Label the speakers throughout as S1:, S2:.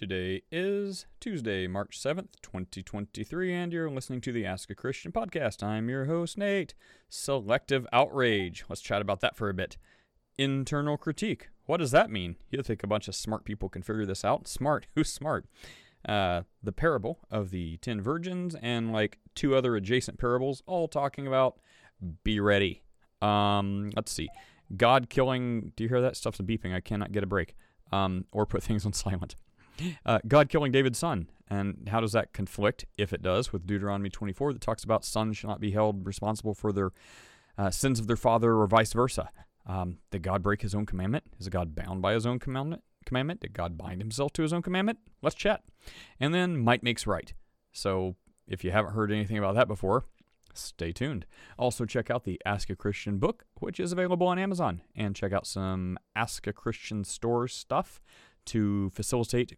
S1: Today is Tuesday, March 7th, 2023, and you're listening to the Ask a Christian podcast. I'm your host, Nate. Selective outrage. Let's chat about that for a bit. Internal critique. What does that mean? You think a bunch of smart people can figure this out? Smart? Who's smart? Uh, the parable of the ten virgins and like two other adjacent parables, all talking about be ready. Um, let's see. God killing. Do you hear that? Stuff's beeping. I cannot get a break. Um, or put things on silent. Uh, God killing David's son. And how does that conflict, if it does, with Deuteronomy 24 that talks about sons shall not be held responsible for their uh, sins of their father or vice versa? Um, did God break his own commandment? Is God bound by his own commandment? Commandment? Did God bind himself to his own commandment? Let's chat. And then might makes right. So if you haven't heard anything about that before, stay tuned. Also, check out the Ask a Christian book, which is available on Amazon, and check out some Ask a Christian store stuff to facilitate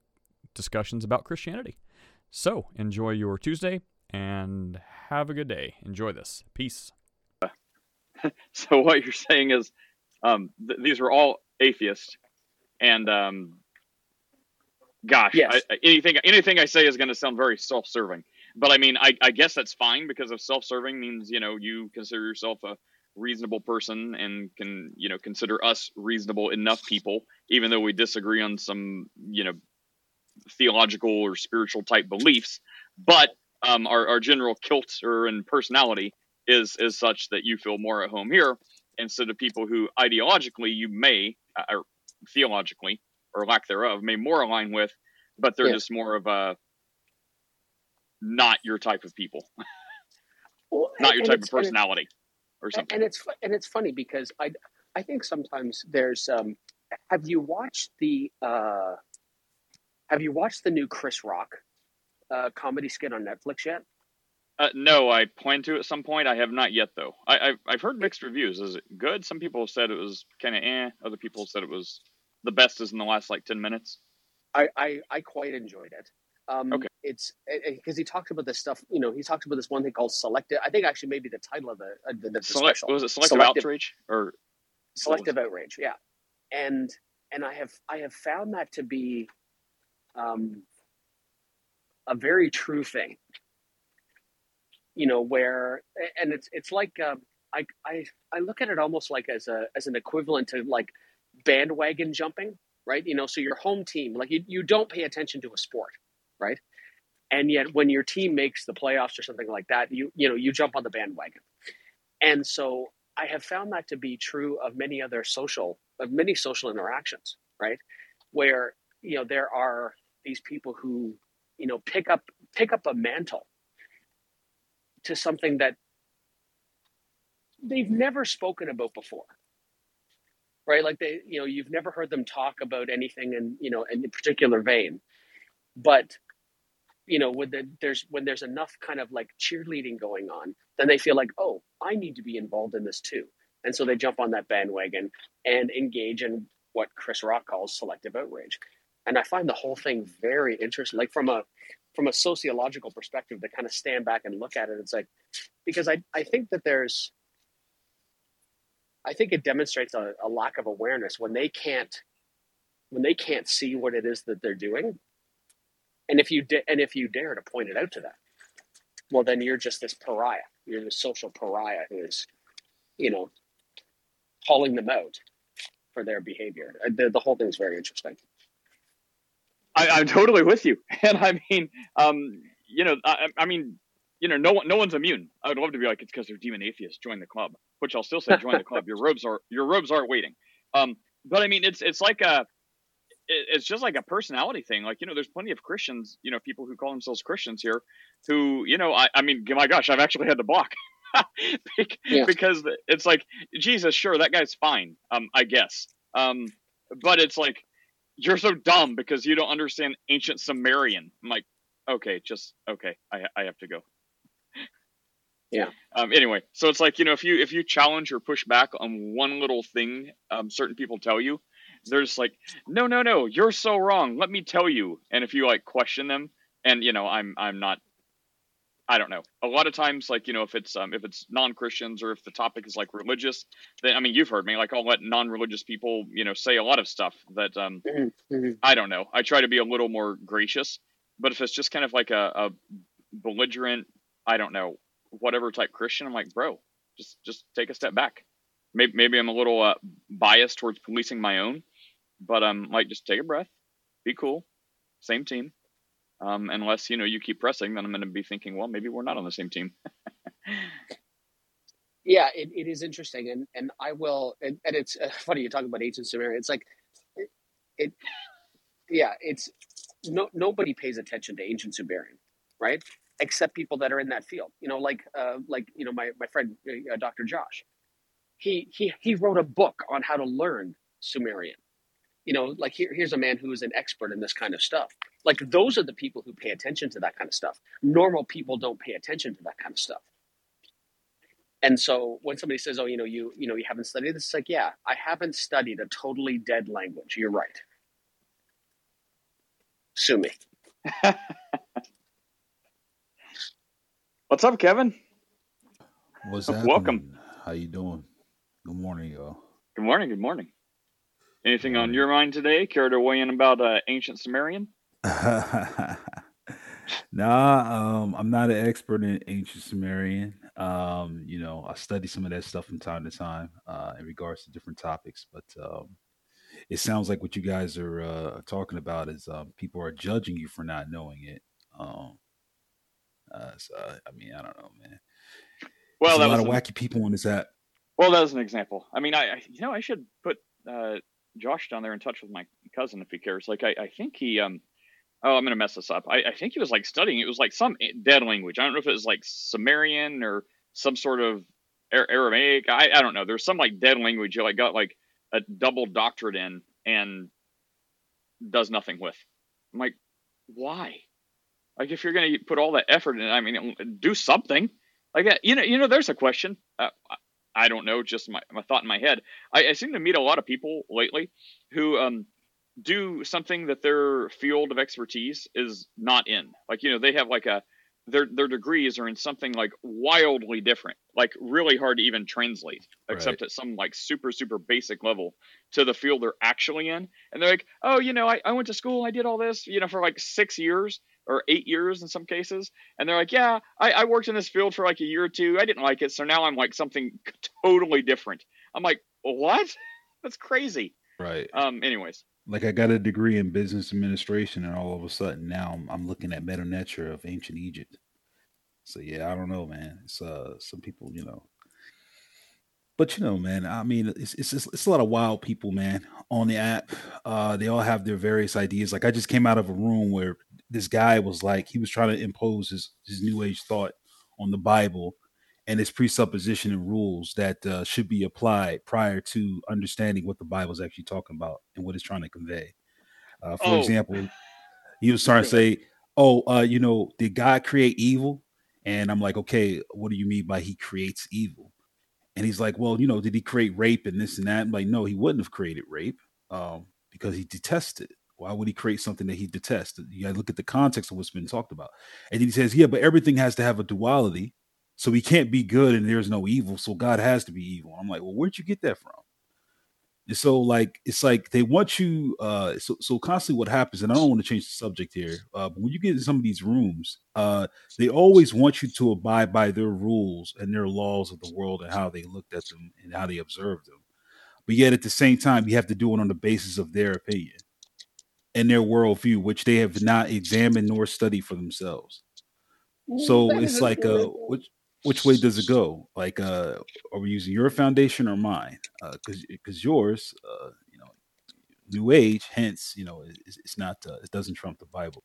S1: discussions about Christianity. So, enjoy your Tuesday and have a good day. Enjoy this. Peace.
S2: so, what you're saying is um, th- these are all atheists, and um, gosh,
S3: Yes.
S2: I, I- anything anything I say is going to sound very self-serving. But I mean, I, I guess that's fine because if self-serving means you know you consider yourself a reasonable person and can you know consider us reasonable enough people, even though we disagree on some you know theological or spiritual type beliefs. But um, our, our general kilter and personality is is such that you feel more at home here instead of people who ideologically you may uh, or theologically or lack thereof may more align with, but they're
S3: Yeah.
S2: just more of a not your type of people,
S3: Well,
S2: not your type of
S3: it's- and it's-
S2: personality or something.
S3: And it's and it's funny because I I think sometimes there's um have you watched the uh have you watched the new Chris Rock uh comedy skit on Netflix yet?
S2: Uh, no, I plan to at some point. I have not yet though. I, I've I've heard mixed reviews. Is it good? Some people have said it was kind of eh. Other people said it was the best is in the last like ten minutes.
S3: I I, I quite enjoyed it. Um,
S2: Okay.
S3: It's because he talks about this stuff. You know, he talks about this one thing called selective. I think actually maybe the title of the uh, the, the
S2: Select
S3: special
S2: was it selective,
S3: Selective-
S2: outrage or
S3: selective outrage yeah and and i have i have found that to be um a very true thing you know where and it's it's like um i i i look at it almost like as a as an equivalent to like bandwagon jumping right? You know so your home team like you, you don't pay attention to a sport right? And yet when your team makes the playoffs or something like that you you know you jump on the bandwagon. And so I have found that to be true of many other social of many social interactions, right? Where you know there are these people who you know pick up pick up a mantle to something that they've never spoken about before. Right? Like they you know you've never heard them talk about anything in you know in a particular vein. But you know when the, there's when there's enough kind of like cheerleading going on then they feel like oh i need to be involved in this too and so they jump on that bandwagon and engage in what chris rock calls selective outrage and i find the whole thing very interesting like from a from a sociological perspective to kind of stand back and look at it it's like because i i think that there's i think it demonstrates a, a lack of awareness when they can't when they can't see what it is that they're doing. And if you and if you dare to point it out to them well then you're just this pariah. You're this social pariah who is you know calling them out for their behavior. The, the whole thing is very interesting
S2: I, I'm totally with you, and I mean, um, you know, I, I mean, you know, no one, no one's immune. I would love to be like, it's because they're demon atheists. Join the club, which I'll still say, join the club. Your robes are your robes aren't waiting. Um, but I mean, it's it's like a, it, it's just like a personality thing. Like you know, there's plenty of Christians, you know, people who call themselves Christians here, who you know, I, I mean, my gosh, I've actually had to block. Bec-
S3: Yeah.
S2: because it's like Jesus, sure, that guy's fine, um, I guess. Um, but it's like you're so dumb because you don't understand ancient Sumerian. I'm like, okay, just okay, I I have to go.
S3: Yeah.
S2: Um. Anyway, so it's like you know, if you if you challenge or push back on one little thing, um, certain people tell you, they're just like, no, no, no, you're so wrong. Let me tell you. And if you like question them, and you know, I'm I'm not. I don't know. A lot of times, like you know, if it's um, if it's non Christians or if the topic is like religious, then I mean, you've heard me. Like I'll let non religious people, you know, say a lot of stuff that um,
S3: Mm-hmm. Mm-hmm.
S2: I don't know. I try to be a little more gracious. But if it's just kind of like a, a belligerent, I don't know, whatever type Christian, I'm like, bro, just just take a step back. Maybe maybe I'm a little uh, biased towards policing my own, but um, like just take a breath, be cool, same team. Um, unless you know you keep pressing, then I'm going to be thinking, well, maybe we're not on the same team.
S3: Yeah, it, it is interesting, and and I will, and, and it's uh, funny you talk about ancient Samaria. It's like, it, it yeah, it's no nobody pays attention to ancient Sumerian, right? Except people that are in that field. You know, like uh, like you know my my friend uh, Dr. Josh, he he he wrote a book on how to learn Sumerian. You know, like here here's a man who is an expert in this kind of stuff. Like those are the people who pay attention to that kind of stuff. Normal people don't pay attention to that kind of stuff. And so when somebody says, "Oh, you know, you you know, you haven't studied this," it's like, yeah, I haven't studied a totally dead language. You're right. Sue me.
S2: What's up, Kevin?
S4: What's
S2: up?
S4: Welcome. How you doing? Good morning, y'all.
S2: Good morning. Good morning. Anything on your mind today? Care to weigh in about uh, ancient Sumerian?
S4: nah, um, I'm not an expert in ancient Sumerian. Um, you know, I study some of that stuff from time to time uh, in regards to different topics, but um, it sounds like what you guys are uh, talking about is um, people are judging you for not knowing it. Um, uh, so, I mean, I don't know, man.
S2: Well,
S4: There's
S2: that
S4: a lot
S2: was
S4: of
S2: an,
S4: wacky people on this app.
S2: well, that was an example. I mean, I, I you know I should put uh, Josh down there in touch with my cousin if he cares. Like, I, I think he um. Oh, I'm gonna mess this up. I, I think he was like studying. It was like some dead language. I don't know if it was like Sumerian or some sort of Aramaic. I, I don't know. There's some like dead language you like got like a double doctorate in and does nothing with. I'm like, why? Like if you're gonna put all that effort in, I mean, do something. Like uh, you know, you know, there's a question. Uh, I don't know, just my, my thought in my head. I, I seem to meet a lot of people lately who um do something that their field of expertise is not in. Like you know, they have like a their their degrees are in something like wildly different, like really hard to even translate, except
S4: Right.
S2: at some like super super basic level to the field they're actually in. And they're like, oh, you know, I, I went to school, I did all this, you know, for like six years or eight years in some cases. And they're like, yeah, I, I worked in this field for like a year or two. I didn't like it, so now I'm like something totally different. I'm like, what? That's crazy.
S4: Right.
S2: Um. Anyways,
S4: like I got a degree in business administration, and all of a sudden now I'm, I'm looking at Medu Neter of ancient Egypt. So yeah, I don't know, man. It's uh some people, you know. But you know, man, I mean, it's it's it's, it's a lot of wild people, man, on the app. Uh, they all have their various ideas. Like I just came out of a room where this guy was like, he was trying to impose his his new age thought on the Bible and its presupposition and rules that uh, should be applied prior to understanding what the Bible is actually talking about and what it's trying to convey. Uh, for
S2: Oh.
S4: example, he was trying to say, "Oh, uh, you know, did God create evil?" And I'm like, "Okay, what do you mean by He creates evil?" And he's like, "Well, you know, did He create rape and this and that?" I'm like, "No, He wouldn't have created rape um, because He detested. it. Why would He create something that He detests? You got to look at the context of what's been talked about." And then he says, "Yeah, but everything has to have a duality." So he can't be good and there's no evil. So God has to be evil. I'm like, well, where'd you get that from? And so like it's like they want you uh so so constantly what happens, and I don't want to change the subject here, uh, but when you get in some of these rooms, uh they always want you to abide by their rules and their laws of the world and how they looked at them and how they observed them. But yet at the same time, you have to do it on the basis of their opinion and their worldview, which they have not examined nor studied for themselves. So it's like uh which which way does it go? Like uh are we using your foundation or mine? Uh cuz cuz yours uh you know new age hence you know it's, it's not uh, it doesn't trump the Bible.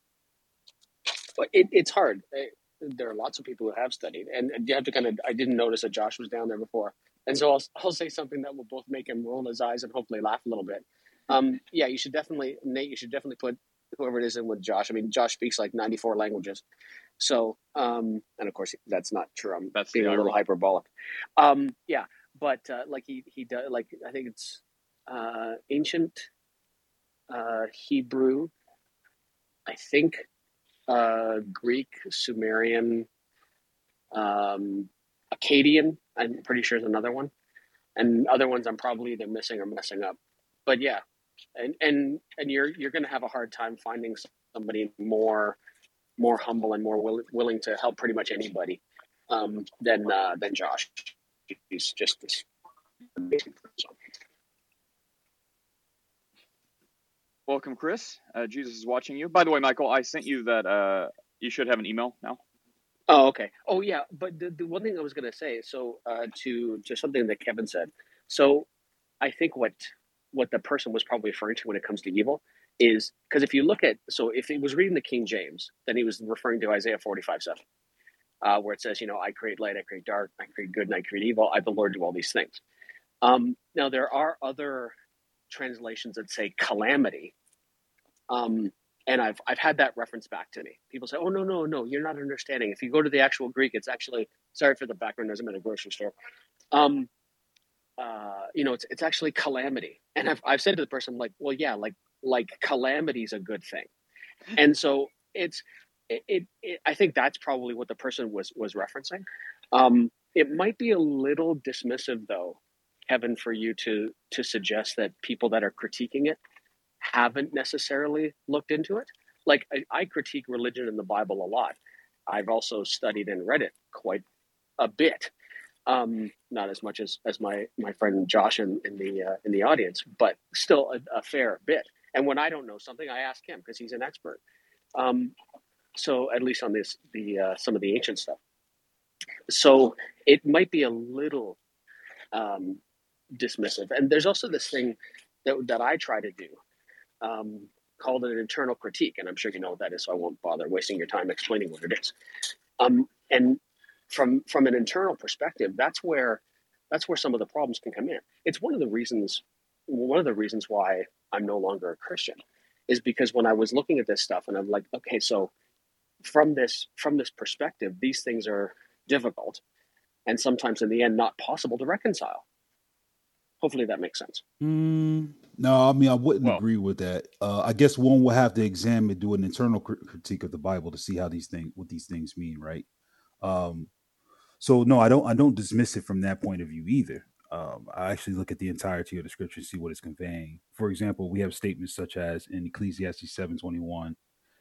S3: But it, it's hard. Eh, There are lots of people who have studied, and, and you have to kind of. I didn't notice that Josh was down there before, and so I'll, I'll say something that will both make him roll his eyes and hopefully laugh a little bit. Um, yeah, you should definitely, Nate. You should definitely put whoever it is in with Josh. I mean, Josh speaks like ninety four languages, so um, and of course that's not true. I'm
S2: That's
S3: being a little hyperbolic. Um, yeah, but uh, like he he does like I think it's uh, ancient uh, Hebrew. I think uh, Greek, Sumerian, Um, Akkadian, I'm pretty sure is another one, and other ones I'm probably either missing or messing up. But yeah, and and and you're you're going to have a hard time finding somebody more more humble and more will, willing to help pretty much anybody um, than uh, than Josh. He's just this amazing person.
S2: Welcome, Chris. Uh, Jesus is watching you. By the way, Michael, I sent you that. Uh, you should have an email now.
S3: Oh, okay. Oh, yeah. But the, the one thing I was going to say, so uh, to to something that Kevin said. So, I think what what the person was probably referring to when it comes to evil is because if you look at so if he was reading the King James, then he was referring to Isaiah forty five seven, uh, where it says, you know, I create light, I create dark, I create good, and I create evil. I, the Lord, do all these things. Um, now there are other translations that say calamity. Um, and I've I've had that reference back to me. People say, "Oh no, no, no, you're not understanding." If you go to the actual Greek, it's actually sorry for the background noise. I'm at a grocery store. Um, uh, you know, it's it's actually calamity, and I've I've said to the person like, "Well, yeah, like like calamity is a good thing," and so it's it, it, it, I think that's probably what the person was was referencing. Um, it might be a little dismissive though, Kevin, for you to to suggest that people that are critiquing it haven't necessarily looked into it. Like I, I critique religion in the Bible a lot. I've also studied and read it quite a bit. Um, not as much as, as my, my friend Josh in, in the uh, in the audience, but still a, a, fair bit. And when I don't know something, I ask him because he's an expert. Um, so at least on this the uh, some of the ancient stuff. So it might be a little um, dismissive. And there's also this thing that that I try to do um, called an internal critique, and I'm sure you know what that is, so I won't bother wasting your time explaining what it is. Um, and from from an internal perspective, that's where that's where some of the problems can come in. It's one of the reasons one of the reasons why I'm no longer a Christian is because when I was looking at this stuff and I'm like, okay, so from this from this perspective, these things are difficult and sometimes in the end not possible to reconcile. Hopefully that makes sense.
S4: Mm, no, I mean I wouldn't well, agree with that. Uh, I guess one will have to examine, do an internal cr- critique of the Bible to see how these things, what these things mean, right? Um, so no, I don't, I don't dismiss it from that point of view either. Um, I actually look at the entirety of the scripture and see what it's conveying. For example, we have statements such as in Ecclesiastes seven twenty one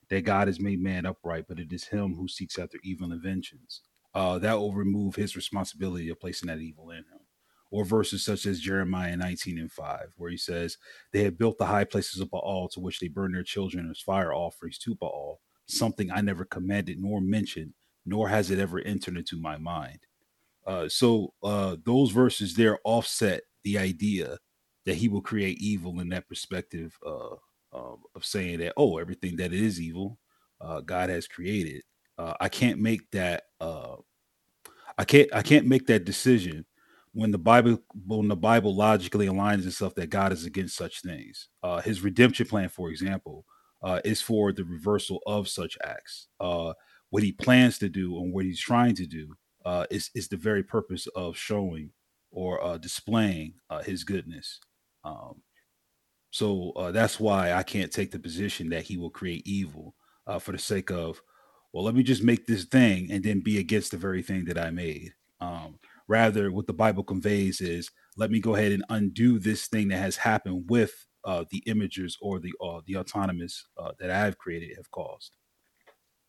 S4: that God has made man upright, but it is him who seeks after evil inventions. Uh, that will remove his responsibility of placing that evil in him or verses such as Jeremiah 19 and 5, where he says, They have built the high places of Baal to which they burn their children as fire offerings to Baal, something I never commanded nor mentioned, nor has it ever entered into my mind. Uh, so uh, those verses there offset the idea that he will create evil in that perspective uh, of saying that, oh, everything that is evil, uh, God has created. Uh, I can't make that. Uh, I can't. I can't make that decision when the Bible when the Bible logically aligns itself that God is against such things. His redemption plan, for example, is for the reversal of such acts. Uh, what he plans to do and what he's trying to do uh, is is the very purpose of showing or uh, displaying uh, his goodness. Um, so that's why I can't take the position that he will create evil for the sake of, well, let me just make this thing and then be against the very thing that I made. Um, Rather, what the Bible conveys is, let me go ahead and undo this thing that has happened with uh, the imagers or the uh, the autonomous uh, that I've created have caused.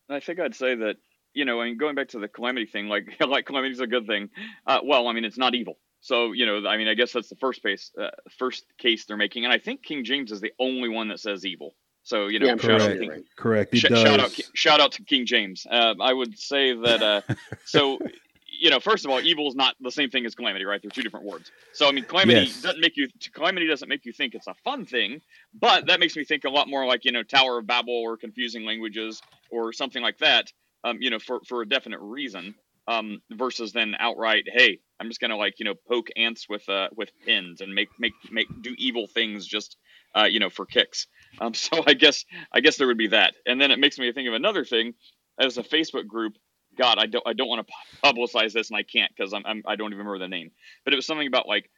S2: I think I'd say that you know, I and going back to the calamity thing, like like calamity is a good thing. Uh, well, I mean, it's not evil. So you know, I mean, I guess that's the first case, uh, first case they're making, and I think King James is the only one that says evil. So you know,
S4: yeah,
S2: shout
S4: correct.
S2: out King,
S4: correct.
S2: Sh- shout out, shout out to King James. Uh, I would say that. Uh, so you know, first of all, evil is not the same thing as calamity, right? They're two different words. So I mean, calamity yes. doesn't make you calamity doesn't make you think it's a fun thing, but that makes me think a lot more like you know Tower of Babel or confusing languages or something like that. Um, you know, for for a definite reason. Um, versus then outright, hey, I'm just gonna like you know poke ants with uh with pins and make make make do evil things just uh you know for kicks. Um, so I guess I guess there would be that, and then it makes me think of another thing as a Facebook group God, I don't I don't want to publicize this, and I can't because I'm, I'm I don't even remember the name. But it was something about like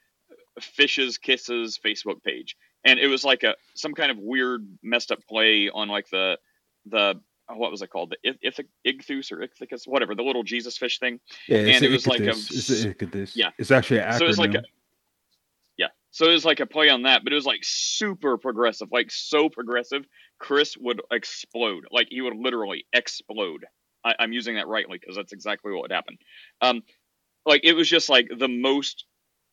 S2: fishes kisses Facebook page, and it was like a some kind of weird messed up play on like the the oh, what was it called? The Ith- or Ichthus, whatever, the little Jesus fish thing.
S4: Yeah,
S2: And it was like a-
S4: It's.
S2: Yeah.
S4: It's actually an acronym.
S2: So it's like a, yeah. So it was like a play on that, but it was like super progressive, like so progressive. Chris would explode, like he would literally explode. I, I'm using that rightly because that's exactly what would happen. Um, like it was just like the most,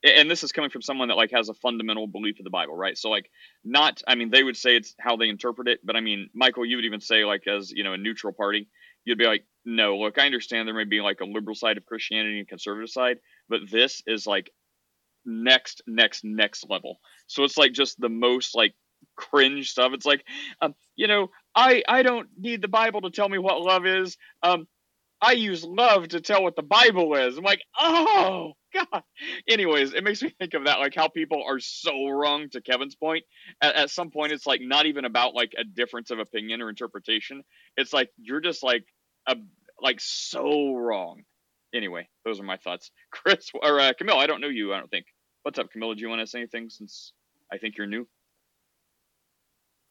S2: and this is coming from someone that like has a fundamental belief of the Bible, right? So like not, I mean, they would say it's how they interpret it, but I mean, Michael, you would even say like as you know a neutral party, you'd be like, no, look, I understand there may be like a liberal side of Christianity and conservative side, but this is like next, next, next level. So it's like just the most like cringe stuff. It's like, um, you know, I I don't need the Bible to tell me what love is. Um, I use love to tell what the Bible is. I'm like, oh god. Anyways, it makes me think of that, like how people are so wrong. To Kevin's point, at, at some point, it's like not even about like a difference of opinion or interpretation. It's like you're just like a like so wrong. Anyway, those are my thoughts. Chris or uh, Camille, I don't know you. I don't think. What's up, Camilla? Do you want to say anything since I think you're new?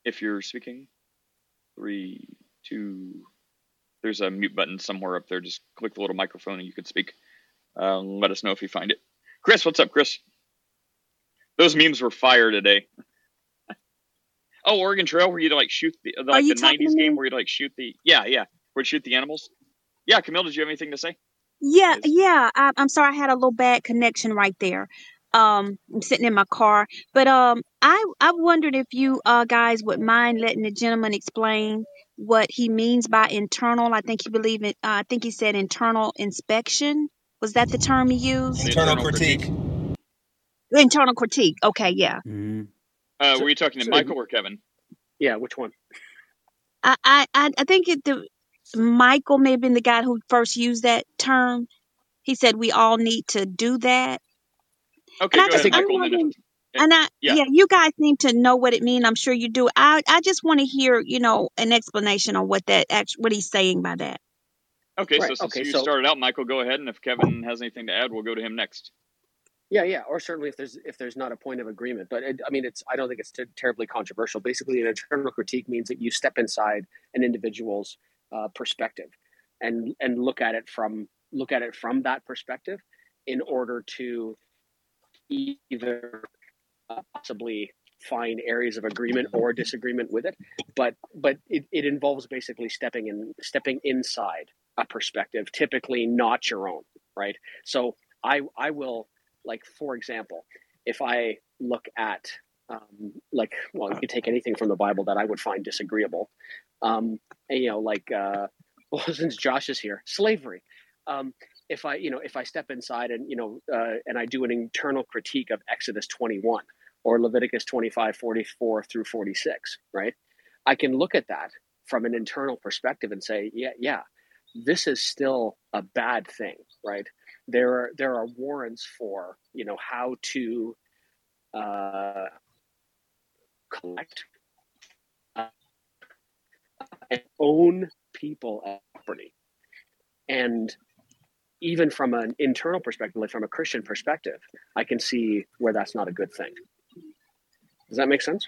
S2: If you're speaking, three, two. There's a mute button somewhere up there. Just click the little microphone and you can speak. Uh, let us know if you find it. Chris, what's up, Chris? Those memes were fire today. oh, Oregon Trail, where you like shoot the, the like the '90s game where you like shoot the yeah yeah where you shoot the animals. Yeah, Camille, did you have anything to say?
S5: Yeah, yeah. I, I'm sorry, I had a little bad connection right there. Um, I'm sitting in my car, but um, I I wondered if you uh guys would mind letting the gentleman explain what he means by internal. I think he believe it. Uh, I think he said internal inspection. Was that the term he used?
S2: Internal
S6: Internal critique.
S5: Internal critique. Okay, yeah.
S4: Mhm.
S2: Uh,
S3: So-
S2: were you talking to
S3: so-
S2: Michael or Kevin?
S3: Yeah, which one?
S5: I I I I think it, the Michael may have been the guy who first used that term. He said we all need to do that.
S2: Okay,
S5: And I
S2: go
S5: just
S2: ahead,
S5: I'm
S2: Michael.
S5: wondering,
S2: if-
S5: and I
S2: yeah.
S5: yeah. you guys need to know what it means. I'm sure you do. I I just want to hear you know an explanation on what that actually what he's saying by that.
S2: Okay, so
S3: Right,
S2: since
S3: okay,
S2: you
S3: so-
S2: started out, Michael, go ahead, and if Kevin has anything to add, we'll go to him next.
S3: Yeah, yeah, or certainly if there's if there's not a point of agreement. But it, I mean, it's I don't think it's ter- terribly controversial. Basically, an internal critique means that you step inside an individual's uh, perspective and and look at it from look at it from that perspective in order to either possibly find areas of agreement or disagreement with it. But but it, it involves basically stepping in stepping inside a perspective, typically not your own, right? So I I will like for example, if I look at um, like well, you could take anything from the Bible that I would find disagreeable, um, and, you know, like uh, well, since Josh is here, slavery. Um, if I you know if I step inside and you know uh, and I do an internal critique of Exodus twenty one or Leviticus 25, 44 through 46, right? I can look at that from an internal perspective and say, yeah, yeah, this is still a bad thing, right? There are there are warrants for you know how to uh, collect uh, and own people property, and even from an internal perspective, like from a Christian perspective, I can see where that's not a good thing. Does that make sense?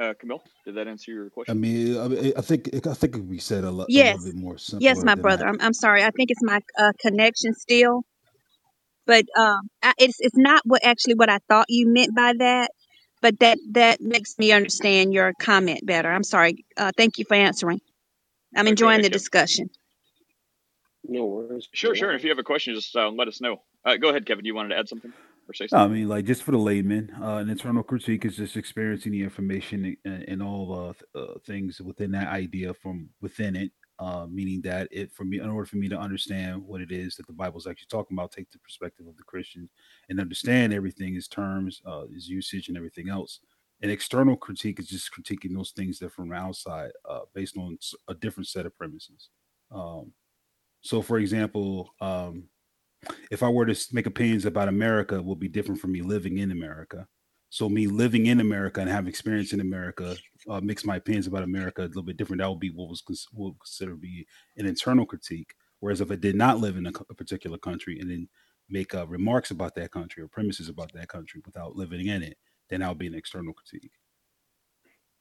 S2: Uh, Camille, did that answer your
S4: I
S2: question?
S4: mean, I, mean, I think I think it could be said a, lo- a
S5: Yes.
S4: little bit more simple.
S5: Yes, my brother. I'm I'm sorry. I think it's my uh, connection still, but um, I, it's it's not what actually what I thought you meant by that. But that that makes me understand your comment better. I'm sorry. Uh, thank you for answering. I'm enjoying
S2: thank
S5: the discussion.
S3: No worries.
S2: Sure, sure. And if you have a question, just uh, let us know. Uh, go ahead, Kevin. Do you wanted to add something or say
S4: something? I mean, like just for the layman, uh, an internal critique is just experiencing the information and, and all uh, th- uh, things within that idea from within it. Uh, meaning that it for me, in order for me to understand what it is that the Bible is actually talking about, take the perspective of the Christian and understand everything, his terms, uh, his usage, and everything else. An external critique is just critiquing those things that from outside, uh, based on a different set of premises. Um, so, for example, um, if I were to make opinions about America, will be different from me living in America. So me living in America and have experience in America uh, makes my opinions about America a little bit different. That would be what was cons- what considered be an internal critique. Whereas if I did not live in a, a particular country and then make uh, remarks about that country or premises about that country without living in it, then that would be an external critique.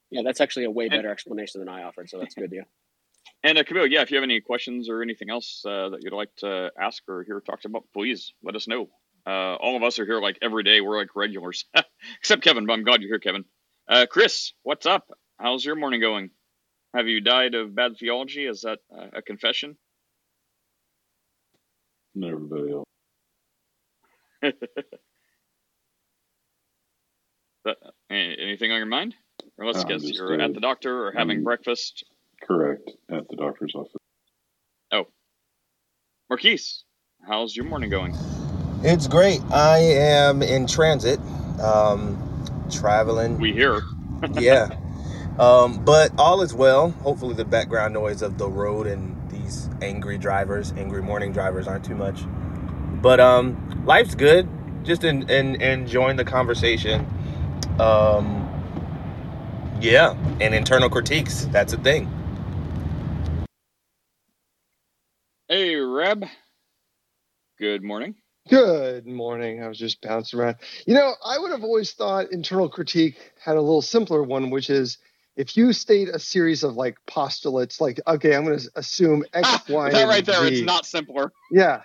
S3: Yeah, that's actually a way better explanation than I offered, so that's good. Yeah.
S2: And uh, Camille, yeah, if you have any questions or anything else uh, that you'd like to ask or hear talked about, please let us know. Uh, all of us are here like every day. We're like regulars, except Kevin. But I'm glad you're here, Kevin. Uh, Chris, what's up? How's your morning going? Have you died of bad theology? Is that uh, a confession?
S6: Never fail.
S2: But, uh, anything on your mind? Or let's
S6: I'm
S2: guess you're at the doctor or having
S6: I'm-
S2: breakfast.
S6: Correct. At the doctor's office.
S2: Oh, Marquise, how's your morning going?
S7: It's great. I am in transit, um, traveling.
S2: We hear.
S7: yeah. Um, but all is well. Hopefully, the background noise of the road and these angry drivers, angry morning drivers, aren't too much. But um, life's good. Just in, in, enjoying the conversation. Um, yeah, and internal critiques. That's a thing.
S2: Hey, Reb. Good morning.
S8: Good morning. I was just bouncing around. You know, I would have always thought internal critique had a little simpler one, which is if you state a series of like postulates, like, okay, I'm going to assume X,
S2: Ah,
S8: Y,
S2: that
S8: and
S2: right there,
S8: Z.
S2: it's not simpler.
S8: Yeah.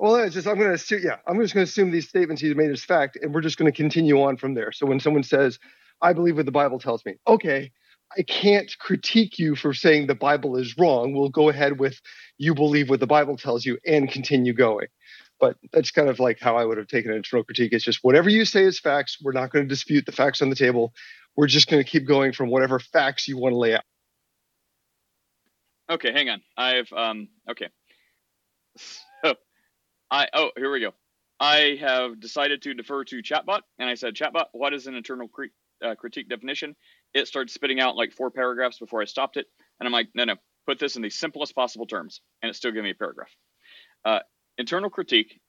S8: Well, it's just I'm going to assume. Yeah, I'm just going to assume these statements he's made as fact, and we're just going to continue on from there. So when someone says, "I believe what the Bible tells me," okay, I can't critique you for saying the Bible is wrong. We'll go ahead with you believe what the Bible tells you and continue going. But that's kind of like how I would have taken an internal critique. It's just whatever you say is facts. We're not going to dispute the facts on the table. We're just going to keep going from whatever facts you want to lay out.
S2: Okay, hang on. I've um okay. I oh here we go. I have decided to defer to Chatbot, and I said, Chatbot, what is an internal cri- uh, critique definition? It started spitting out like four paragraphs before I stopped it, and I'm like, no, no, put this in the simplest possible terms, and it still gave me a paragraph. Uh, internal critique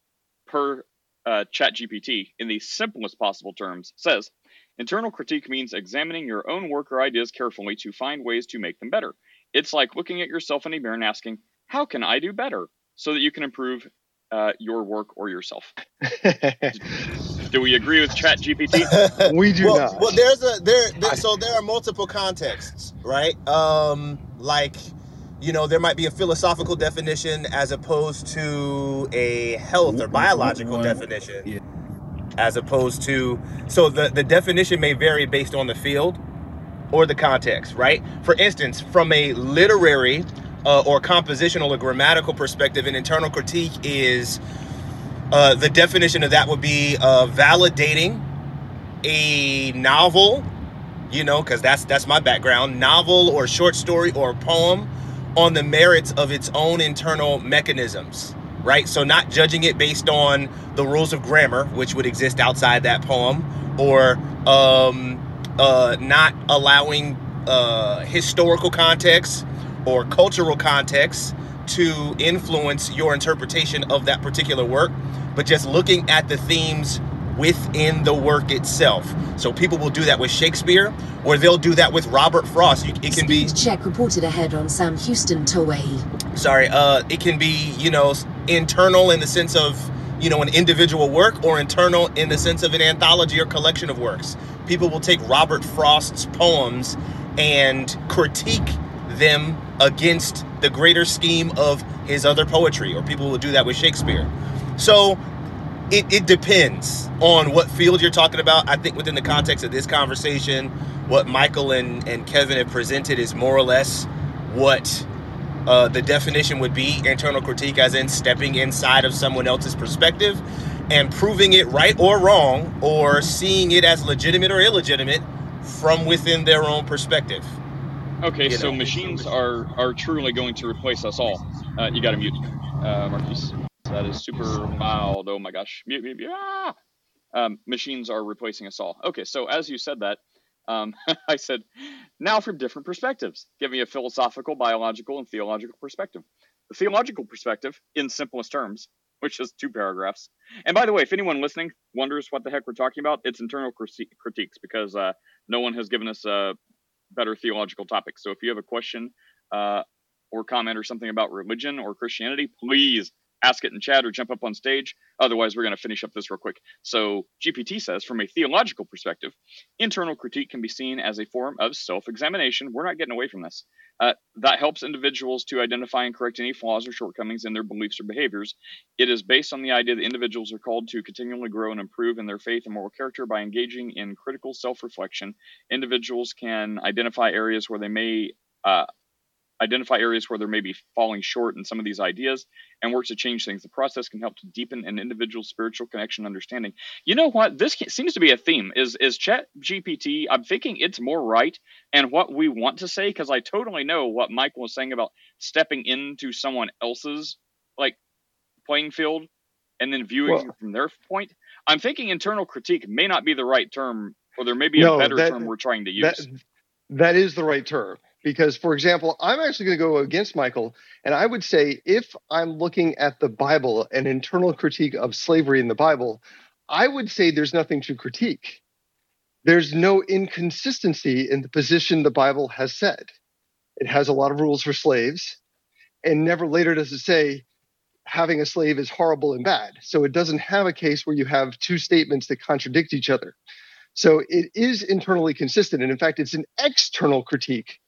S2: per uh, ChatGPT in the simplest possible terms says internal critique means examining your own work or ideas carefully to find ways to make them better. It's like looking at yourself in a mirror and asking, How can I do better? So that you can improve uh, your work or yourself. Do we agree with ChatGPT?
S8: we do
S7: well,
S8: not.
S7: well, there's a there, there. So there are multiple contexts, right? Um, like, you know, there might be a philosophical definition as opposed to a health or biological
S4: One-
S7: definition.
S4: yeah.
S7: As opposed to, so the the definition may vary based on the field or the context, right? For instance, from a literary uh, or compositional or grammatical perspective, an internal critique is uh, the definition of that would be uh, validating a novel, you know, because that's that's my background, novel or short story or poem on the merits of its own internal mechanisms, right? So not judging it based on the rules of grammar, which would exist outside that poem, or um, uh, not allowing uh, historical context or cultural context to influence your interpretation of that particular work, but just looking at the themes within the work itself. So people will do that with Shakespeare, or they'll do that with Robert Frost. It can be
S9: check reported ahead on Sam Houston Toei.
S7: sorry uh it can be you know internal in the sense of you know an individual work or internal in the sense of an anthology or collection of works people will take robert frost's poems and critique them against the greater scheme of his other poetry or people will do that with shakespeare so it, it depends on what field you're talking about i think within the context of this conversation what michael and, and kevin have presented is more or less what uh, the definition would be internal critique, as in stepping inside of someone else's perspective and proving it right or wrong, or seeing it as legitimate or illegitimate from within their own perspective.
S2: Okay,
S7: You
S2: so
S7: know.
S2: machines are are truly going to replace us all. Uh, you got to mute, uh, Marquise. That is super loud. Oh my gosh, mute, mute, mute. Ah! Um, machines are replacing us all. Okay, so as you said that, um, I said, now from different perspectives. Give me a philosophical, biological, and theological perspective. The theological perspective, in simplest terms, which is two paragraphs. And by the way, if anyone listening wonders what the heck we're talking about, it's internal critiques because uh, no one has given us a better theological topics. So if you have a question uh, or comment or something about religion or Christianity, please ask it in chat or jump up on stage. Otherwise, we're going to finish up this real quick. So, GPT says, from a theological perspective, internal critique can be seen as a form of self examination. We're not getting away from this. Uh, that helps individuals to identify and correct any flaws or shortcomings in their beliefs or behaviors. It is based on the idea that individuals are called to continually grow and improve in their faith and moral character by engaging in critical self reflection. Individuals can identify areas where they may uh, identify areas where there may be falling short in some of these ideas, and work to change things. The process can help to deepen an individual's spiritual connection understanding. You know what? This seems to be a theme. Is is Chat GPT? I'm thinking it's more right and what we want to say because I totally know what Michael was saying about stepping into someone else's like playing field and then viewing well, from their point. I'm thinking internal critique may not be the right term, or there may be no, a better that, term we're trying to use.
S8: That, that is the right term because for example i'm actually going to go against michael and i would say if i'm looking at the bible an internal critique of slavery in the bible i would say there's nothing to critique. There's no inconsistency in the position the bible has said. It has a lot of rules for slaves and never later does it say having a slave is horrible and bad. So it doesn't have a case where you have two statements that contradict each other. So it is internally consistent and in fact it's an external critique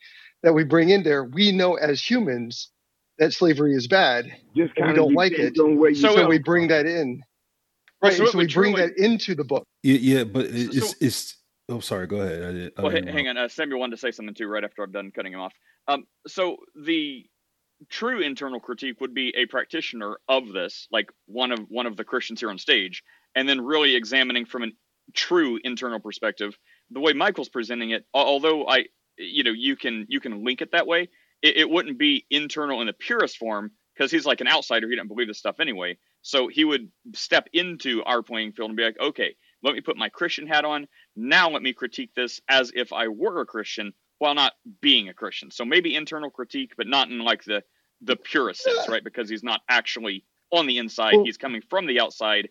S8: that we bring in there, we know as humans that slavery is bad.
S10: Just
S8: we don't like it. So, so we bring that in. Right. So, so we bring truly... that into the book.
S4: Yeah, yeah but it's, so, it's oh sorry, go ahead. I did,
S2: I well, hang on. Uh, Samuel wanted to say something too right after I'm done cutting him off. Um, so the true internal critique would be a practitioner of this, like one of one of the Christians here on stage, and then really examining from a true internal perspective the way Michael's presenting it. Although I you know you can you can link it that way. It, it wouldn't be internal in the purest form because he's like an outsider he doesn't believe this stuff anyway. So he would step into our playing field and be like okay let me put my christian hat on. Now let me critique this as if i were a christian while not being a christian. So maybe internal critique but not in like the the purest sense right? Because he's not actually on the inside. He's coming from the outside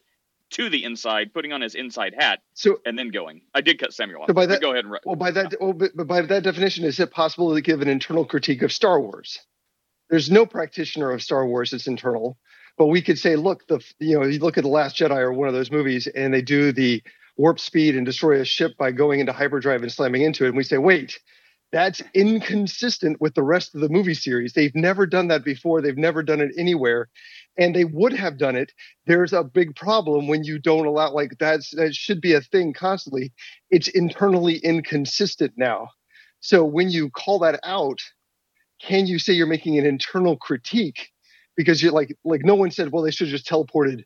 S2: to the inside, putting on his inside hat, so and then going. I did cut Samuel off. So by that, go ahead and.
S8: Well, by that, oh, well, but by that definition, is it possible to give an internal critique of Star Wars? There's no practitioner of Star Wars that's internal, but we could say, look, the you know, you look at the Last Jedi or one of those movies, and they do the warp speed and destroy a ship by going into hyperdrive and slamming into it, and we say, wait, that's inconsistent with the rest of the movie series. They've never done that before. They've never done it anywhere. And they would have done it. There's a big problem when you don't allow, like, that's, that should be a thing constantly. It's internally inconsistent now. So when you call that out, can you say you're making an internal critique? Because you're like, like no one said, well, they should have just teleported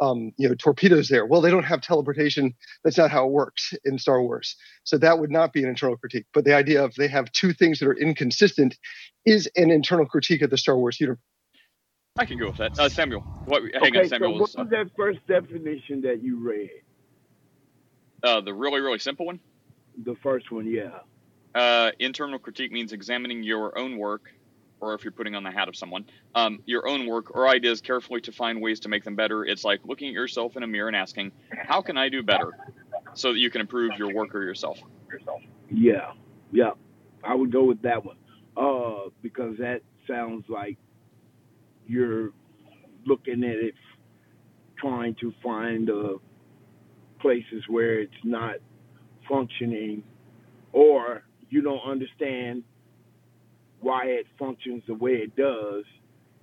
S8: um, you know, torpedoes there. Well, they don't have teleportation. That's not how it works in Star Wars. So that would not be an internal critique. But the idea of they have two things that are inconsistent is an internal critique of the Star Wars universe.
S2: I can go with that. Uh, Samuel, what, hang
S10: okay,
S2: on, Samuel.
S10: So what was that first definition that you read?
S2: Uh, the really, really simple one?
S10: The first one, yeah.
S2: Uh, internal critique means examining your own work or if you're putting on the hat of someone, um, your own work or ideas carefully to find ways to make them better. It's like looking at yourself in a mirror and asking, how can I do better so that you can improve your work or yourself?
S10: Yeah, yeah. I would go with that one uh, because that sounds like you're looking at it, trying to find uh, places where it's not functioning or you don't understand why it functions the way it does.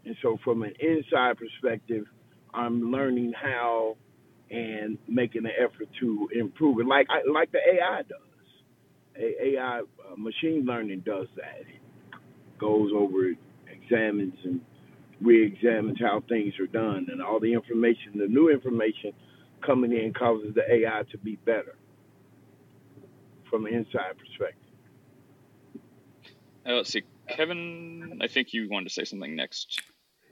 S10: And so, from an inside perspective, I'm learning how and making an effort to improve it, like I, like the AI does. AI uh, machine learning does that. It goes over, it, examines, and re-examines how things are done, and all the information, the new information coming in, causes the AI to be better from an inside perspective.
S2: Let's see. Kevin, I think you wanted to say something next.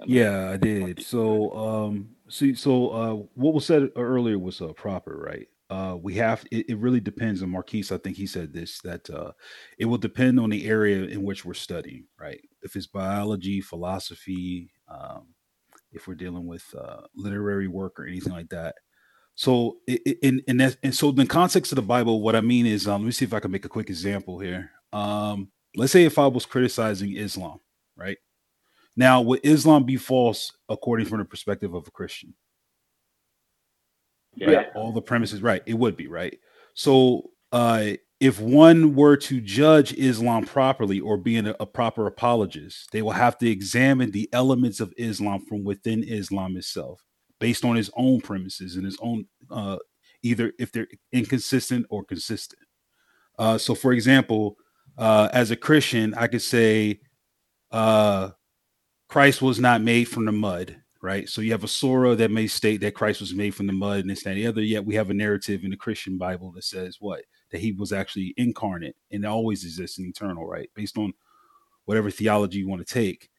S4: Yeah, I did. So, um, see, so uh, what was said earlier was uh, proper, right? Uh, we have it, it really depends on Marquise. I think he said this that uh, it will depend on the area in which we're studying, right? If it's biology, philosophy, um, if we're dealing with uh, literary work or anything like that. So, in in that, and so in the context of the Bible, what I mean is, um, let me see if I can make a quick example here. Um, let's say if I was criticizing Islam, right? Now, would Islam be false according from the perspective of a Christian?
S10: Yeah.
S4: Right? All the premises, right? It would be, right? So, uh, if one were to judge Islam properly or being a, a proper apologist, they will have to examine the elements of Islam from within Islam itself, based on his own premises and his own, uh, either if they're inconsistent or consistent. Uh, so, for example, uh, as a Christian, I could say uh, Christ was not made from the mud, right? So you have a surah that may state that Christ was made from the mud and this, and the other. Yet we have a narrative in the Christian Bible that says what? That he was actually incarnate and always exists and eternal, right? Based on whatever theology you want to take.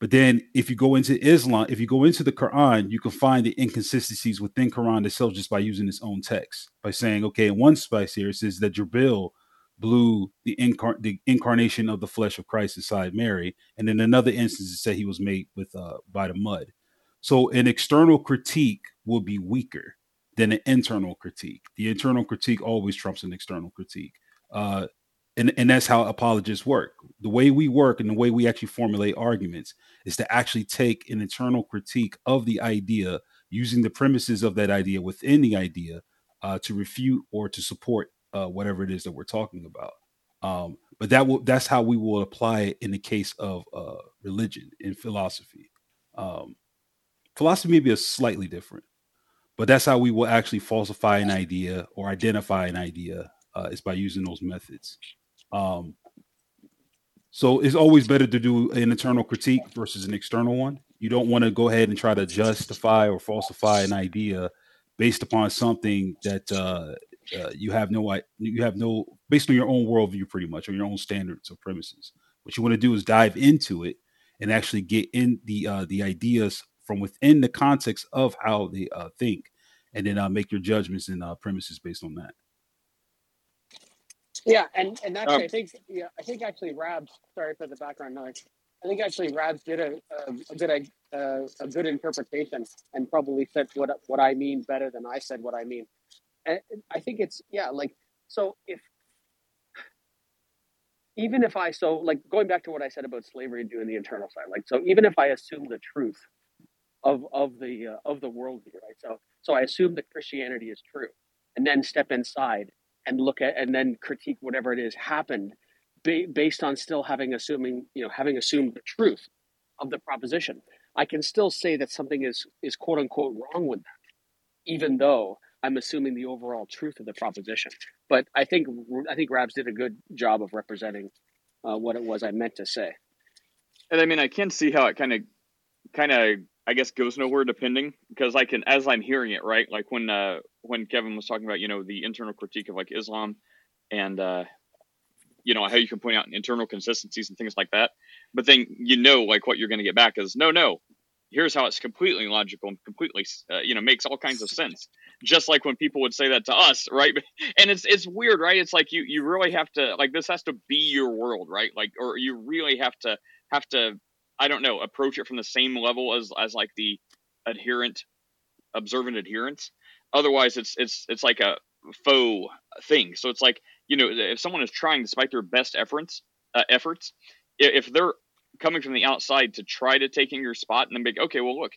S4: But then if you go into Islam, if you go into the Quran, you can find the inconsistencies within Quran itself just by using its own text. By saying, okay, in one spice here it says that Jibril blew the, incar- the incarnation of the flesh of Christ inside Mary, and in another instance it said he was made with uh, by the mud. So an external critique will be weaker than an internal critique. The internal critique always trumps an external critique. Uh, and, and that's how apologists work. The way we work and the way we actually formulate arguments is to actually take an internal critique of the idea using the premises of that idea within the idea uh, to refute or to support uh, whatever it is that we're talking about. Um, but that will that's how we will apply it in the case of uh, religion and philosophy. Um, philosophy may be a slightly different, but that's how we will actually falsify an idea or identify an idea uh, is by using those methods. Um, so it's always better to do an internal critique versus an external one. You don't want to go ahead and try to justify or falsify an idea based upon something that uh, uh, you have no you have no based on your own worldview, pretty much, or your own standards or premises. What you want to do is dive into it and actually get in the uh, the ideas from within the context of how they uh, think, and then uh, make your judgments and uh, premises based on that.
S3: Yeah, and and actually,
S2: Um,
S3: I think yeah, I think actually Rabs. Sorry for the background noise. I think actually Rabs did a a, a good uh, a good interpretation and probably said what what I mean better than I said what I mean. And I think it's yeah, like so if even if I so like going back to what I said about slavery and doing the internal side, like so even if I assume the truth of of the uh, of the worldview, right? So so I assume that Christianity is true, and then step inside and look at and then critique whatever it is happened ba- based on still having assuming you know having assumed the truth of the proposition. I can still say that something is is quote unquote wrong with that, even though I'm assuming the overall truth of the proposition. But I think I think Rabs did a good job of representing uh, what it was I meant to say.
S2: And I mean, I can see how it kind of, kind of, I guess, goes nowhere depending because I can, as I'm hearing it, right? Like when, uh, when Kevin was talking about, you know, the internal critique of like Islam, and uh, you know how you can point out internal consistencies and things like that. But then you know, like what you're going to get back is no, no. Here's how it's completely logical and completely, uh, you know, makes all kinds of sense. Just like when people would say that to us, right? And it's it's weird, right? It's like you you really have to like this has to be your world, right? Like, or you really have to have to I don't know approach it from the same level as as like the adherent observant adherence. Otherwise, it's it's it's like a faux thing. So it's like you know if someone is trying despite their best efforts uh, efforts, if they're coming from the outside to try to take in your spot and then be okay, well look,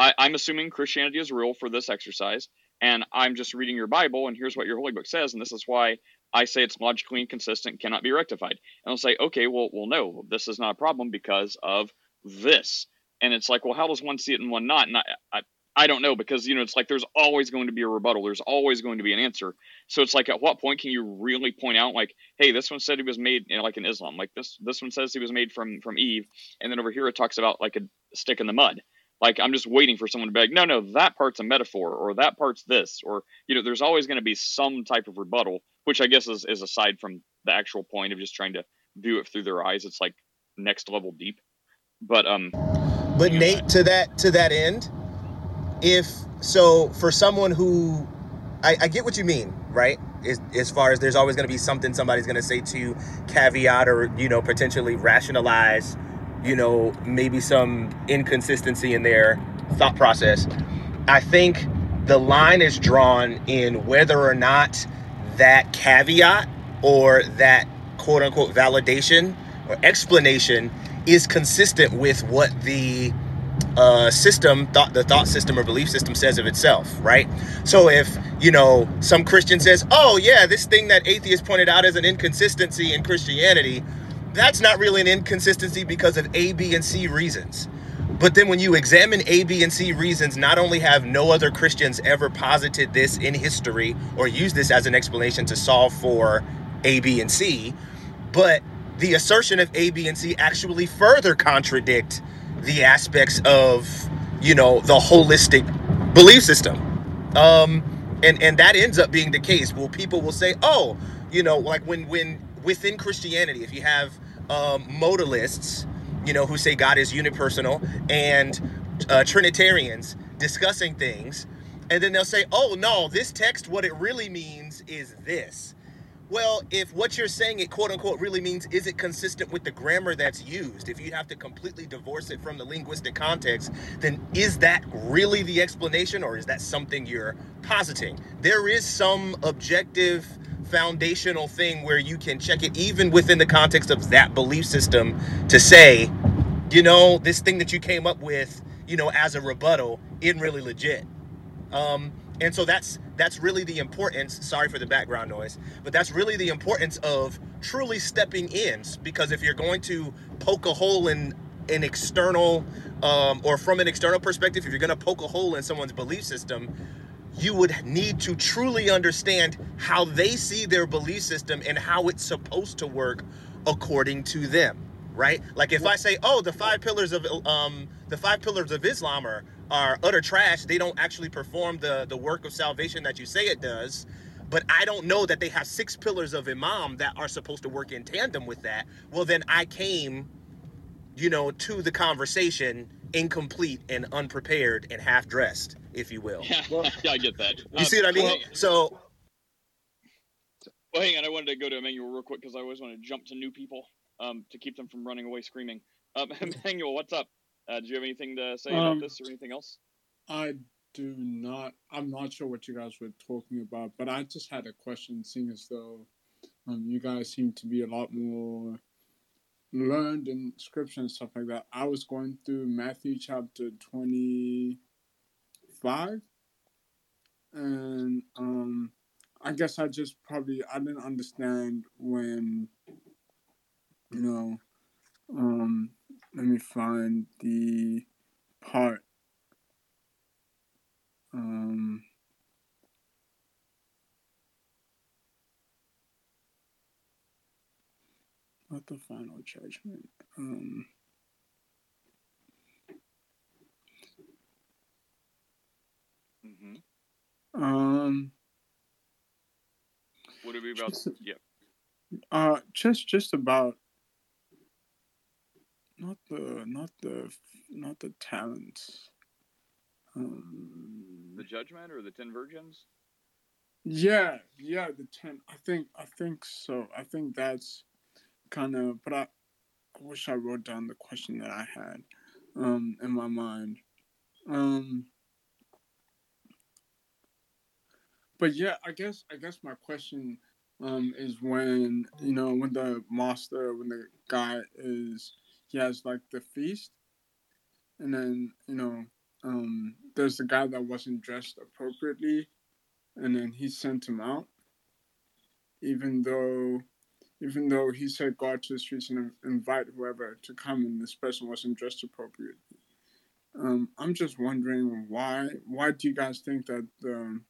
S2: I, I'm assuming Christianity is real for this exercise, and I'm just reading your Bible, and here's what your holy book says, and this is why I say it's logically inconsistent, cannot be rectified. And I'll say, okay, well, well, no, this is not a problem because of this. And it's like, well, how does one see it and one not? And I, I, I don't know because you know it's like there's always going to be a rebuttal. There's always going to be an answer. So it's like, at what point can you really point out, like, hey, this one said he was made, you know, like in Islam, like this this one says he was made from from Eve, and then over here it talks about like a stick in the mud. Like I'm just waiting for someone to be like, no, no, that part's a metaphor, or that part's this, or you know, there's always going to be some type of rebuttal, which I guess is is aside from the actual point of just trying to view it through their eyes. It's like next level deep. But um,
S7: But Nate, to that to that end, if so, for someone who, I, I get what you mean, right? As, as far as there's always going to be something somebody's going to say to caveat or you know potentially rationalize, you know maybe some inconsistency in their thought process. I think the line is drawn in whether or not that caveat or that quote unquote validation or explanation is consistent with what the uh, system thought the thought system or belief system says of itself right so if you know some christian says oh yeah this thing that atheists pointed out as an inconsistency in christianity that's not really an inconsistency because of a b and c reasons but then when you examine A, B, and C reasons, not only have no other Christians ever posited this in history or used this as an explanation to solve for A, B, and C, but the assertion of A, B, and C actually further contradict the aspects of, you know, the holistic belief system. Um, and and that ends up being the case. Well, people will say, oh, you know, like when when within Christianity, if you have um, modalists you know, who say God is unipersonal, and uh, Trinitarians discussing things, and then they'll say, "Oh no, this text, what it really means is this." Well, if what you're saying it quote unquote really means is it consistent with the grammar that's used, if you have to completely divorce it from the linguistic context, then is that really the explanation or is that something you're positing? There is some objective foundational thing where you can check it even within the context of that belief system to say, you know, this thing that you came up with, you know, as a rebuttal isn't really legit. Um, and so that's that's really the importance. Sorry for the background noise, but that's really the importance of truly stepping in. Because if you're going to poke a hole in an external um, or from an external perspective, if you're going to poke a hole in someone's belief system, you would need to truly understand how they see their belief system and how it's supposed to work according to them right? Like if i say oh the five pillars of um the five pillars of islam are are utter trash they don't actually perform the the work of salvation that you say it does but i don't know that they have six pillars of iman that are supposed to work in tandem with that well then i came you know to the conversation incomplete and unprepared and half dressed if you will
S2: Yeah, yeah, I get that.
S7: you
S2: Um,
S7: see what i mean
S2: well,
S7: so
S2: Well, hang on. I wanted to go to Emmanuel real quick because I always want to jump to new people um, to keep them from running away screaming. Um, Emmanuel, what's up? Uh, do you have anything to say about
S11: Um,
S2: this or anything else?
S11: I do not. I'm not sure what you guys were talking about, but I just had a question, seeing as though um, you guys seem to be a lot more learned in scripture and stuff like that. I was going through Matthew chapter 25, and um, I guess I just probably I didn't understand when you know. Um, let me find the part. Um, not the final judgment. Um,
S2: Mm-hmm.
S11: um,
S2: Would it be about?
S11: just,
S2: Yeah.
S11: uh, just, just about not the, not the, not the talents. Um,
S2: The judgment or the ten virgins?
S11: yeah, yeah, the ten. I think, I think so. I think that's kind of. But I, I wish I wrote down the question that I had, um, in my mind. Um, but yeah, I guess I guess my question um is when you know when the master when the guy is he has like the feast and then you know um there's the guy that wasn't dressed appropriately and then he sent him out even though even though he said go out to the streets and invite whoever to come and this person wasn't dressed appropriately. Um i'm just wondering why why do you guys think that the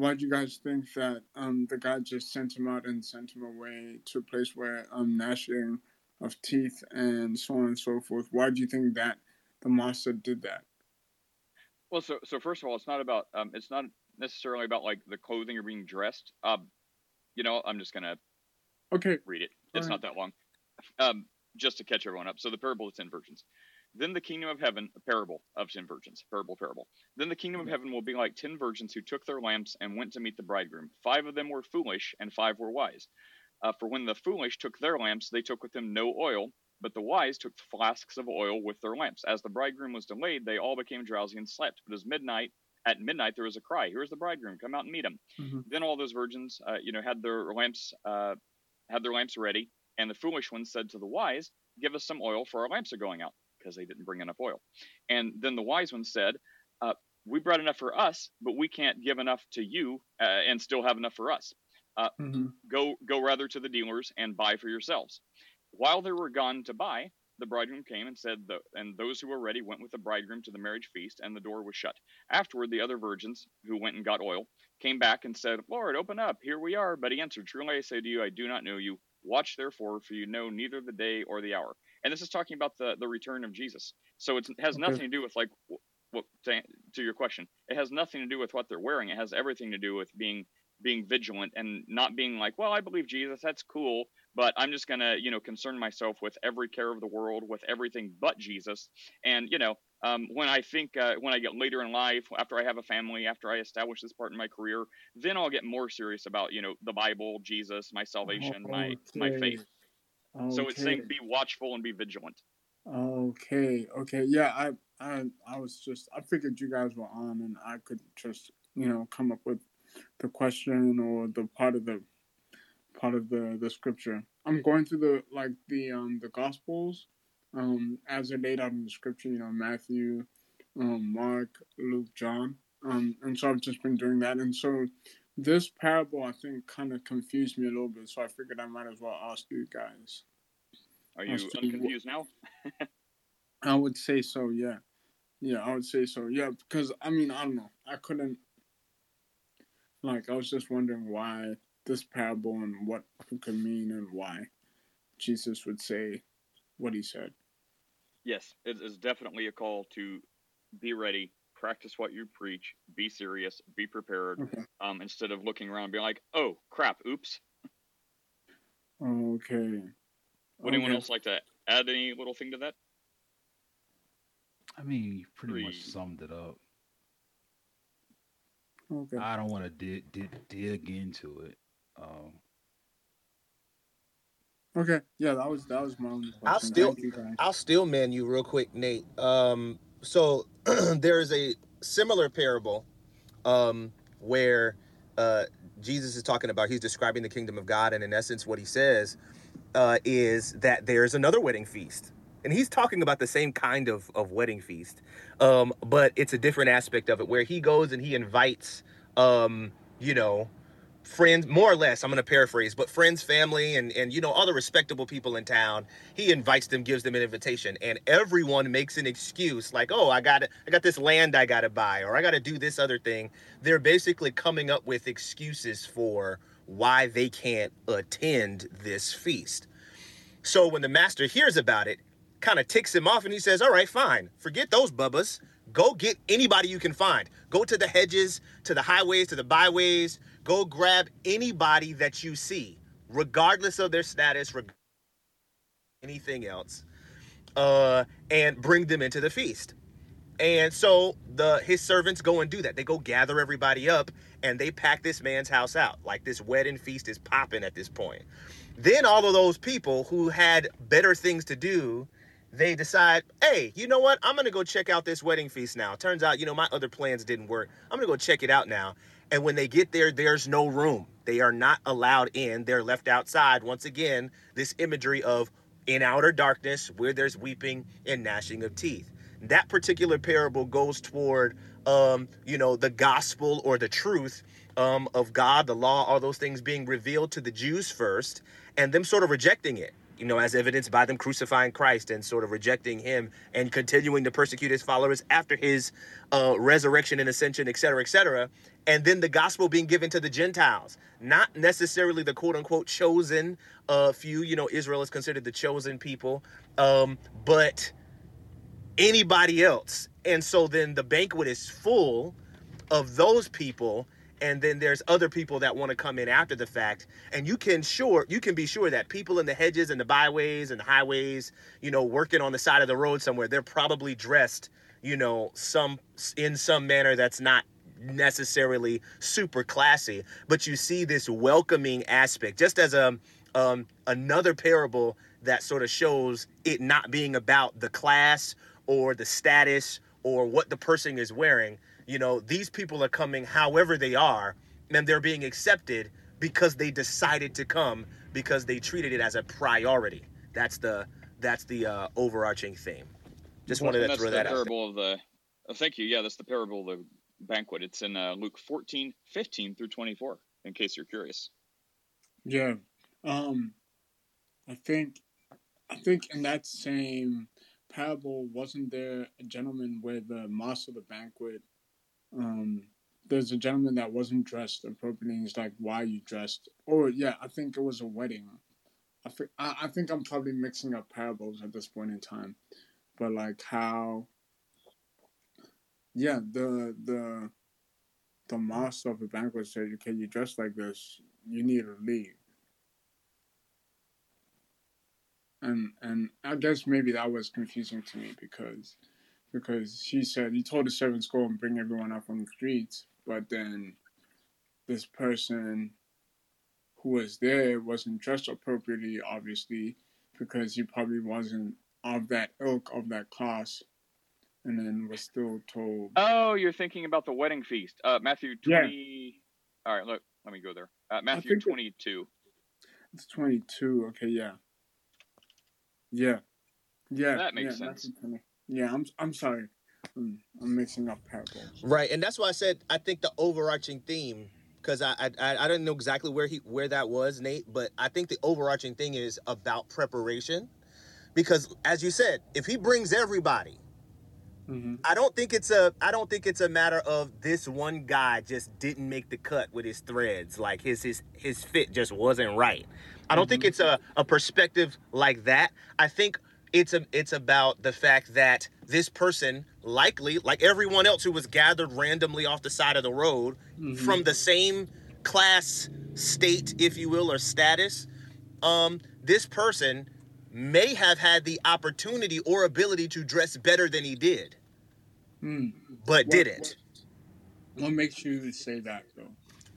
S11: why do you guys think that um, the guy just sent him out and sent him away to a place where um, gnashing of teeth and so on and so forth? Why do you think that the master did that?
S2: Well, so so first of all, it's not about um, it's not necessarily about like the clothing or being dressed. Um, you know, I'm just gonna
S11: Okay,
S2: read it. It's
S11: Alright.
S2: not that long. Um, just to catch everyone up. So the parable of ten virgins. Then the kingdom of heaven, a parable of ten virgins, parable, parable. Then the kingdom of heaven will be like ten virgins who took their lamps and went to meet the bridegroom. Five of them were foolish, and five were wise. Uh, for when the foolish took their lamps, they took with them no oil, but the wise took flasks of oil with their lamps. As the bridegroom was delayed, they all became drowsy and slept. But as midnight, at midnight there was a cry, "Here's the bridegroom! Come out and meet him!"
S11: Mhm.
S2: Then all those virgins, uh, you know, had their lamps, uh, had their lamps ready. And the foolish ones said to the wise, give us some oil for our lamps are going out because they didn't bring enough oil. And then the wise one said, uh, we brought enough for us, but we can't give enough to you uh, and still have enough for us. Uh,
S11: Mm-hmm.
S2: go go rather to the dealers and buy for yourselves. While they were gone to buy, the bridegroom came and said, the, and those who were ready went with the bridegroom to the marriage feast, and the door was shut. Afterward, the other virgins who went and got oil came back and said, Lord, open up, here we are. But he answered, Truly I say to you, I do not know you. Watch therefore, for you know neither the day or the hour. And this is talking about the, the return of Jesus. So it's, it has
S11: Okay.
S2: nothing to do with like what to, to your question. It has nothing to do with what they're wearing. It has everything to do with being being vigilant and not being like, well, I believe Jesus, that's cool, but I'm just gonna, you know, concern myself with every care of the world, with everything but Jesus. And you know, um, when I think uh, when I get later in life, after I have a family, after I establish this part in my career, then I'll get more serious about, you know, the Bible, Jesus, my salvation, my my
S11: Okay.
S2: So it's saying be watchful and be vigilant.
S11: Okay, okay, yeah. I, I, I was just. I figured you guys were on, and I could just, you know, come up with the question or the part of the part of the the scripture. I'm going through the like the um the gospels, um as they're laid out in the scripture. You know, Matthew, um, Mark, Luke, John. Um, and so I've just been doing that, and so this parable I think kind of confused me a little bit. So I figured I might as well ask you guys.
S2: Are you
S11: As to wh-
S2: unconfused now?
S11: I would say so, yeah. Yeah, I would say so, yeah. Because I mean, I don't know. I couldn't. Like, I was just wondering why this parable and what it could mean and why Jesus would say what he said.
S2: Yes, it is definitely a call to be ready, practice what you preach, be serious, be prepared.
S11: Okay.
S2: Um, instead of looking around and being like, "Oh crap, oops."
S11: Okay.
S2: Would anyone else like to add any little thing to that?
S4: I mean, you pretty much summed it up.
S11: Okay.
S4: I don't want to dig, dig dig into it. Um,
S11: Okay. Yeah, that was that was my only question.
S7: I'll still
S11: Thank you, guys.
S7: I'll still man you real quick, Nate. Um, so there is a similar parable um, where uh, Jesus is talking about he's describing the kingdom of God, and in essence, what he says uh, is that there's another wedding feast, and he's talking about the same kind of of wedding feast, um, but it's a different aspect of it where he goes and he invites, um, you know, friends more or less i'm going to paraphrase but friends family and and you know other respectable people in town he invites them gives them an invitation and everyone makes an excuse like oh i got i got this land i got to buy or i got to do this other thing. They're basically coming up with excuses for why they can't attend this feast. So when the master hears about it kind of ticks him off and he says all right fine. Forget those bubbas. Go get anybody you can find. Go to the hedges to the highways to the byways go grab anybody that you see regardless of their status reg- anything else uh and bring them into the feast and so the his servants go and do that they go gather everybody up and they pack this man's house out like this wedding feast is popping at this point then all of those people who had better things to do they decide, hey, you know what? I'm gonna go check out this wedding feast now. Turns out, you know, my other plans didn't work. I'm gonna go check it out now. And when they get there, there's no room. They are not allowed in. They're left outside. Once again, this imagery of in outer darkness where there's weeping and gnashing of teeth. That particular parable goes toward, um, you know, the gospel or the truth um, of God, the law, all those things being revealed to the Jews first, and them sort of rejecting it you know, as evidenced by them crucifying Christ and sort of rejecting him and continuing to persecute his followers after his uh, resurrection and ascension, et cetera, et cetera. And then the gospel being given to the Gentiles, not necessarily the quote unquote chosen uh, few. You know, Israel is considered the chosen people, um, but anybody else. And so then the banquet is full of those people and then there's other people that want to come in after the fact and you can sure you can be sure that people in the hedges and the byways and the highways you know working on the side of the road somewhere they're probably dressed you know some in some manner that's not necessarily super classy but you see this welcoming aspect just as a um, another parable that sort of shows it not being about the class or the status or what the person is wearing you know these people are coming however they are and they're being accepted because they decided to come because they treated it as a priority that's the that's the uh, overarching theme. Just wanted
S2: and
S7: to
S2: that's
S7: throw
S2: the
S7: that out. there.
S2: parable of the. Oh, thank you. Yeah, that's the parable of the banquet. It's in uh, Luke 14, 15 through 24, in case you're curious.
S11: Yeah. Um I think I think in that same parable wasn't there a gentleman with the master of the banquet um there's a gentleman that wasn't dressed appropriately he's like, Why are you dressed? Or yeah, I think it was a wedding. I think I think I'm probably mixing up parables at this point in time. But like how yeah, the the the master of the banquet said, Okay, you dress like this, you need to leave. and and I guess maybe that was confusing to me because because he said he told the servants go and bring everyone up on the streets, but then this person who was there wasn't dressed appropriately, obviously, because he probably wasn't of that ilk of that class, and then was still told.
S2: Oh, you're thinking about the wedding feast. Uh, Matthew
S11: Yeah.
S2: 20. All right, look, let me go there. Uh, Matthew 22.
S11: It's twenty two. Okay, yeah, yeah, yeah.
S2: That makes
S11: yeah,
S2: sense.
S11: Yeah, I'm I'm sorry. I'm, I'm mixing up parables.
S7: Right, and that's why I said I think the overarching theme, because I, I I I didn't know exactly where he where that was, Nate, but I think the overarching thing is about preparation, because as you said, if he brings everybody,
S11: Mm-hmm.
S7: I don't think it's a I don't think it's a matter of this one guy just didn't make the cut with his threads, like his his his fit just wasn't right. I don't think it's a a perspective like that. I think it's a it's about the fact that this person likely like everyone else who was gathered randomly off the side of the road from the same class state if you will or status um this person may have had the opportunity or ability to dress better than he did
S11: Hmm.
S7: but
S11: What-
S7: didn't.
S11: What makes you say that though?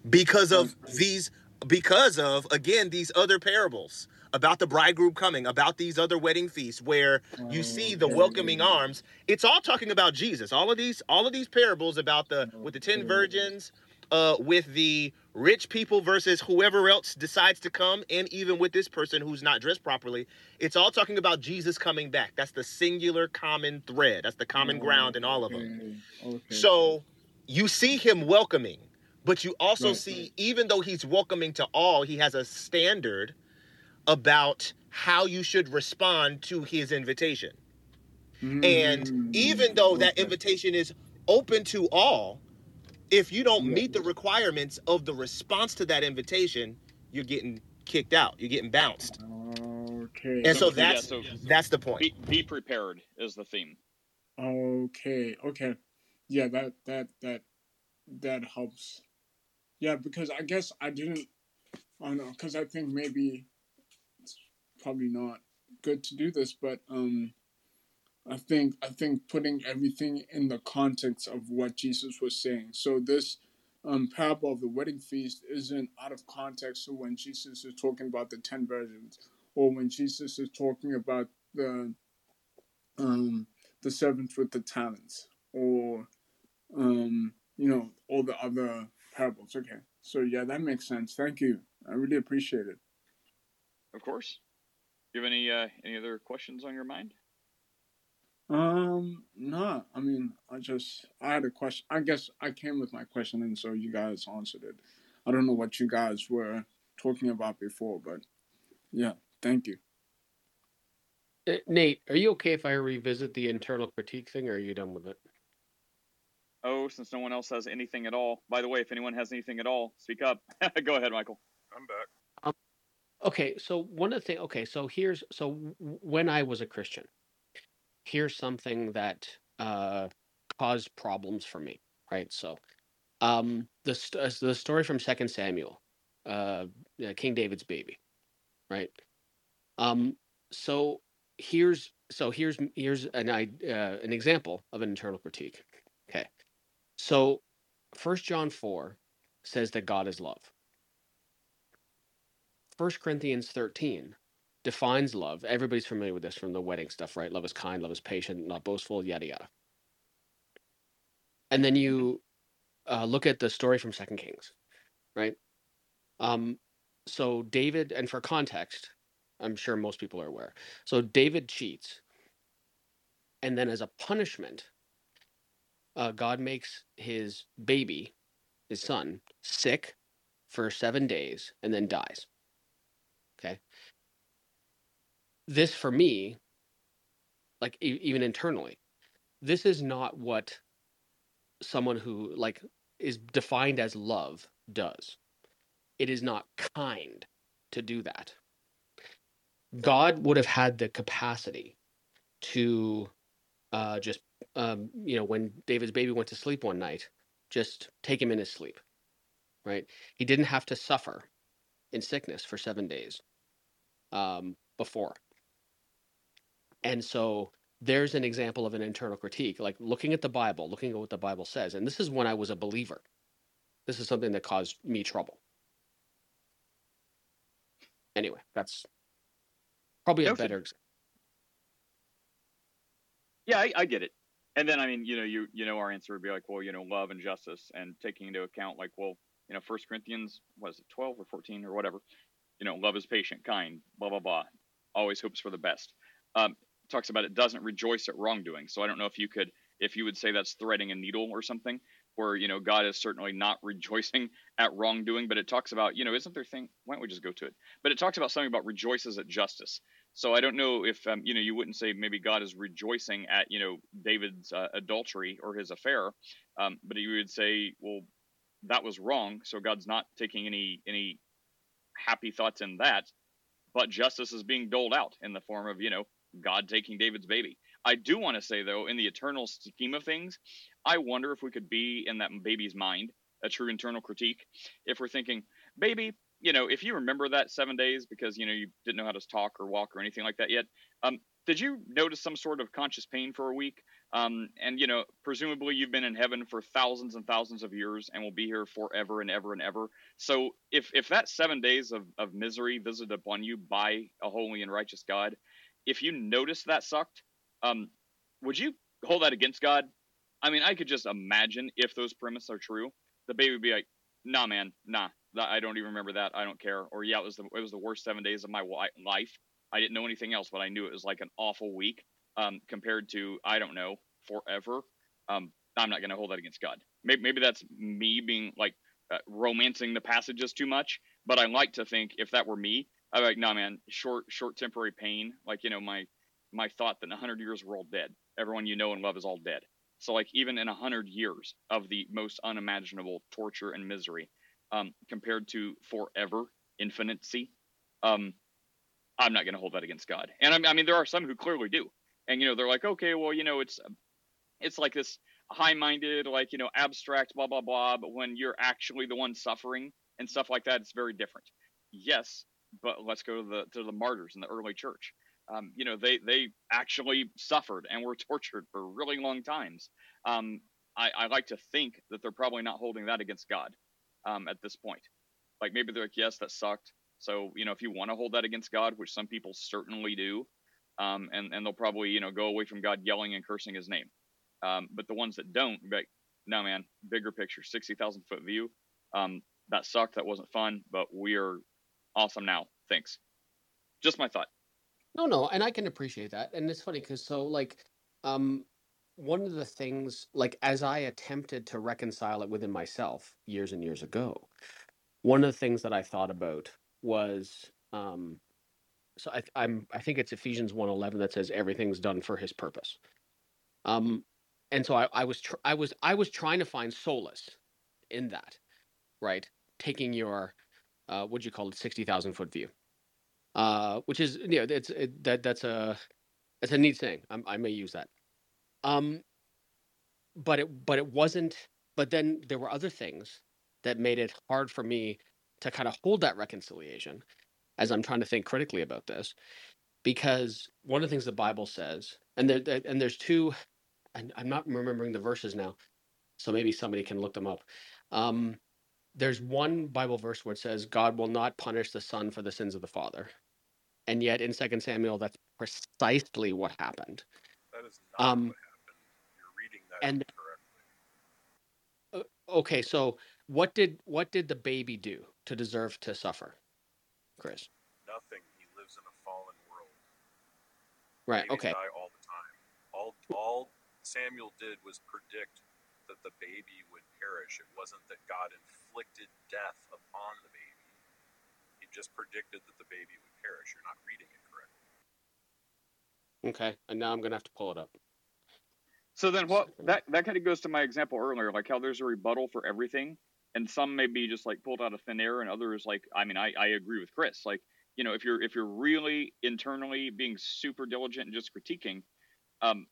S7: because of these because of again these other parables about the bridegroom coming about these other wedding feasts where you see the welcoming arms. It's all talking about jesus. All of these all of these parables about the with the 10 virgins uh with the rich people versus whoever else decides to come and even with this person who's not dressed properly it's all talking about jesus coming back that's the singular common thread that's the common ground in all of them
S11: Okay.
S7: so you see him welcoming, but you also
S11: Right.
S7: see, even though he's welcoming to all, he has a standard about how you should respond to his invitation. And even though that invitation is open to all, if you don't meet the requirements of the response to that invitation, you're getting kicked out. You're getting bounced.
S11: Okay.
S7: And so
S2: yeah,
S7: that's
S2: so
S7: that's the point.
S2: be, be prepared is the theme.
S11: Okay. Okay. Yeah. That that that that helps. Yeah, because I guess I didn't. I don't know. Because I think maybe it's probably not good to do this, but um, I think I think putting everything in the context of what Jesus was saying. So this um, parable of the wedding feast isn't out of context. So when Jesus is talking about the ten virgins, or when Jesus is talking about the um, the servants with the talents, or um, you know all the other parables. Okay, so yeah, that makes sense. Thank you. I really appreciate it.
S2: Of course. Do you have any uh, any other questions on your mind?
S11: Um, no, I mean, I just I had a question. I guess I came with my question, and so you guys answered it. I don't know what you guys were talking about before, but yeah, thank you.
S12: Uh, Nate, are you okay if I revisit the internal critique thing, or are you done with it?
S2: Oh, since no one else has anything at all. By the way, if anyone has anything at all, speak up. Go ahead, Michael.
S13: I'm back.
S12: Um, okay, so one of the things. Okay, so here's so w- when I was a Christian, here's something that uh, caused problems for me. Right, so um, the st- uh, the story from Second Samuel, uh, King David's baby, right? Um, so here's so here's here's an i uh, an example of an internal critique. Okay, so First John four says that God is love. First Corinthians 13 defines love. Everybody's familiar with this from the wedding stuff, right? Love is kind, love is patient, not boastful, yada yada. And then you uh, look at the story from Second Kings, right? Um, so David, and for context, I'm sure most people are aware. So David cheats, and then as a punishment, uh, God makes his baby, his son, sick for seven days and then dies. Okay. This for me, like e- even internally, this is not what someone who like is defined as love does. It is not kind to do that. God would have had the capacity to uh, just, um, you know, when David's baby went to sleep one night, just take him in his sleep, right? He didn't have to suffer in sickness for seven days um, before. And so there's an example of an internal critique, like looking at the Bible, looking at what the Bible says. And this is when I was a believer. This is something that caused me trouble. Anyway, that's probably a better example.
S2: Yeah, I, I get it. And then I mean, you know, you you know, our answer would be like, well, you know, love and justice, and taking into account like, well, you know, First Corinthians was it twelve or fourteen or whatever. You know, love is patient, kind, blah blah blah. Always hopes for the best. Um, talks about it doesn't rejoice at wrongdoing. So I don't know if you could, if you would say that's threading a needle or something, where you know God is certainly not rejoicing at wrongdoing, but it talks about, you know, isn't there thing? Why don't we just go to it? But it talks about something about rejoices at justice. So I don't know if um, you know you wouldn't say maybe God is rejoicing at you know David's uh, adultery or his affair, um, but you would say, well, that was wrong. So God's not taking any any happy thoughts in that, but justice is being doled out in the form of you know God taking David's baby. I do want to say though, in the eternal scheme of things, I wonder if we could be in that baby's mind, a true internal critique, if we're thinking, baby, you know, if you remember that seven days because you know you didn't know how to talk or walk or anything like that yet, um, did you notice some sort of conscious pain for a week? Um, and you know, presumably you've been in heaven for thousands and thousands of years and will be here forever and ever and ever. So if if that seven days of, of misery visited upon you by a holy and righteous God, if you noticed that sucked, um, would you hold that against God? I mean, I could just imagine if those premises are true, the baby would be like, "Nah, man, nah, I don't even remember that. I don't care." Or yeah, it was the it was the worst seven days of my life. I didn't know anything else, but I knew it was like an awful week um, compared to I don't know forever. Um, I'm not going to hold that against God. Maybe, maybe that's me being like uh, romancing the passages too much. But I like to think if that were me, Be like, nah, man, short, short temporary pain. Like you know, my my thought that in hundred years we're all dead. Everyone you know and love is all dead. So like even in hundred years of the most unimaginable torture and misery, um, compared to forever infinicy, um, I'm not going to hold that against God. And I, I mean, there are some who clearly do, and you know, they're like, okay, well, you know, it's it's like this high-minded, like you know, abstract, blah blah blah. But when you're actually the one suffering and stuff like that, it's very different. Yes, but let's go to the to the martyrs in the early church. Um, you know, they they actually suffered and were tortured for really long times. Um, I, I like to think that they're probably not holding that against God um, at this point. Like maybe they're like, yes, that sucked. So you know, if you want to hold that against God, which some people certainly do, um, and and they'll probably you know go away from God yelling and cursing His name. Um, but the ones that don't, like, no man, bigger picture, sixty thousand foot view. Um, that sucked. That wasn't fun, but we are awesome now. Thanks. Just my thought.
S12: No, no, and I can appreciate that. And it's funny because so like um one of the things like as I attempted to reconcile it within myself years and years ago, one of the things that I thought about was um so I I'm I think it's Ephesians 1:11 that says everything's done for his purpose. Um and so I I was tr- I was I was trying to find solace in that, right? Taking your uh what do you call it 60,000 foot view uh, which is you know it's it, that that's a that's a neat thing. I, I may use that. Um, but it but it wasn't. But then there were other things that made it hard for me to kind of hold that reconciliation as I'm trying to think critically about this, because one of the things the Bible says, and there- and there's two, and I'm not remembering the verses now, so maybe somebody can look them up. Um, there's one Bible verse where it says, "God will not punish the son for the sins of the father," and yet in Second Samuel, that's precisely what happened.
S13: That is not
S12: Um,
S13: what happened. You're reading that
S12: and
S13: incorrectly.
S12: uh, okay, so what did what did the baby do to deserve to suffer, Chris?
S13: Nothing. He lives in a fallen world.
S12: Right.
S13: Babies
S12: Okay.
S13: die all the time. All all Samuel did was predict that the baby would perish. It wasn't that God inflicted death upon the baby. He just predicted that the baby would perish. You're not reading it correctly.
S12: Okay. And now I'm gonna have to pull it up.
S2: So then what that that kind of goes to my example earlier, like how there's a rebuttal for everything, and some may be just like pulled out of thin air, and others like I mean I, I agree with Chris. Like you know if you're if you're really internally being super diligent and just critiquing, um,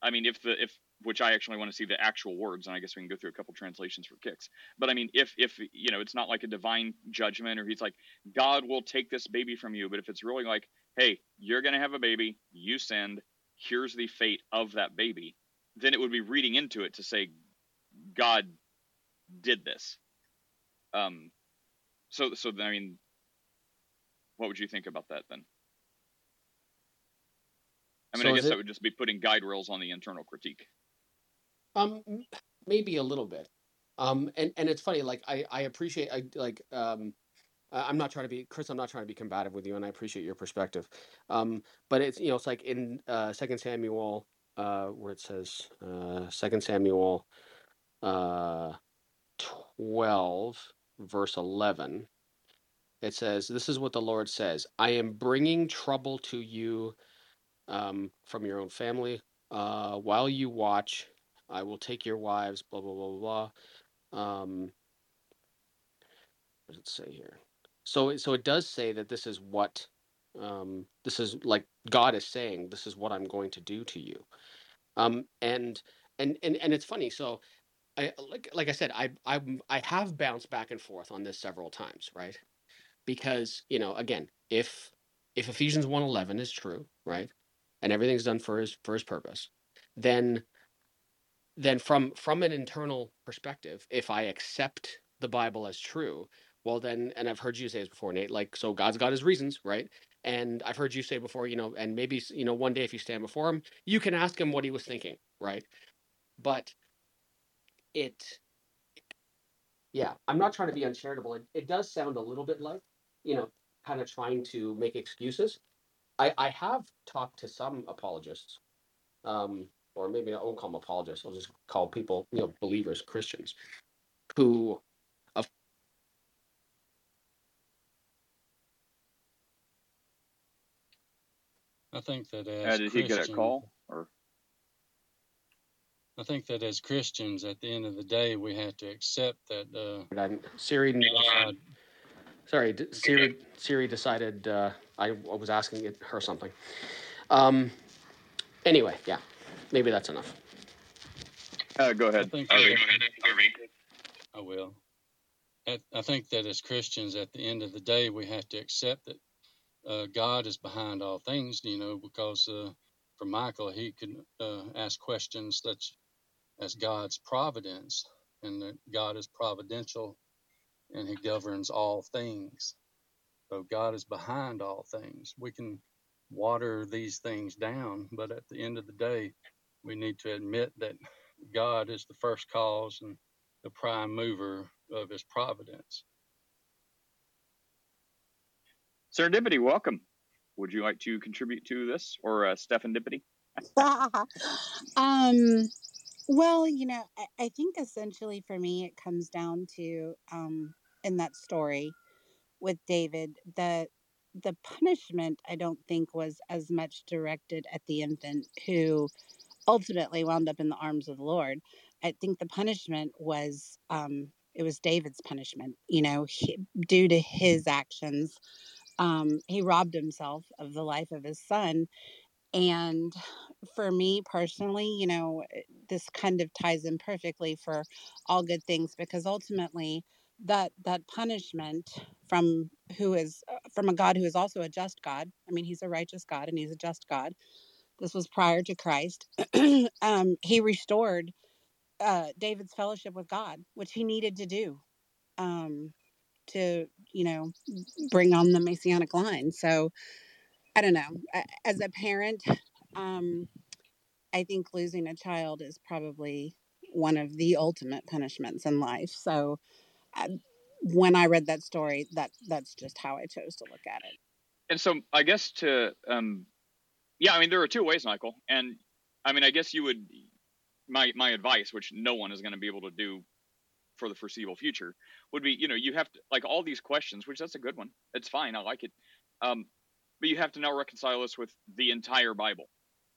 S2: I mean if the if which I actually want to see the actual words, and I guess we can go through a couple translations for kicks. But I mean if if you know it's not like a divine judgment or he's like God will take this baby from you, but if it's really like hey you're gonna have a baby, you send, here's the fate of that baby, then it would be reading into it to say God did this. Um, so so I mean, what would you think about that then? I mean,
S12: So
S2: I guess that
S12: it-
S2: would just be putting guide rails on the internal critique.
S12: Um, maybe a little bit. Um, and and it's funny. Like I I appreciate I like um. I'm not trying to be Chris. I'm not trying to be combative with you, and I appreciate your perspective. Um, but it's you know it's like in uh, Second Samuel, uh, where it says uh, Second Samuel, uh, twelve verse eleven. It says, "This is what the Lord says: I am bringing trouble to you um, from your own family. Uh, while you watch, I will take your wives." Blah blah blah blah. Um, what does it say here? So so it does say that this is what um, this is like God is saying. This is what I'm going to do to you. Um, and and and and it's funny. So I like like I said, I I I have bounced back and forth on this several times, right? Because you know, again, if if Ephesians 1:11 is true, right, and everything's done for his for his purpose, then then from from an internal perspective, if I accept the Bible as true, well then, and I've heard you say this before, Nate, like so God's got his reasons, right? And I've heard you say before, you know, and maybe you know one day if you stand before him, you can ask him what he was thinking, right? But it yeah, I'm not trying to be uncharitable. It, it does sound a little bit like, you know, kind of trying to make excuses. I, I have talked to some apologists, um, or maybe I won't call them apologists. I'll just call people, you know, believers, Christians, who, of
S14: I think that
S2: Uh,
S14: as
S2: did he get a
S14: Christians,
S2: call or?
S14: I think that as Christians, at the end of the day, we have to accept that. Uh,
S12: I'm, Siri,
S14: God,
S12: sorry, d- Siri, Siri decided uh, I, I was asking it, her something. Um, anyway, yeah, maybe that's enough.
S2: Uh, go ahead.
S14: think
S2: Harvey.
S14: that- I will. I, I think that as Christians, at the end of the day, we have to accept that uh, God is behind all things. You know, because uh, for Michael, he could uh, ask questions such as God's providence, and that God is providential, and He governs all things. So God is behind all things. We can water these things down, but at the end of the day, we need to admit that God is the first cause and the prime mover of his providence.
S2: Serendipity, welcome. Would you like to contribute to this or uh, Stefan Dippity?
S15: um, well, you know, I, I think essentially for me, it comes down to um, in that story with David, the the punishment I don't think was as much directed at the infant who ultimately wound up in the arms of the Lord. I think the punishment was um, it was David's punishment. You know, he, due to his actions, um, he robbed himself of the life of his son, and for me personally, you know, eh, this kind of ties in perfectly for all good things because ultimately that that punishment from who is uh, from a God who is also a just God. I mean, he's a righteous God and he's a just God. This was prior to Christ. um, he restored uh, David's fellowship with God, which he needed to do um, to, you know, bring on the messianic line. So I don't know. As a parent, um, I think losing a child is probably one of the ultimate punishments in life. So, I, when I read that story, that that's just how I chose to look at it.
S2: and so I guess to um, yeah, I mean there are two ways, Michael, and I mean I guess you would my my advice, which no one is going to be able to do for the foreseeable future, would be you know you have to like all these questions, which that's a good one. It's fine, I like it, um, but you have to now reconcile this with the entire Bible,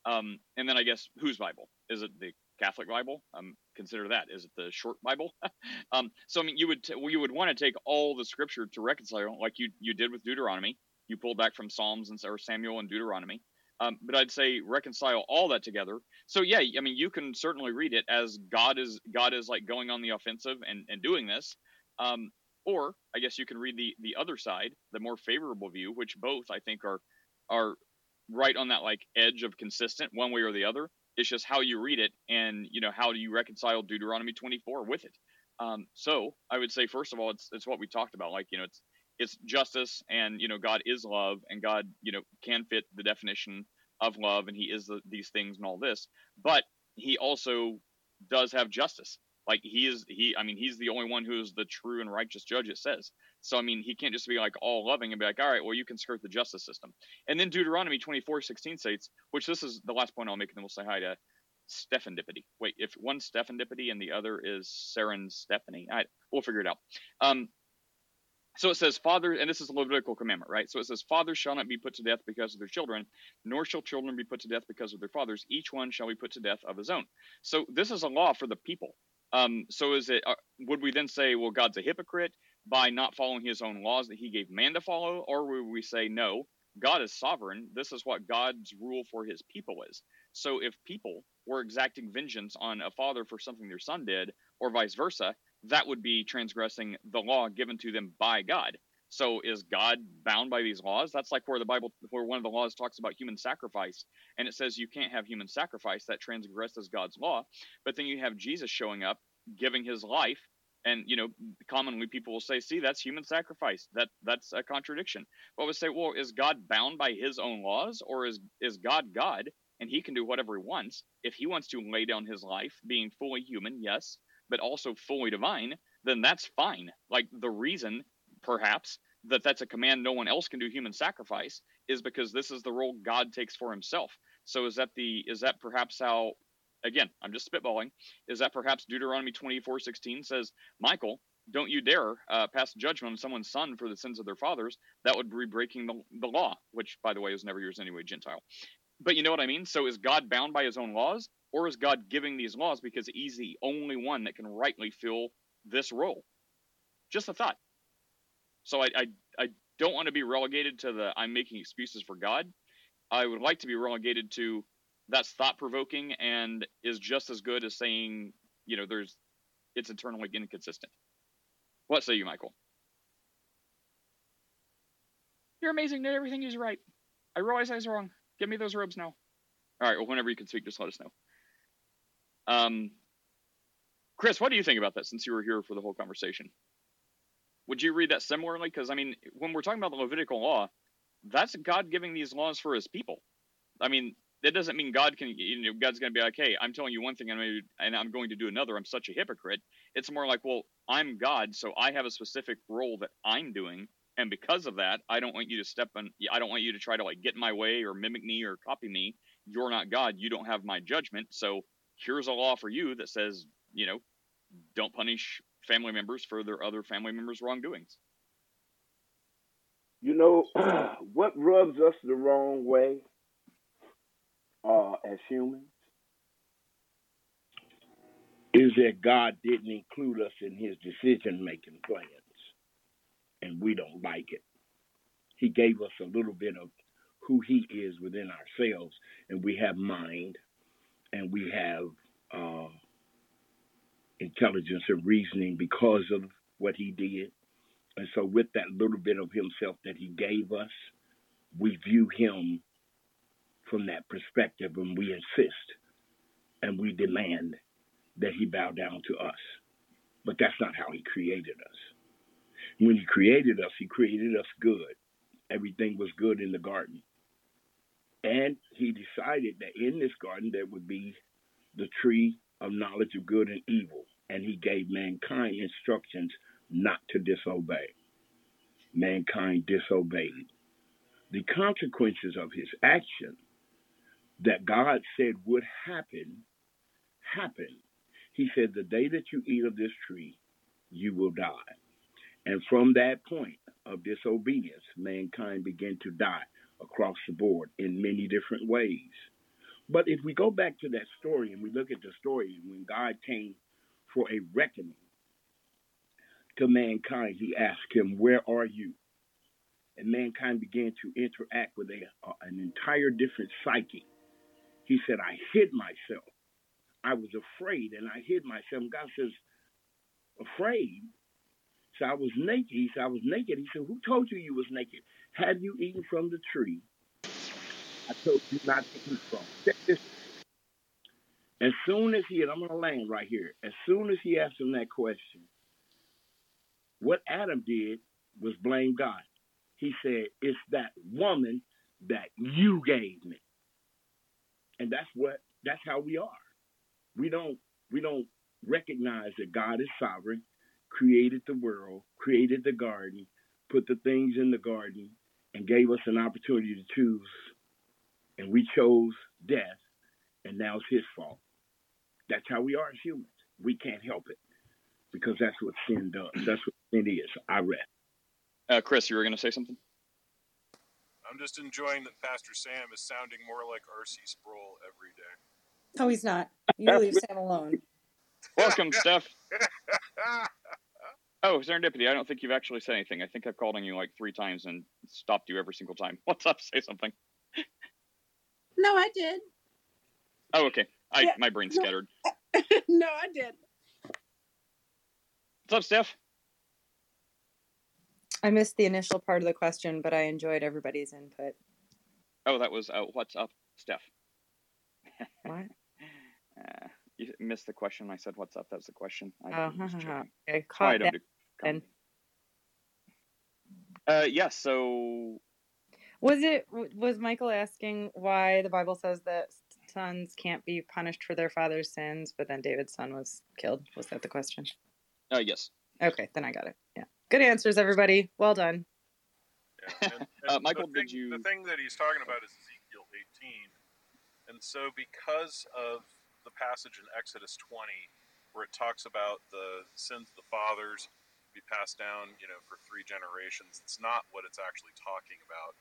S2: um, and then I guess whose Bible is it? The Catholic Bible? Um, consider that. Is it the short Bible? um, so I mean, you would t- you would want to take all the scripture to reconcile, like you you did with Deuteronomy. You pulled back from Psalms and or Samuel and Deuteronomy. Um, but I'd say reconcile all that together. So yeah, I mean, you can certainly read it as God is God is like going on the offensive and and doing this. Um, or I guess you can read the the other side, the more favorable view, which both I think are are right on that like edge of consistent one way or the other. It's just how you read it, and you know how do you reconcile Deuteronomy 24 with it. Um, so I would say first of all, it's it's what we talked about. Like you know, it's it's justice, and you know God is love, and God you know can fit the definition of love, and He is the, these things and all this. But He also does have justice. Like he is he I mean he's the only one who is the true and righteous judge it says. So I mean he can't just be like all loving and be like, all right, well you can skirt the justice system. And then Deuteronomy twenty four sixteen states, which this is the last point I'll make, and then we'll say hi to Stephandipity. Wait, if one's Stephandipity and the other is Saren Stephanie, I, we'll figure it out. Um, so it says, Father, and this is a Levitical commandment, right? So it says, Fathers shall not be put to death because of their children, nor shall children be put to death because of their fathers. Each one shall be put to death of his own. So this is a law for the people. Um, so is it? Uh, would we then say, well, God's a hypocrite by not following His own laws that He gave man to follow, or would we say, no, God is sovereign. This is what God's rule for His people is. So if people were exacting vengeance on a father for something their son did, or vice versa, that would be transgressing the law given to them by God. So is God bound by these laws? That's like where the Bible, where one of the laws talks about human sacrifice, and it says you can't have human sacrifice that transgresses God's law. But then you have Jesus showing up, giving his life, and you know, commonly people will say, "See, that's human sacrifice. That that's a contradiction." But we say, "Well, is God bound by His own laws, or is is God God and He can do whatever He wants? If He wants to lay down His life, being fully human, yes, but also fully divine, then that's fine. Like the reason, perhaps, that that's a command no one else can do human sacrifice is because this is the role God takes for himself. So is that the is that perhaps how again, I'm just spitballing, is that perhaps Deuteronomy 24:16 says, "Michael, don't you dare uh, pass judgment on someone's son for the sins of their fathers. That would be breaking the, the law, which, by the way, is never yours anyway, Gentile. But you know what I mean? So is God bound by his own laws, or is God giving these laws because he's the only one that can rightly fill this role? Just a thought. So I, I, I don't want to be relegated to the I'm making excuses for God. I would like to be relegated to that's thought provoking and is just as good as saying, you know, there's it's internally inconsistent. What say you, Michael? You're amazing. Did everything is right. I realize I was wrong. Give me those robes now. All right. Well, whenever you can speak, just let us know. Um, Chris, what do you think about that? Since you were here for the whole conversation, would you read that similarly? Because I mean, when we're talking about the Levitical law, that's God giving these laws for His people. I mean, that doesn't mean God can, you know, God's going to be like, hey, I'm telling you one thing and I'm going to do another. I'm such a hypocrite. It's more like, well, I'm God, so I have a specific role that I'm doing, and because of that, I don't want you to step in. I don't want you to try to like get in my way or mimic me or copy me. You're not God. You don't have my judgment. So here's a law for you that says, you know, don't punish family members for their other family members' wrongdoings.
S10: You know what rubs us the wrong way uh, as humans is that God didn't include us in His decision making plans, and we don't like it. He gave us a little bit of who He is within ourselves, and we have mind, and we have uh, intelligence and reasoning because of what He did. And so, with that little bit of Himself that He gave us, we view Him from that perspective and we insist and we demand that he bow down to us. But that's not how he created us. When he created us, he created us good. Everything was good in the garden. And he decided that in this garden there would be the tree of knowledge of good and evil. And he gave mankind instructions not to disobey. Mankind disobeyed. the consequences of his action that God said would happen, happened. He said, The day that you eat of this tree, you will die. And from that point of disobedience, mankind began to die across the board in many different ways. But if we go back to that story and we look at the story when God came for a reckoning to mankind, he asked him, Where are you? And mankind began to interact with a, uh, an entire different psyche. He said, I hid myself. I was afraid and I hid myself. And God says, Afraid? So I was naked. He said, I was naked. He said, Who told you you was naked? Have you eaten from the tree I told you not to eat from? Check this. As soon as he, and I'm going to land right here, as soon as he asked him that question, what Adam did was blame God. He said, It's that woman that you gave me. And that's what that's how we are. We don't we don't recognize that God is sovereign, created the world, created the garden, put the things in the garden, and gave us an opportunity to choose. And we chose death, and now it's his fault. That's how we are as humans. We can't help it because that's what sin does. That's what sin is. I rest.
S2: Uh, Chris, you were going to say something?
S13: I'm just enjoying that Pastor Sam is sounding more like R.C. Sproul every day.
S16: No, he's not. You leave Sam alone.
S2: Welcome, Steph. Oh, serendipity. I don't think you've actually said anything. I think I've called on you like three times and stopped you every single time. What's up? Say something.
S16: No, I did.
S2: Oh, okay. I
S16: Yeah,
S2: my brain's
S16: no.
S2: scattered.
S16: no, I did.
S2: What's up, Steph?
S17: I missed the initial part of the question, but I enjoyed everybody's input.
S2: Oh, that was uh, what's up, Steph.
S17: What?
S2: Uh, you missed the question. I said, "What's up?" That's the question. I
S17: Oh,
S2: was
S17: ha, ha, ha.
S2: joking.
S17: okay.
S2: I
S17: Caught
S2: don't
S17: that.
S2: do
S17: then.
S2: Uh, yeah. So
S17: Was it was Michael asking why the Bible says that sons can't be punished for their father's sins, but then David's son was killed? Was that the question?
S2: Uh, yes.
S17: Okay, then I got it. Yeah. Good answers, everybody. Well done.
S2: Uh, Michael,
S13: thing,
S2: did you?
S13: The thing that he's talking about is Ezekiel 18, and so because of the passage in Exodus 20, where it talks about the sins of the fathers be passed down, you know, for three generations, it's not what it's actually talking about,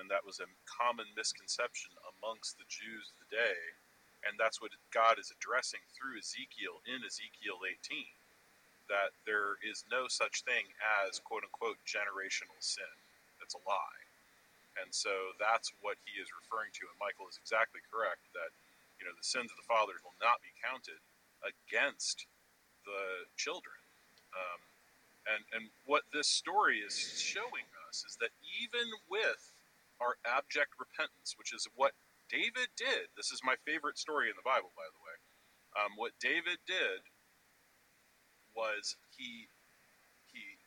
S13: and that was a common misconception amongst the Jews of the day, and that's what God is addressing through Ezekiel in Ezekiel 18 that there is no such thing as quote unquote generational sin. That's a lie. And so that's what he is referring to. And Michael is exactly correct that, you know, the sins of the fathers will not be counted against the children. Um, and, and what this story is showing us is that even with our abject repentance, which is what David did, this is my favorite story in the Bible, by the way. Um, what David did was he he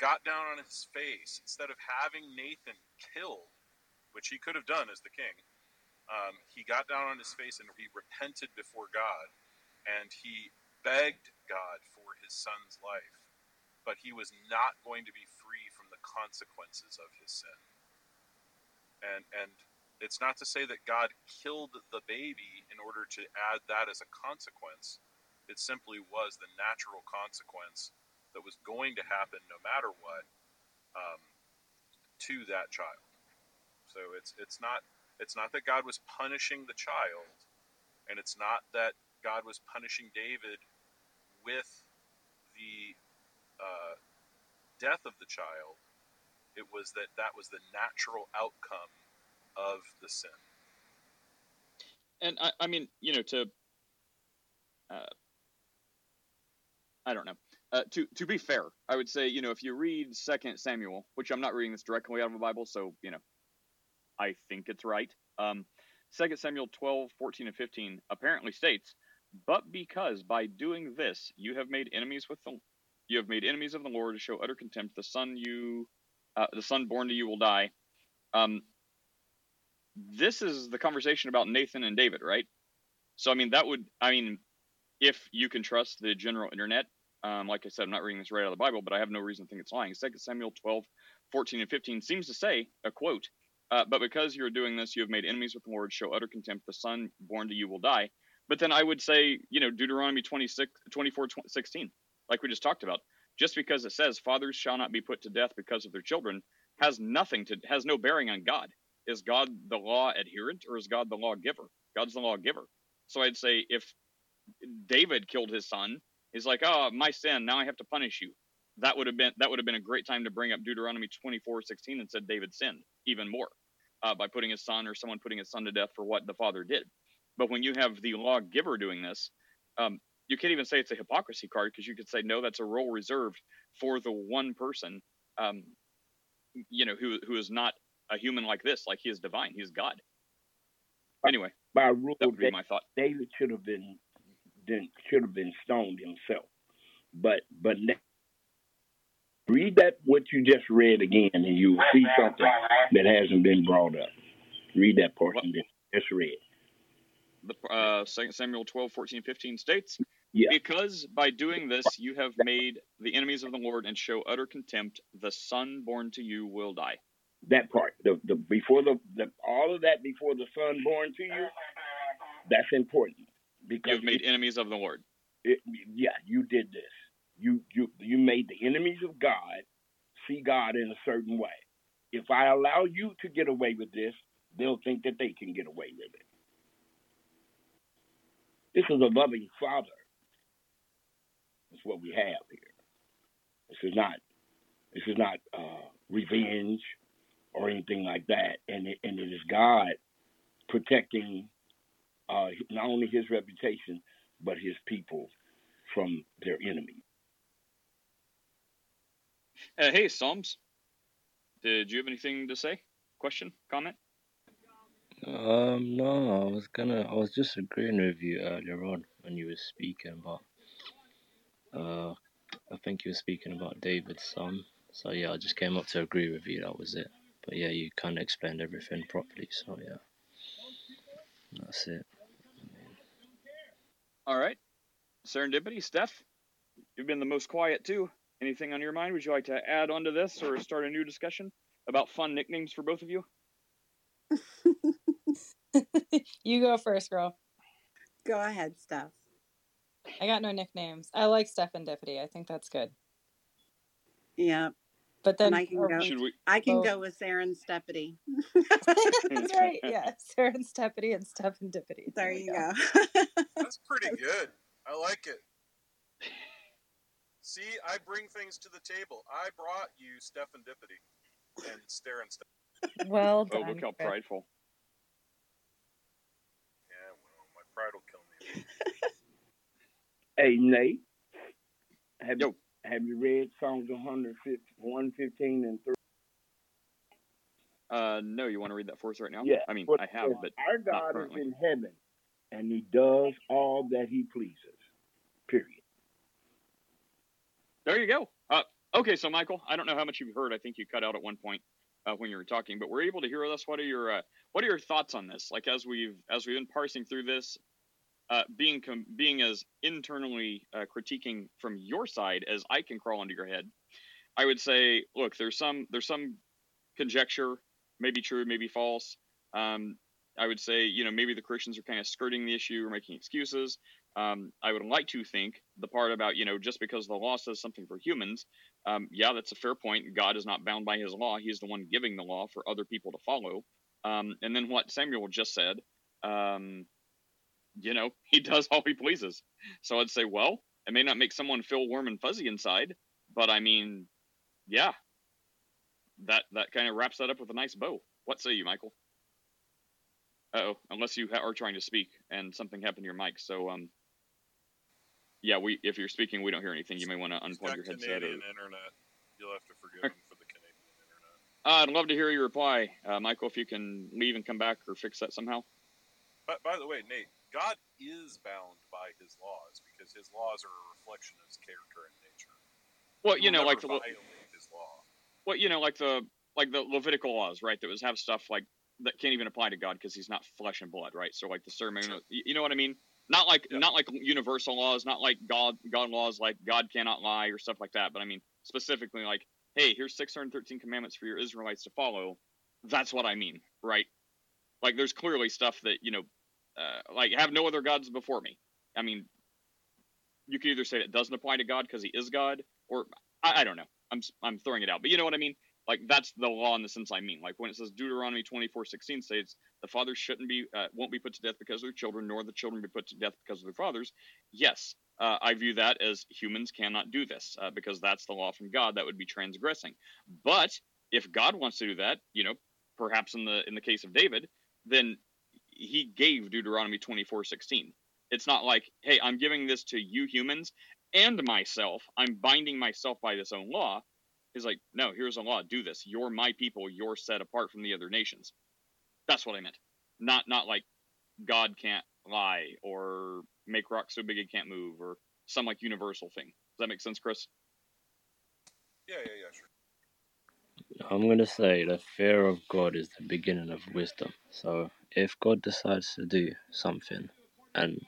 S13: got down on his face instead of having Nathan killed, which he could have done as the king. Um, he got down on his face and he repented before God, and he begged God for his son's life, but he was not going to be free from the consequences of his sin. And and it's not to say that God killed the baby in order to add that as a consequence. It simply was the natural consequence that was going to happen no matter what um, to that child. So it's it's not it's not that God was punishing the child, and it's not that God was punishing David with death of the child. It was that that was the natural outcome of the sin.
S2: And I, I mean, you know, to uh, I don't know. Uh, to to be fair, I would say, you know, if you read Second Samuel, which I'm not reading this directly out of the Bible, so you know, I think it's right. Um, Samuel 12, 14, and 15 apparently states, "But because by doing this you have made enemies with the, you have made enemies of the Lord to show utter contempt. The son you, uh, the son born to you will die." Um, this is the conversation about Nathan and David, right? So I mean, that would, I mean, if you can trust the general internet, um, like I said, I'm not reading this right out of the Bible, but I have no reason to think it's lying. 2 Samuel 12, 14, and 15 seems to say a quote, Uh, but because you're doing this, you have made enemies with the Lord, to show utter contempt. The son born to you will die. But then I would say, you know, Deuteronomy 26, 24, 16, like we just talked about. Just because it says fathers shall not be put to death because of their children has nothing to, has no bearing on God. Is God the law adherent or is God the lawgiver? God's the lawgiver. So I'd say if David killed his son, he's like, oh, my sin, now I have to punish you. That would have been that would have been a great time to bring up Deuteronomy 24, 16 and said David sinned even more uh, by putting his son or someone putting his son to death for what the father did. But when you have the lawgiver doing this, um, you can't even say it's a hypocrisy card because you could say no, that's a role reserved for the one person, um, you know, who who is not a human like this, like he is divine, he is God. Anyway,
S10: by rule,
S2: that would be my thought.
S10: David should have been then should have been stoned himself. But but read that what you just read again, and you will see something that hasn't been brought up. Read that portion that just read.
S2: The, uh, 2 Samuel 12, 14, 15 states,
S10: Yeah.
S2: Because by doing this you have made the enemies of the Lord and show utter contempt, the son born to you will die.
S10: That part, the the before the, the all of that before the son born to you, that's important because
S2: You've made enemies of the Lord.
S10: it, yeah, you did this. You you you made the enemies of God see God in a certain way. If I allow you to get away with this, they'll think that they can get away with it. This is a loving father. That's what we have here. This is not this is not uh, revenge or anything like that, and it, and it is God protecting uh, not only His reputation but His people from their enemies.
S2: Uh, hey, Psalms. Did you have anything to say? Question? Comment?
S18: Um, no, I was gonna, I was just agreeing with you earlier on when you were speaking about, uh, I think you were speaking about David's son. So yeah, I just came up to agree with you. That was it. But yeah, you kind of explained everything properly. So yeah, that's it.
S2: All right. Serendipity, Steph. You've been the most quiet too. Anything on your mind? Would you like to add on to this or start a new discussion about fun nicknames for both of you?
S17: You go first, girl.
S16: Go ahead, Steph.
S17: I got no nicknames. I like Stephendipity. I think that's good.
S16: Yeah.
S17: But then
S16: and I can
S17: or-
S16: go. I can
S17: Oh.
S16: go with Serendipity.
S17: That's right. Yeah, Serendipity and Stephendipity.
S16: There you go.
S13: That's pretty good. I like it. See, I bring things to the table. I brought you Stephendipity and Stare and Step.
S17: Well
S2: Oh,
S17: done.
S2: look how prideful.
S13: Yeah, well, my pride will kill me.
S10: Hey Nate, have you have you read Psalms 115 115 and 3?
S2: Uh, no, you want to read that for us right now?
S10: Yeah.
S2: I mean, I have, but
S10: our God is in heaven, and He does all that He pleases. Period.
S2: There you go. Uh, okay, so Michael, I don't know how much you've heard. I think you cut out at one point uh, when you were talking, but we're able to hear us. What are your uh, What are your thoughts on this? Like as we've as we've been parsing through this, uh, being com- being as internally uh, critiquing from your side as I can crawl into your head, I would say, look, there's some there's some conjecture, maybe true, maybe false. Um, I would say, you know, maybe the Christians are kind of skirting the issue or making excuses. Um, I would like to think the part about, you know, just because the law says something for humans, um, yeah, that's a fair point. God is not bound by his law. He's the one giving the law for other people to follow. Um, and then what Samuel just said, um, you know, he does all he pleases. So I'd say, well, it may not make someone feel warm and fuzzy inside, but I mean, yeah, that that kind of wraps that up with a nice bow. What say you, Michael? Uh oh, unless you ha- are trying to speak and something happened to your mic. So um, yeah, we if you're speaking, we don't hear anything. You may want to unplug your headset. Or,
S13: Canadian internet. You'll have to forgive him for the Canadian internet.
S2: uh, I'd love to hear your reply, uh, Michael. If you can leave and come back or fix that somehow.
S13: But by the way, Nate, God is bound by His laws because His laws are a reflection of His character and nature.
S2: Well, you know, like the
S13: His law.
S2: well, you know, like the like the Levitical laws, right? That was have stuff like that can't even apply to God because He's not flesh and blood, right? So like the ceremonial, you you know what I mean? Not like not like universal laws, not like God God laws like God cannot lie or stuff like that. But I mean specifically like, hey, here's 613 commandments for your Israelites to follow. that's what I mean, right? Like there's clearly stuff that you know, uh, like have no other gods before me. I mean, you can either say it doesn't apply to God because He is God, or I, I don't know. I'm I'm throwing it out, but you know what I mean. Like that's the law in the sense I mean. Like when it says Deuteronomy 24:16 states the fathers shouldn't be uh, won't be put to death because of their children, nor the children be put to death because of their fathers. Yes, uh, I view that as humans cannot do this uh, because that's the law from God. That would be transgressing. But if God wants to do that, you know, perhaps in the in the case of David, then he gave Deuteronomy 24:16. It's not like, hey, I'm giving this to you humans and myself. I'm binding myself by this own law. He's like, no, here's a law. Do this. You're my people. You're set apart from the other nations. That's what I meant. Not not like God can't lie or make rocks so big it can't move or some like universal thing. Does that make sense, Chris?
S13: Yeah, yeah, yeah, sure.
S18: I'm gonna say the fear of God is the beginning of wisdom. So if God decides to do something, and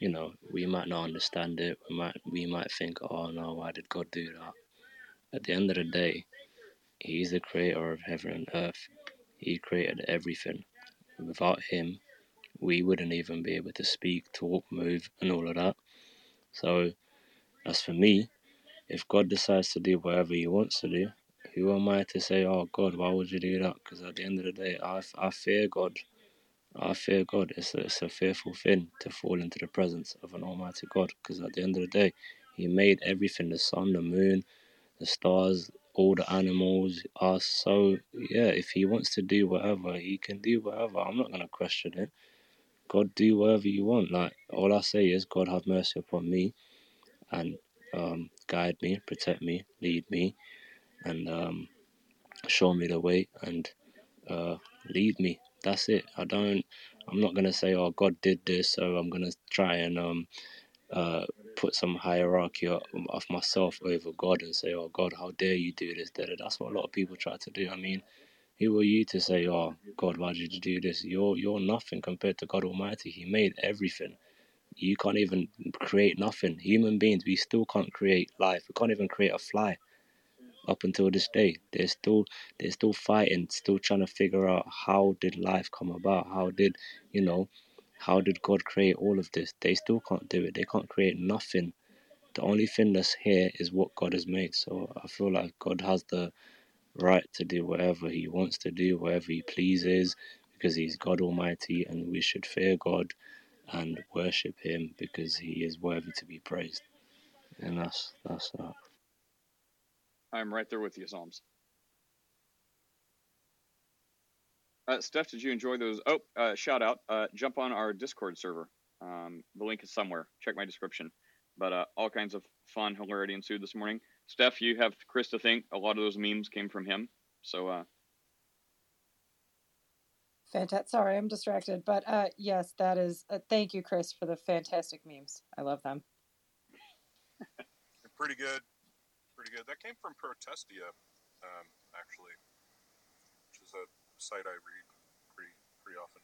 S18: you know we might not understand it, we might we might think, oh no, why did God do that? At the end of the day, He's the creator of heaven and earth. He created everything. Without Him, we wouldn't even be able to speak, talk, move, and all of that. So as for me, if God decides to do whatever He wants to do, who am I to say, oh God, why would you do that? Because at the end of the day, I, I fear God. I fear God. It's a, it's a fearful thing to fall into the presence of an Almighty God. Because at the end of the day, He made everything the sun, the moon, the stars, all the animals, us. So, yeah, if He wants to do whatever, He can do whatever. I'm not going to question it. God, do whatever you want. Like, all I say is, God, have mercy upon me and um, guide me, protect me, lead me, and um, show me the way and uh, lead me. That's it. I don't. I'm not gonna say, "Oh, God did this," so I'm gonna try and um, uh, put some hierarchy of, myself over God and say, "Oh, God, how dare you do this?" That's what a lot of people try to do. I mean, who are you to say, "Oh, God, why did you do this?" You're you're nothing compared to God Almighty. He made everything. You can't even create nothing. Human beings, we still can't create life. We can't even create a fly up until this day. They're still they're still fighting, still trying to figure out how did life come about? How did you know? How did God create all of this? They still can't do it. They can't create nothing. The only thing that's here is what God has made. So I feel like God has the right to do whatever He wants to do, whatever He pleases, because He's God Almighty, and we should fear God and worship Him because He is worthy to be praised. And that's that's that.
S2: I'm right there with you, Psalms. Uh, Steph, did you enjoy those? Oh, uh, shout out. Uh, jump on our Discord server. Um, the link is somewhere. Check my description. But uh, all kinds of fun, hilarity ensued this morning. Steph, you have Chris to thank. A lot of those memes came from him. So uh,
S17: Fantastic. Sorry, I'm distracted. But uh, yes, that is. Uh, thank you, Chris, for the fantastic memes. I love them.
S13: They're pretty good. Pretty good. That came from Protestia, um, actually, which is a site I read pretty pretty often.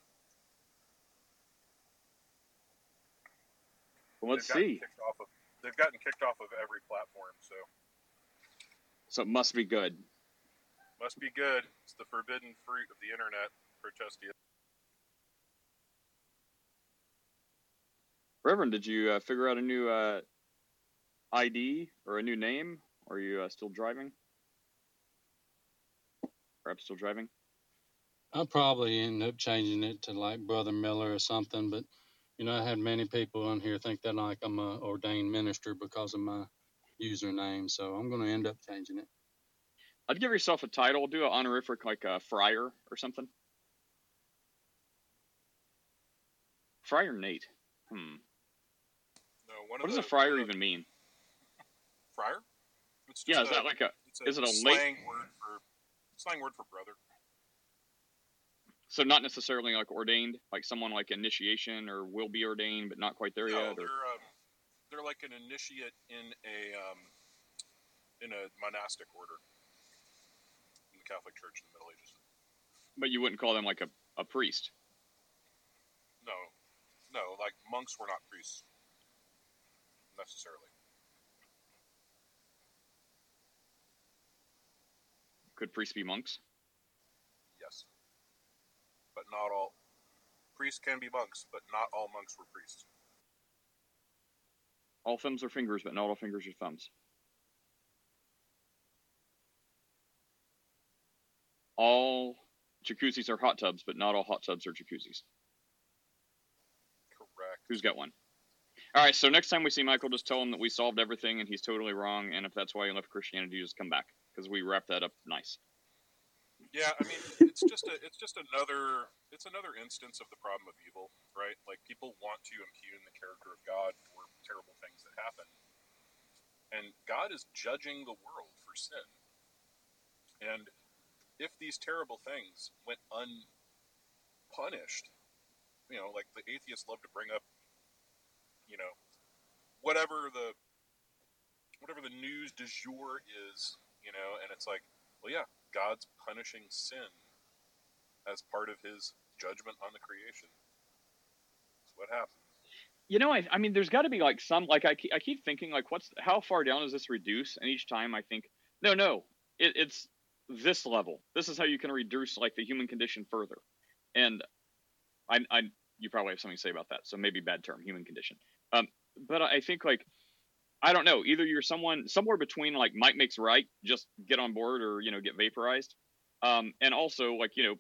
S2: well, let's
S13: they've
S2: see.
S13: Off of, they've gotten kicked off of every platform, so
S2: So it must be good.
S13: must be good. It's the forbidden fruit of the internet. Protestia.
S2: Reverend, did you uh, figure out a new uh, ID or a new name? Or are you uh, still driving? Perhaps still driving?
S14: I'll probably end up changing it to like Brother Miller or something, but you know, I had many people on here think that like I'm a ordained minister because of my username, so I'm gonna end up changing it.
S2: I'd give yourself a title. Do an honorific like a friar or something. Friar Nate. Hmm.
S13: No, one
S2: What
S13: of
S2: does
S13: the,
S2: a friar even mean?
S13: friar. It's
S2: Yeah, is that like a?
S13: it's
S2: Is it a late?
S13: slang word for slang word for brother?
S2: So not necessarily like ordained, like someone like initiation or will be ordained, but not quite there
S13: No,
S2: yet. Or
S13: they're um, they're like an initiate in a um, in a monastic order in the Catholic Church in the Middle Ages.
S2: but you wouldn't call them like a, a priest.
S13: No, no, like monks were not priests necessarily.
S2: Could priests be monks?
S13: Yes. but not all. Priests can be monks, but not all monks were priests.
S2: All thumbs are fingers, but not all fingers are thumbs. All jacuzzis are hot tubs, but not all hot tubs are jacuzzis.
S13: Correct.
S2: Who's got one? All right, so next time we see Michael, just tell him that we solved everything and he's totally wrong. And if that's why he left Christianity, just come back because we wrapped that up nice.
S13: Yeah, I mean, it's just a, it's just another, it's another instance of the problem of evil, right? Like people want to impugn the character of God for terrible things that happen, and God is judging the world for sin. And if these terrible things went unpunished, you know, like the atheists love to bring up, you know, whatever the whatever the news du jour is, you know, and it's like, well, yeah, God's punishing sin as part of His judgment on the creation. That's what happens.
S2: You know, I, I mean, there's got to be like some like I keep, I keep thinking like, what's how far down does this reduce? And each time I think, no, no, it, it's this level. This is how you can reduce like the human condition further. And I, I, you probably have something to say about that. So maybe bad term, human condition. Um, but I think like I don't know. Either you're someone somewhere between like might makes right, just get on board, or you know get vaporized. Um, and also like you know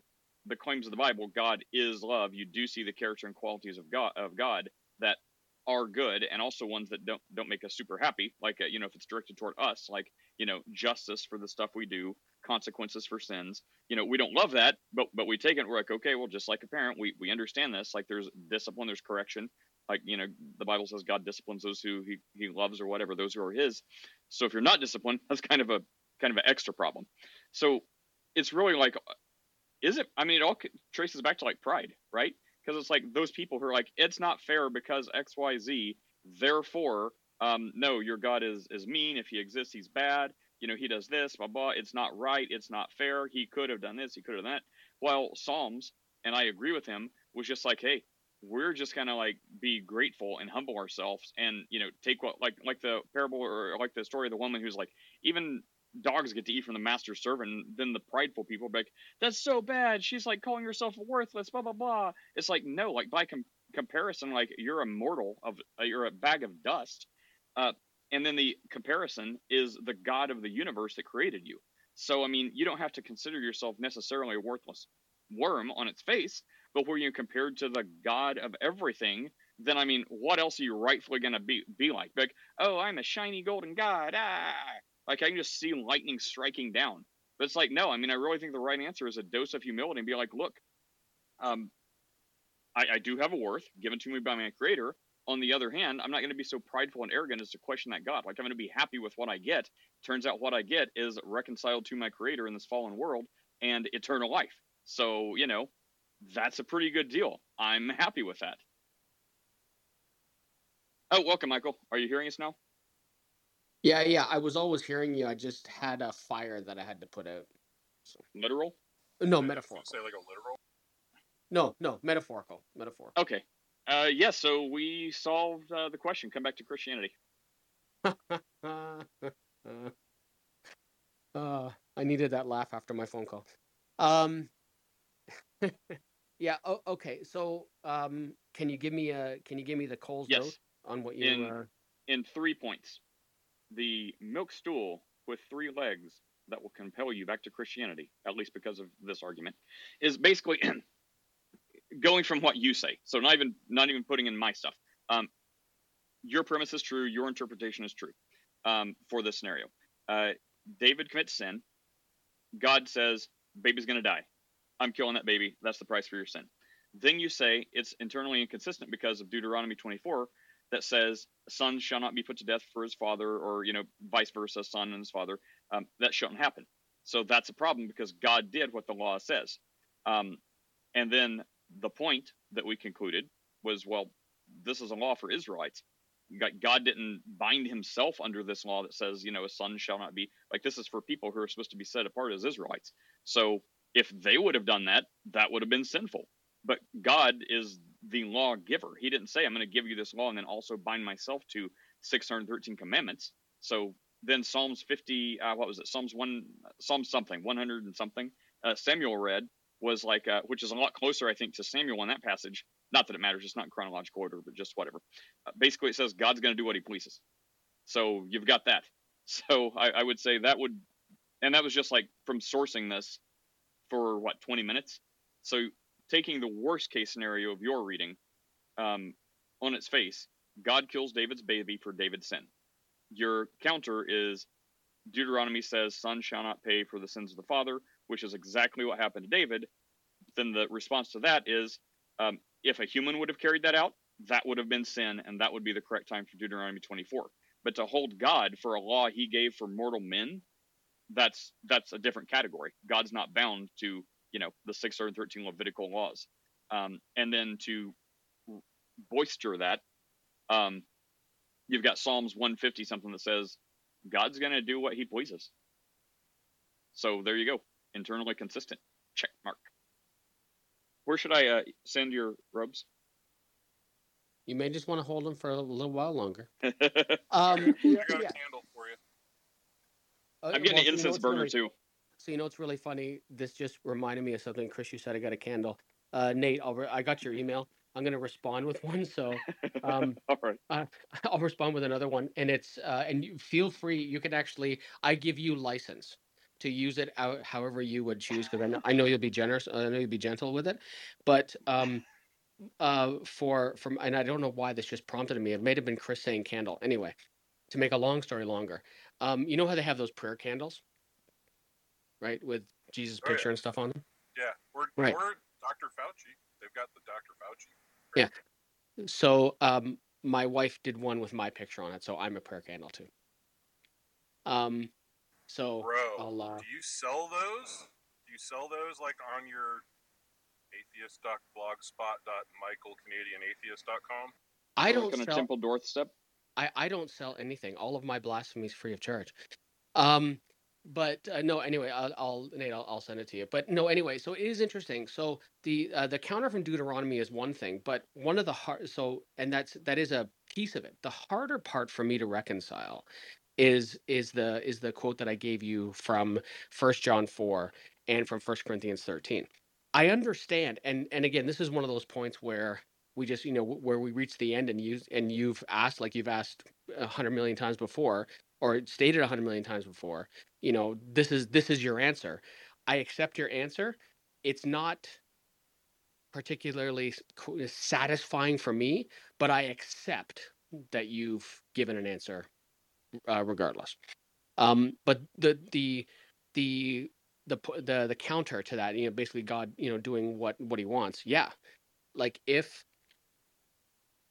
S2: the claims of the Bible, God is love. You do see the character and qualities of God of God that are good, and also ones that don't don't make us super happy. Like uh, you know if it's directed toward us, like you know justice for the stuff we do, consequences for sins. You know we don't love that, but but we take it. We're like okay, well just like a parent, we we understand this. Like there's discipline, there's correction like you know the bible says god disciplines those who he, he loves or whatever those who are his. So if you're not disciplined that's kind of a kind of an extra problem. So it's really like is it i mean it all traces back to like pride right? Because it's like those people who are like it's not fair because xyz therefore um no your god is is mean. If he exists he's bad. You know he does this blah blah. It's not right. It's not fair. He could have done this. He could have done that. While psalms and i agree with him was just like hey we're just gonna like be grateful and humble ourselves and you know take what like like the parable or like the story of the woman who's like even dogs get to eat from the master's servant and then the prideful people like that's so bad. She's like calling herself worthless blah blah blah. It's like no like by com- comparison like you're a mortal of uh, you're a bag of dust uh, and then the comparison is the god of the universe that created you. So i mean you don't have to consider yourself necessarily a worthless worm on its face but where you're compared to the God of everything, then I mean, what else are you rightfully going to be be like? Like, oh, I'm a shiny golden God. Ah, like I can just see lightning striking down. But it's like, no, I mean, I really think the right answer is a dose of humility and be like, look, um, I, I do have a worth given to me by my Creator. On the other hand, I'm not going to be so prideful and arrogant as to question that God. Like I'm going to be happy with what I get. Turns out what I get is reconciled to my Creator in this fallen world and eternal life. So you know, that's a pretty good deal. I'm happy with that. Oh, welcome, Michael. Are you hearing us now?
S12: Yeah, yeah. I was always hearing you. I just had a fire that I had to put out. So.
S2: Literal?
S12: No, metaphorical.
S13: Say like a literal.
S12: No, no, metaphorical. Metaphor.
S2: Okay. Uh, yeah. So we solved uh, the question. Come back to Christianity.
S12: uh, I needed that laugh after my phone call. Um. Yeah. Oh, okay. So, um, can you give me a can you give me the Coles
S2: Yes.
S12: note on what you
S2: in
S12: uh,
S2: in three points. The milk stool with three legs that will compel you back to Christianity, at least because of this argument, is basically going from what you say. So not even not even putting in my stuff. Um, your premise is true. Your interpretation is true um, for this scenario. Uh, David commits sin. God says, "Baby's going to die. I'm killing that baby. That's the price for your sin." Then you say it's internally inconsistent because of Deuteronomy 24 that says, "Son shall not be put to death for his father," or you know, vice versa, son and his father. Um, that shouldn't happen. So that's a problem because God did what the law says. Um, and then the point that we concluded was, well, this is a law for Israelites. God- God didn't bind himself under this law that says, you know, a son shall not be like this is for people who are supposed to be set apart as Israelites. So if they would have done that, that would have been sinful. But God is the law giver. He didn't say, I'm going to give you this law and then also bind myself to 613 commandments. So then Psalms 50, uh, what was it? Psalms 1, Psalm something, 100 and something, uh, Samuel read was like, uh, which is a lot closer, I think, to Samuel in that passage. Not that it matters, it's not in chronological order, but just whatever. Uh, basically, it says God's going to do what He pleases. So you've got that. So I, I would say that would, and that was just like from sourcing this for what 20 minutes. So taking the worst case scenario of your reading, um, on its face, God kills David's baby for David's sin. Your counter is Deuteronomy says, Son shall not pay for the sins of the father, which is exactly what happened to David. Then the response to that is, um, if a human would have carried that out, that would have been sin, and that would be the correct time for Deuteronomy 24. But to hold God for a law he gave for mortal men, that's that's a different category. God's not bound to you know the 613 Levitical laws. Um, and then to boister that, um, you've got Psalms 150 something that says God's going to do what He pleases. So there you go, internally consistent. Check mark. Where should I uh, send your robes?
S12: You may just want to hold them for a little while longer.
S2: I'm
S12: Um,
S13: I
S12: yeah,
S13: got a
S12: yeah.
S13: candle for you.
S12: Uh,
S2: getting
S12: well,
S2: an
S12: so you know
S2: incense burner
S12: really-
S2: too.
S12: So you know what's really funny? This just reminded me of something. Chris, you said I got a candle. Uh, Nate, I'll re- I got your email. I'm gonna respond with one. So um,
S2: All right.
S12: uh, I'll respond with another one, and it's uh, and you feel free. You can actually, I give you license to use it out however you would choose because I know, I know you'll be generous. I know you'll be gentle with it, but um, uh, for from and I don't know why this just prompted me. It may have been Chris saying candle. Anyway, to make a long story longer, um, you know how they have those prayer candles, right, with Jesus'
S13: Oh, yeah.
S12: picture and stuff on them.
S13: Yeah, or,
S12: Right.
S13: or Dr. Fauci. They've got the Dr. Fauci.
S12: Yeah. So um, my wife did one with my picture on it, so I'm a prayer candle too. Um, so
S13: Bro,
S12: uh,
S13: do you sell those? Do you sell those like on your atheist.blogspot.michaelcanadianatheist.com?
S12: I don't
S2: on a
S12: sell.
S2: Temple Dorth step.
S12: I, I don't sell anything. All of my blasphemy is free of charge. Um, but uh, no, anyway, I'll, I'll Nate, I'll, I'll send it to you. But no, anyway, so it is interesting. So the uh, the counter from Deuteronomy is one thing, but one of the hard so and that's that is a piece of it. The harder part for me to reconcile is is the is the quote that I gave you from First John four and from First Corinthians thirteen. I understand, and and again, this is one of those points where we just you know where we reach the end and you and you've asked like you've asked a hundred million times before or stated a hundred million times before you know this is this is your answer. I accept your answer. It's not particularly satisfying for me but i accept that you've given an answer uh, regardless. Um but the the the the the the counter to that you know basically god you know doing what what he wants yeah. Like if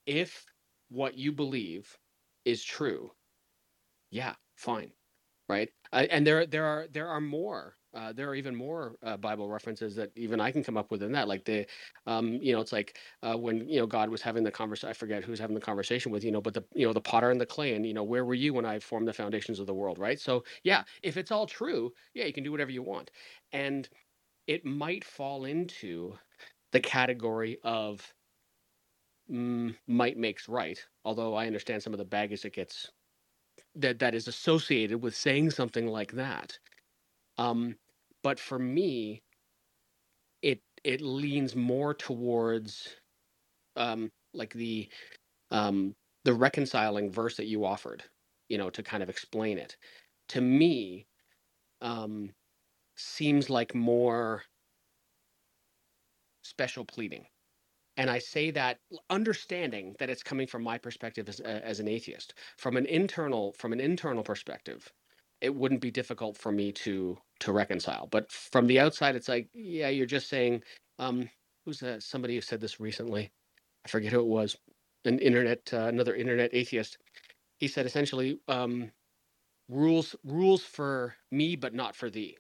S12: if what you believe is true yeah fine right? Uh, and there there are there are more uh, there are even more uh, bible references that even i can come up with in that. Like the um you know it's like uh, when you know god was having the conversation i forget who's having the conversation with you know but the you know the potter and the clay and you know where were you when i formed the foundations of the world right? So yeah if it's all true yeah you can do whatever you want. And it might fall into the category of mm, might makes right although i understand some of the baggage that gets that that is associated with saying something like that. Um but for me it it leans more towards um like the um the reconciling verse that you offered you know to kind of explain it. To me um seems like more special pleading and I say that understanding that it's coming from my perspective as, as an atheist. From an internal from an internal perspective, it wouldn't be difficult for me to to reconcile. But from the outside, it's like, yeah, you're just saying. Um, who's that? Somebody who said this recently. I forget who it was. An internet, uh, another internet atheist. He said essentially, um, rules rules for me, but not for thee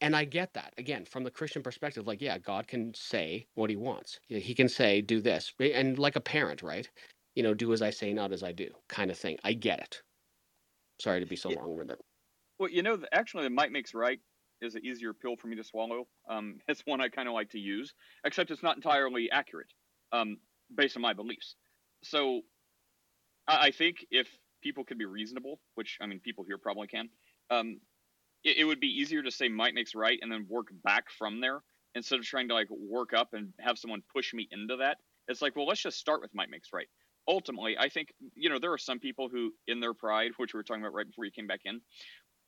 S12: and I get that again from the Christian perspective. Like, yeah, God can say what He wants. He can say, "Do this," and like a parent, right? You know, do as I say, not as I do, kind of thing. I get it. Sorry to be so
S2: Yeah.
S12: long with it.
S2: Well, you know, actually, the might makes right is an easier pill for me to swallow. Um, it's one I kind of like to use, except it's not entirely accurate, um, based on my beliefs. So, I, I think if people could be reasonable, which I mean, people here probably can, um, it, it would be easier to say might makes right and then work back from there instead of trying to like work up and have someone push me into that. It's like, well, let's just start with might makes right. Ultimately, I think you know there are some people who, in their pride, which we were talking about right before you came back in,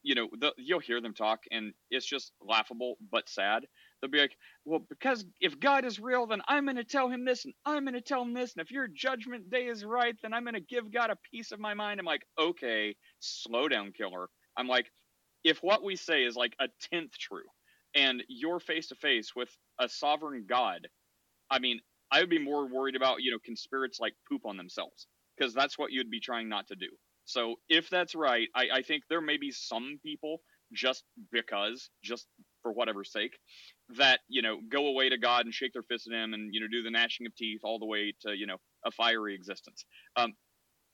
S2: you know, the, you'll hear them talk, and it's just laughable but sad. They'll be like, "Well, because if God is real, then I'm going to tell him this, and I'm going to tell him this, and if your judgment day is right, then I'm going to give God a piece of my mind." I'm like, "Okay, slow down, killer." I'm like, if what we say is like a tenth true, and you're face to face with a sovereign God, I mean, I would be more worried about you know conspirates like poop on themselves because that's what you'd be trying not to do. So if that's right, I, I think there may be some people just because, just for whatever sake, that you know go away to God and shake their fist at Him and you know do the gnashing of teeth all the way to you know a fiery existence, um,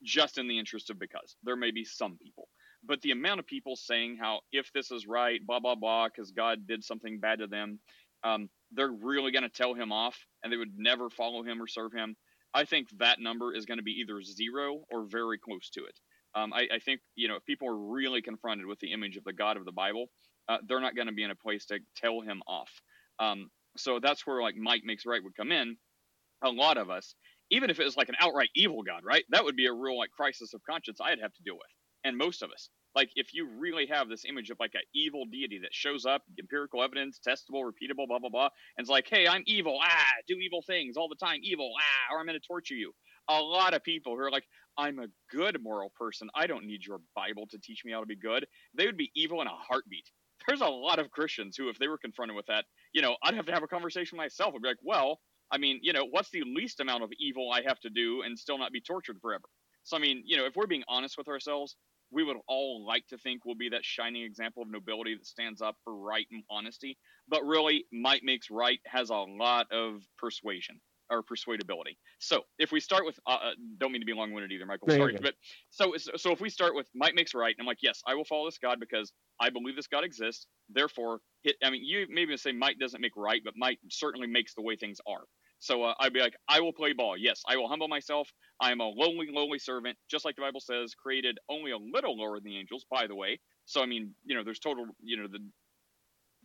S2: just in the interest of because. There may be some people, but the amount of people saying how if this is right, blah blah blah, because God did something bad to them, um, they're really going to tell Him off and they would never follow Him or serve Him. I think that number is going to be either zero or very close to it. Um, I, I, think you know if people are really confronted with the image of the God of the Bible, uh, they're not going to be in a place to tell him off. Um, so that's where like might makes right would come in. A lot of us, even if it was like an outright evil God, right? That would be a real like crisis of conscience I'd have to deal with. And most of us, like if you really have this image of like an evil deity that shows up, empirical evidence, testable, repeatable, blah blah blah, and it's like, hey, I'm evil, ah, do evil things all the time, evil, ah, or I'm going to torture you. A lot of people who are like, I'm a good moral person. I don't need your Bible to teach me how to be good. They would be evil in a heartbeat. There's a lot of Christians who, if they were confronted with that, you know, I'd have to have a conversation myself. I'd be like, well, I mean, you know, what's the least amount of evil I have to do and still not be tortured forever? So, I mean, you know, if we're being honest with ourselves, we would all like to think we'll be that shining example of nobility that stands up for right and honesty. But really, might makes right has a lot of persuasion or persuadability. So if we start with, uh, uh don't mean to be long-winded either, Michael.
S12: No,
S2: sorry, but so so if we start with might makes right, and I'm like, yes, I will follow this God because I believe this God exists. Therefore, it, I mean, you maybe say might doesn't make right, but might certainly makes the way things are. So uh, I'd be like, I will play ball. Yes, I will humble myself. I am a lowly, lowly servant, just like the Bible says, created only a little lower than the angels. By the way, so I mean, you know, there's total, you know, the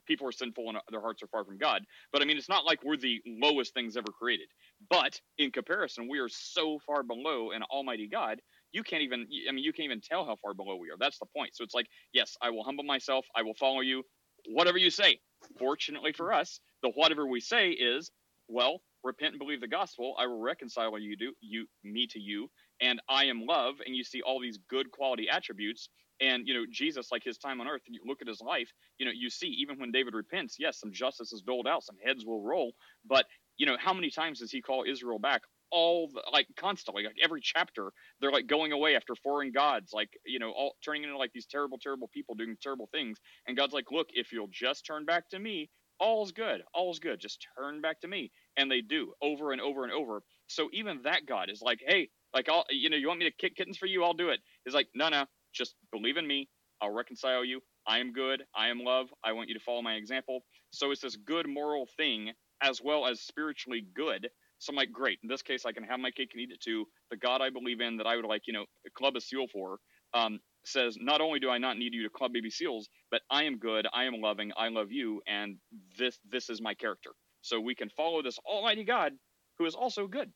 S2: people are sinful and their hearts are far from God. But I mean, it's not like we're the lowest things ever created. But in comparison, we are so far below an almighty God, you can't even, I mean, you can't even tell how far below we are. That's the point. So it's like, yes, I will humble myself. I will follow you, whatever you say. Fortunately for us, the whatever we say is, well, repent and believe the gospel. I will reconcile you, do, you, me to you, and I am love. And you see all these good quality attributes and you know, Jesus, like his time on earth, and you look at his life, you know, you see even when David repents, yes, some justice is doled out, some heads will roll, but you know, how many times does he call Israel back? All the, like constantly, like every chapter, they're like going away after foreign gods, like you know, all turning into like these terrible, terrible people doing terrible things. And God's like, look, if you'll just turn back to me, all's good, all's good. Just turn back to me, and they do over and over and over. So even that God is like, hey, like I'll, you know, you want me to kick kittens for you? I'll do it. It's like, no, no, just believe in me. I'll reconcile you. I am good. I am love. I want you to follow my example. So it's this good moral thing as well as spiritually good. So I'm like, great. In this case, I can have my cake and eat it too. The God I believe in that I would like, you know, club a seal for, um, says, not only do I not need you to club baby seals, but I am good. I am loving. I love you. And this, this is my character. So we can follow this almighty God who is also good.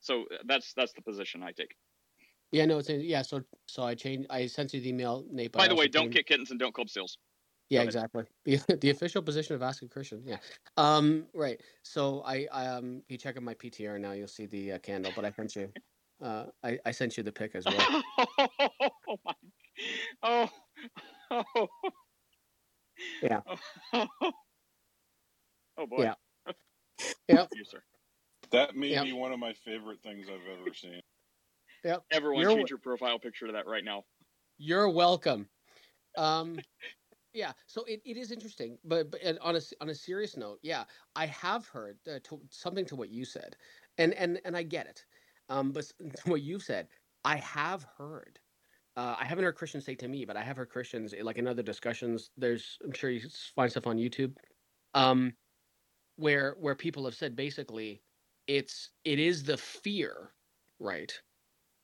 S2: So uh, that's, that's the position I take.
S12: Yeah, no, it's yeah. So so I changed. I sent you the email, Nate.
S2: By the way, don't kick kittens and don't club seals.
S12: Yeah, exactly. The, the official position of Ask a Christian. Yeah. Um. Right. So I um. You check out my PTR now. You'll see the uh, candle, but I sent you. Uh, I I sent you the pic as well.
S2: oh my. Oh. Oh.
S12: Yeah.
S2: Oh boy.
S12: Yeah. Yep.
S2: You, sir.
S6: That may
S12: Yep.
S6: be one of my favorite things I've ever seen.
S12: Yep.
S2: Everyone
S12: You're-
S2: change your profile picture to that right now.
S12: You're welcome. Um, yeah. So it, it is interesting, but, but and on a s- on a serious note, yeah, I have heard uh, to, something to what you said, and and and I get it. Um, but to what you've said, I have heard. Uh, I haven't heard Christians say to me, but I have heard Christians like in other discussions. There's, I'm sure you find stuff on YouTube, um, where where people have said basically, it's it is the fear, right,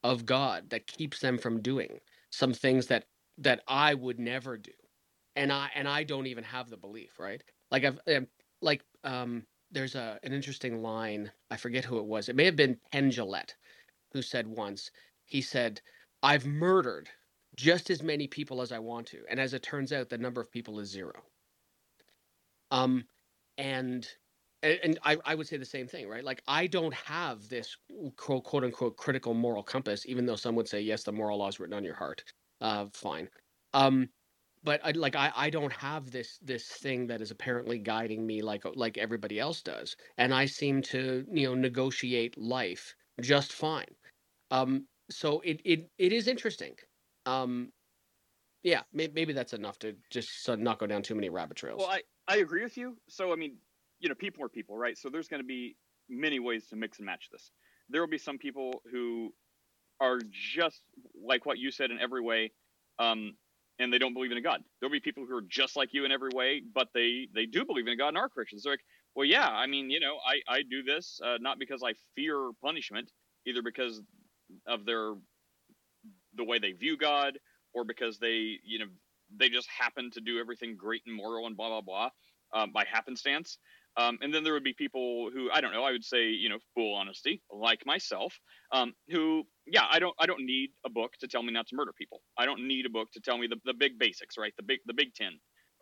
S12: of God that keeps them from doing some things that that I would never do, and I and I don't even have the belief, right? Like I've um, like um, there's a an interesting line. I forget who it was. It may have been Penn who said once. He said, "I've murdered just as many people as I want to, and as it turns out, the number of people is zero. Um, and and, and I, I would say the same thing, right? Like I don't have this quote, quote unquote critical moral compass, even though some would say yes, the moral law is written on your heart. Uh, fine. Um, but I like I, I don't have this this thing that is apparently guiding me like like everybody else does, and I seem to you know negotiate life just fine. Um, so it it it is interesting. Um, yeah, may, maybe that's enough to just not go down too many rabbit trails.
S2: Well, I, I agree with you. So, I mean, you know, people are people, right? So there's going to be many ways to mix and match this. There will be some people who are just like what you said in every way, um, and they don't believe in a God. There'll be people who are just like you in every way, but they they do believe in a God and are Christians. They're like, well, yeah, I mean, you know, I I do this uh, not because I fear punishment, either because of their the way they view God or because they you know they just happen to do everything great and moral and blah blah blah um, by happenstance. Um, and then there would be people who I don't know. I would say you know full honesty, like myself, um, who yeah I don't I don't need a book to tell me not to murder people. I don't need a book to tell me the, the big basics, right? The big the big ten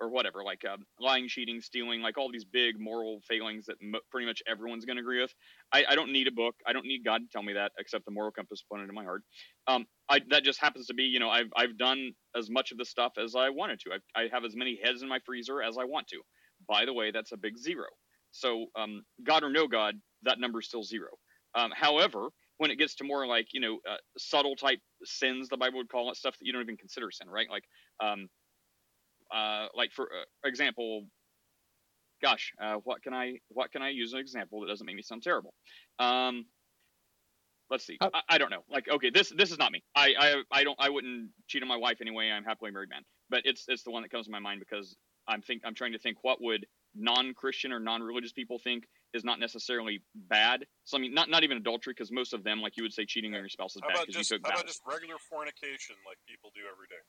S2: or whatever, like um, lying, cheating, stealing, like all these big moral failings that mo- pretty much everyone's going to agree with. I, I, don't need a book. I don't need God to tell me that, except the moral compass pointed in my heart. Um, I, that just happens to be, you know, I've I've done as much of this stuff as I wanted to. I, I have as many heads in my freezer as I want to. By the way, that's a big zero. So, um, God or no God, that number is still zero. Um, however, when it gets to more like you know uh, subtle type sins, the Bible would call it stuff that you don't even consider sin, right? Like um, uh, like for uh, example, gosh, uh, what can I what can I use an example that doesn't make me sound terrible? Um, let's see. I, I, don't know. Like, okay, this this is not me. I, I I don't I wouldn't cheat on my wife anyway. I'm happily married man. But it's it's the one that comes to my mind because I'm think I'm trying to think what would non-Christian or non-religious people think is not necessarily bad. So I mean, not not even adultery because most of them, like you would say, cheating on your spouse is
S13: how
S2: bad because you took
S13: how
S2: vows.
S13: about just regular fornication like people do every day?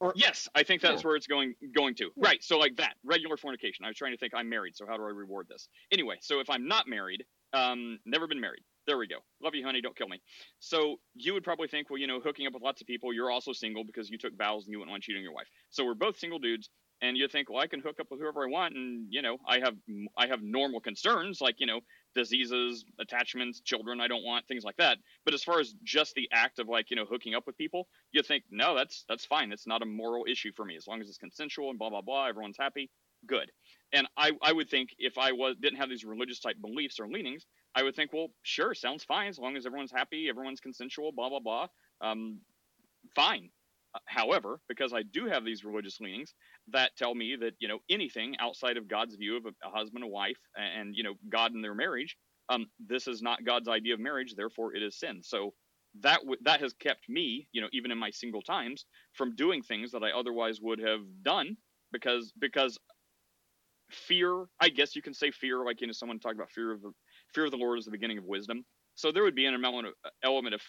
S2: Or, yes, I think that's where it's going going to. Right. So like that, regular fornication. I was trying to think I'm married, so how do I reward this? Anyway, so if I'm not married, um, never been married. There we go. Love you, honey. Don't kill me. So you would probably think, well, you know, hooking up with lots of people, you're also single because you took vows and you wouldn't want to cheat on your wife. So we're both single dudes, and you think, well, I can hook up with whoever I want, and you know, I have I have normal concerns like you know diseases, attachments, children I don't want, things like that. But as far as just the act of like, you know, hooking up with people, you think, no, that's that's fine. It's not a moral issue for me. As long as it's consensual and blah blah blah, everyone's happy, good. And I, I would think if I was didn't have these religious type beliefs or leanings, I would think, well, sure, sounds fine as long as everyone's happy, everyone's consensual, blah blah blah. Um, fine. However, because I do have these religious leanings that tell me that you know anything outside of God's view of a, husband and wife and, you know God and their marriage, um, this is not God's idea of marriage. Therefore, it is sin. So that w- that has kept me, you know, even in my single times, from doing things that I otherwise would have done because because fear. I guess you can say fear, like you know, someone talked about fear of the fear of the Lord is the beginning of wisdom. So there would be an element of, element of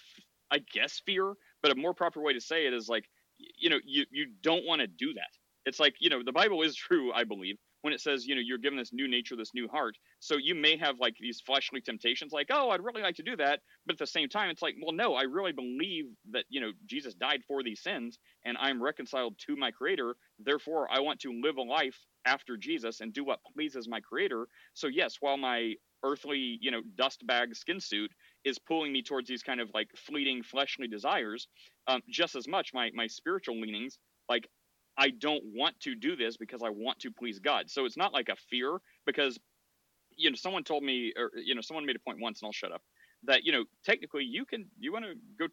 S2: I guess fear, but a more proper way to say it is like you know you you don't want to do that. It's like you know the bible is true i believe when it says you know you're given this new nature this new heart. So you may have like these fleshly temptations like oh i'd really like to do that but at the same time it's like well no i really believe that you know jesus died for these sins and i'm reconciled to my creator. Therefore i want to live a life after jesus and do what pleases my creator. So yes while my earthly you know dust bag skin suit is pulling me towards these kind of like fleeting fleshly desires um, just as much my my spiritual leanings like I don't want to do this because I want to please God. So it's not like a fear because you know someone told me or you know someone made a point once and I'll shut up that you know technically you can you want to go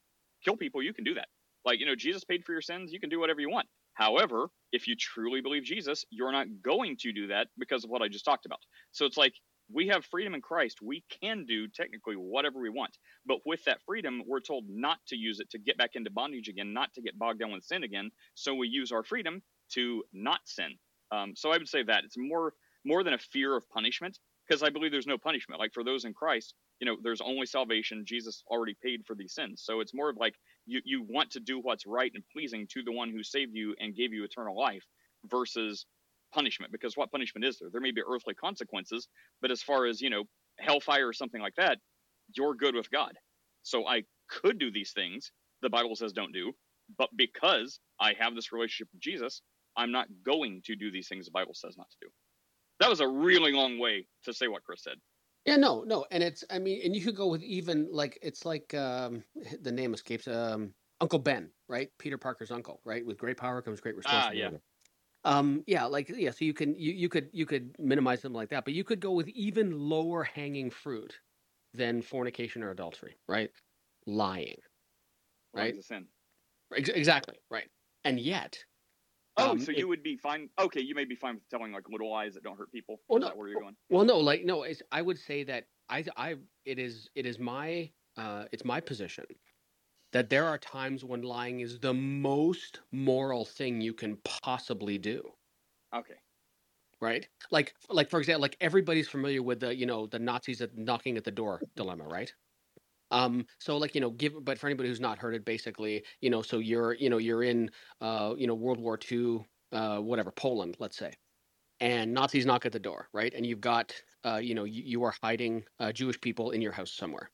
S2: kill people you can do that. Like you know Jesus paid for your sins, you can do whatever you want. However, if you truly believe Jesus, you're not going to do that because of what I just talked about. So it's like we have freedom in Christ. We can do technically whatever we want. But with that freedom, we're told not to use it to get back into bondage again, not to get bogged down with sin again. So we use our freedom to not sin. Um, so I would say that it's more more than a fear of punishment because I believe there's no punishment. Like for those in Christ, you know, there's only salvation. Jesus already paid for these sins. So it's more of like you you want to do what's right and pleasing to the one who saved you and gave you eternal life versus punishment because what punishment is there? There may be earthly consequences, but as far as you know, hellfire or something like that, you're good with God. So I could do these things the Bible says don't do, but because I have this relationship with Jesus, I'm not going to do these things the Bible says not to do. That was a really long way to say what Chris said.
S12: Yeah, no, no, and it's I mean, and you could go with even like it's like um the name escapes um Uncle Ben, right? Peter Parker's uncle, right? With great power comes great
S2: Ah,
S12: responsibility.
S2: yeah.
S12: Um, yeah, like yeah, so you can you you could you could minimize something like that, but you could go with even lower hanging fruit than fornication or adultery, right? Lying, right?
S2: Lying's a sin.
S12: Ex- exactly, right. And yet,
S2: Oh,
S12: um,
S2: so
S12: it-
S2: you would be fine. Okay, you may be fine with telling like little lies that don't hurt people.
S12: Well,
S2: is
S12: no,
S2: that where you're going?
S12: Well, no, like no, it's, I would say that I I it is it is my uh it's my position that there are times when lying is the most moral thing you can possibly do.
S2: Okay.
S12: Right? Like like for example, like everybody's familiar with the, you know, the Nazis at knocking at the door dilemma, right? Um, so like, you know, give but for anybody who's not heard it, basically, you know, so you're, you know, you're in uh, you know, World War II, uh, whatever, Poland, let's say and Nazis knock at the door, right? And you've got, uh, you know, you, you are hiding uh, Jewish people in your house somewhere,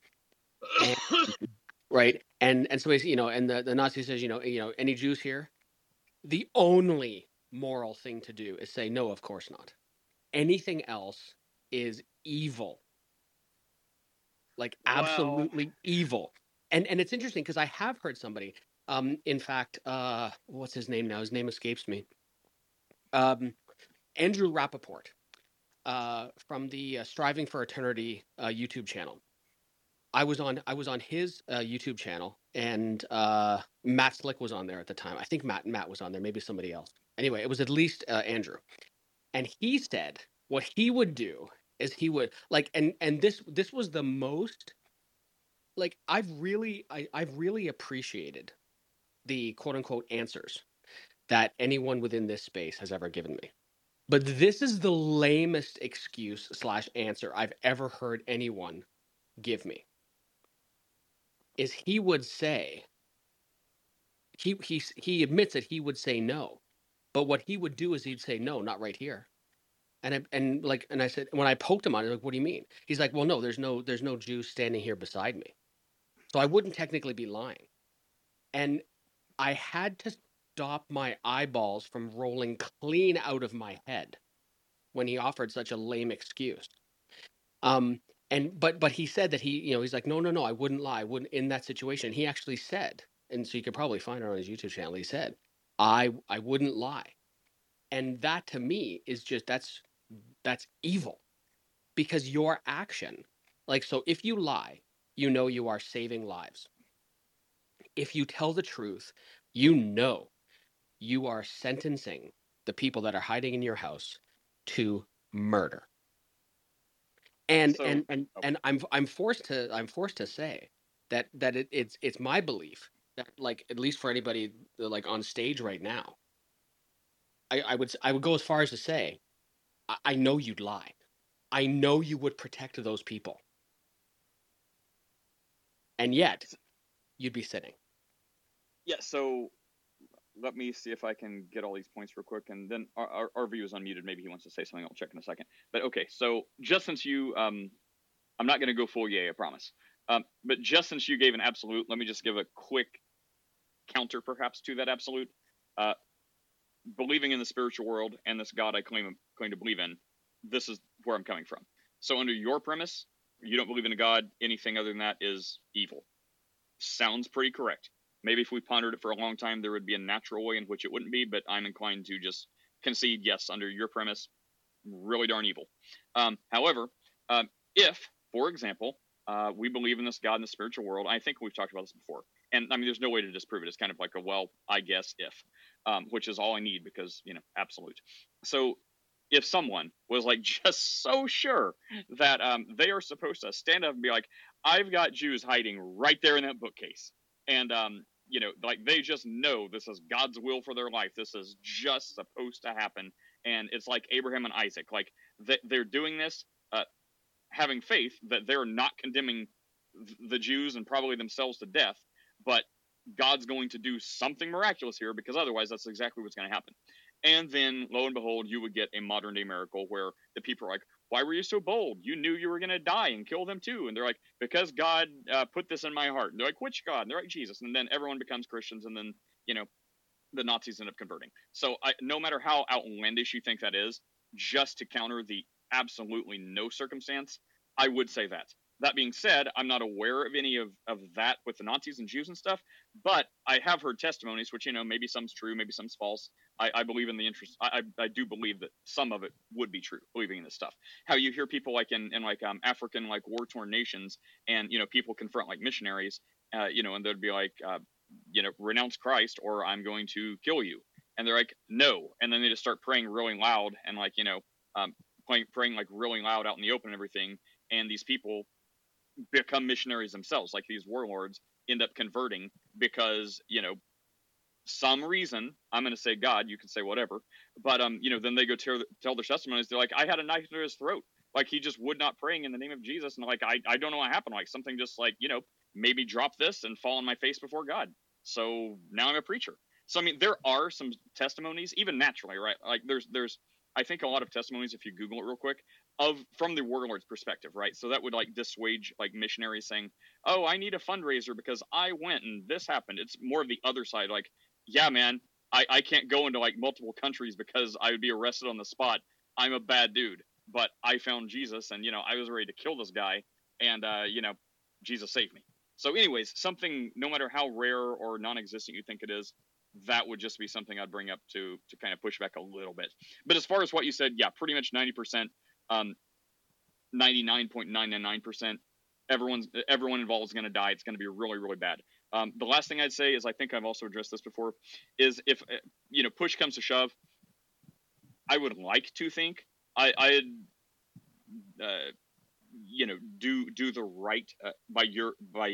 S12: right? And and so basically, you know, and the the Nazi says, you know, you know, any Jews here? The only moral thing to do is say no, of course not. Anything else is evil, like absolutely evil. And and it's interesting because I have heard somebody, um, in fact, uh, what's his name now? His name escapes me. Um, Andrew Rappaport uh, from the uh, Striving for Eternity uh, YouTube channel. I was on I was on his uh, YouTube channel, and uh, Matt Slick was on there at the time. I think Matt Matt was on there, maybe somebody else. Anyway, it was at least uh, Andrew, and he said what he would do is he would like, and and this this was the most like I've really I, I've really appreciated the quote unquote answers that anyone within this space has ever given me. But this is the lamest excuse slash answer I've ever heard anyone give me. Is he would say he he he admits that he would say no, but what he would do is he'd say no, not right here. And I, and like and I said when I poked him on it, like, what do you mean? He's like, well, no, there's no there's no Jew standing here beside me, so I wouldn't technically be lying. And I had to stop my eyeballs from rolling clean out of my head when he offered such a lame excuse. Um, and but but he said that he you know he's like no no no I wouldn't lie I wouldn't in that situation he actually said and so you could probably find it on his YouTube channel he said I I wouldn't lie and that to me is just that's that's evil because your action like so if you lie you know you are saving lives. If you tell the truth you know you are sentencing the people that are hiding in your house to murder and
S2: So-
S12: and and and I'm I'm forced to I'm forced to say that that it, it's it's my belief that like at least for anybody uh, like on stage right now, I I would I would go as far as to say, I, I know you'd lie, I know you would protect those people, and yet you'd be sitting.
S2: Yeah, so let me see if I can get all these points real quick, and then our, our, view is unmuted. Maybe he wants to say something. I'll check in a second. But okay, so just since you, um, I'm not going to go full yay, I promise. Um, but just since you gave an absolute, let me just give a quick counter, perhaps, to that absolute. Uh, believing in the spiritual world and this God I claim claim to believe in, this is where I'm coming from. So under your premise, you don't believe in a God. Anything other than that is evil. Sounds pretty correct. Maybe if we pondered it for a long time, there would be a natural way in which it wouldn't be. But I'm inclined to just concede yes under your premise. Really darn evil. Um, however, um, if, for example, uh, we believe in this God in the spiritual world, I think we've talked about this before. And I mean, there's no way to disprove it. It's kind of like a well, I guess if, um, which is all I need because you know, absolute. So if someone was like just so sure that um, they are supposed to stand up and be like, I've got Jews hiding right there in that bookcase, and um, you know, like they just know this is God's will for their life. This is just supposed to happen, and it's like Abraham and Isaac. Like they, they're doing this, uh, having faith that they're not condemning the Jews and probably themselves to death, but God's going to do something miraculous here because otherwise that's exactly what's going to happen. And then, lo and behold, you would get a modern day miracle where the people are like, "Why were you so bold? You knew you were going to die and kill them too." And they're like, "Because God uh, put this in my heart." And they're like, "Which God?" And they're like, "Jesus." And then everyone becomes Christians, and then you know, the Nazis end up converting. So, I, no matter how outlandish you think that is, just to counter the absolutely no circumstance, I would say that. That being said, I'm not aware of any of, of that with the Nazis and Jews and stuff, but I have heard testimonies, which, you know, maybe some's true, maybe some's false. I, I believe in the interest, I, I, I do believe that some of it would be true, believing in this stuff. How you hear people like in, in like um, African, like war torn nations, and, you know, people confront like missionaries, uh, you know, and they'd be like, uh, you know, renounce Christ or I'm going to kill you. And they're like, no. And then they just start praying really loud and like, you know, um, praying, praying like really loud out in the open and everything. And these people become missionaries themselves. Like these warlords end up converting because, you know, some reason, I'm going to say God, you can say whatever, but, um, you know, then they go tell, tell their testimonies. They're like, I had a knife through his throat. Like he just would not praying in the name of Jesus. And like, I, I don't know what happened. Like something just like, you know, maybe drop this and fall on my face before God. So now I'm a preacher. So I mean, there are some testimonies, even naturally, right? Like there's there's I think a lot of testimonies if you Google it real quick of from the warlord's perspective, right? So that would like dissuade like missionaries saying, "Oh, I need a fundraiser because I went and this happened." It's more of the other side, like, "Yeah, man, I I can't go into like multiple countries because I would be arrested on the spot. I'm a bad dude, but I found Jesus and you know I was ready to kill this guy, and uh, you know Jesus saved me." So, anyways, something no matter how rare or non-existent you think it is, that would just be something I'd bring up to to kind of push back a little bit. But as far as what you said, yeah, pretty much ninety percent, um, ninety nine point nine nine percent, everyone's everyone involved is going to die. It's going to be really really bad. Um, the last thing I'd say is I think I've also addressed this before, is if uh, you know push comes to shove, I would like to think I I'd uh, you know do do the right uh, by your by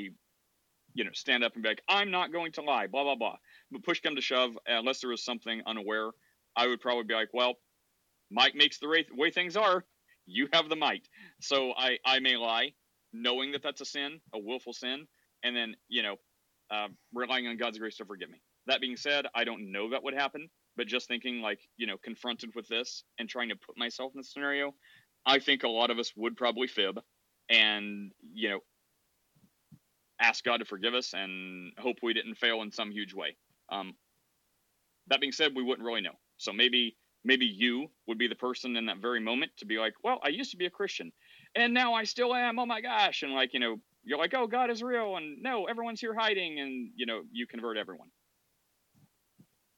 S2: you know stand up and be like I'm not going to lie, blah blah blah but push come to shove, unless there was something unaware, I would probably be like, well, might makes the way things are. You have the might. So I, I may lie, knowing that that's a sin, a willful sin, and then, you know, uh, relying on God's grace to forgive me. That being said, I don't know that would happen, but just thinking like, you know, confronted with this and trying to put myself in the scenario, I think a lot of us would probably fib and, you know, ask God to forgive us and hope we didn't fail in some huge way. Um, that being said, we wouldn't really know. So maybe maybe you would be the person in that very moment to be like, well, I used to be a Christian, and now I still am. Oh my gosh! And like you know, you're like, oh, God is real, and no, everyone's here hiding, and you know, you convert everyone.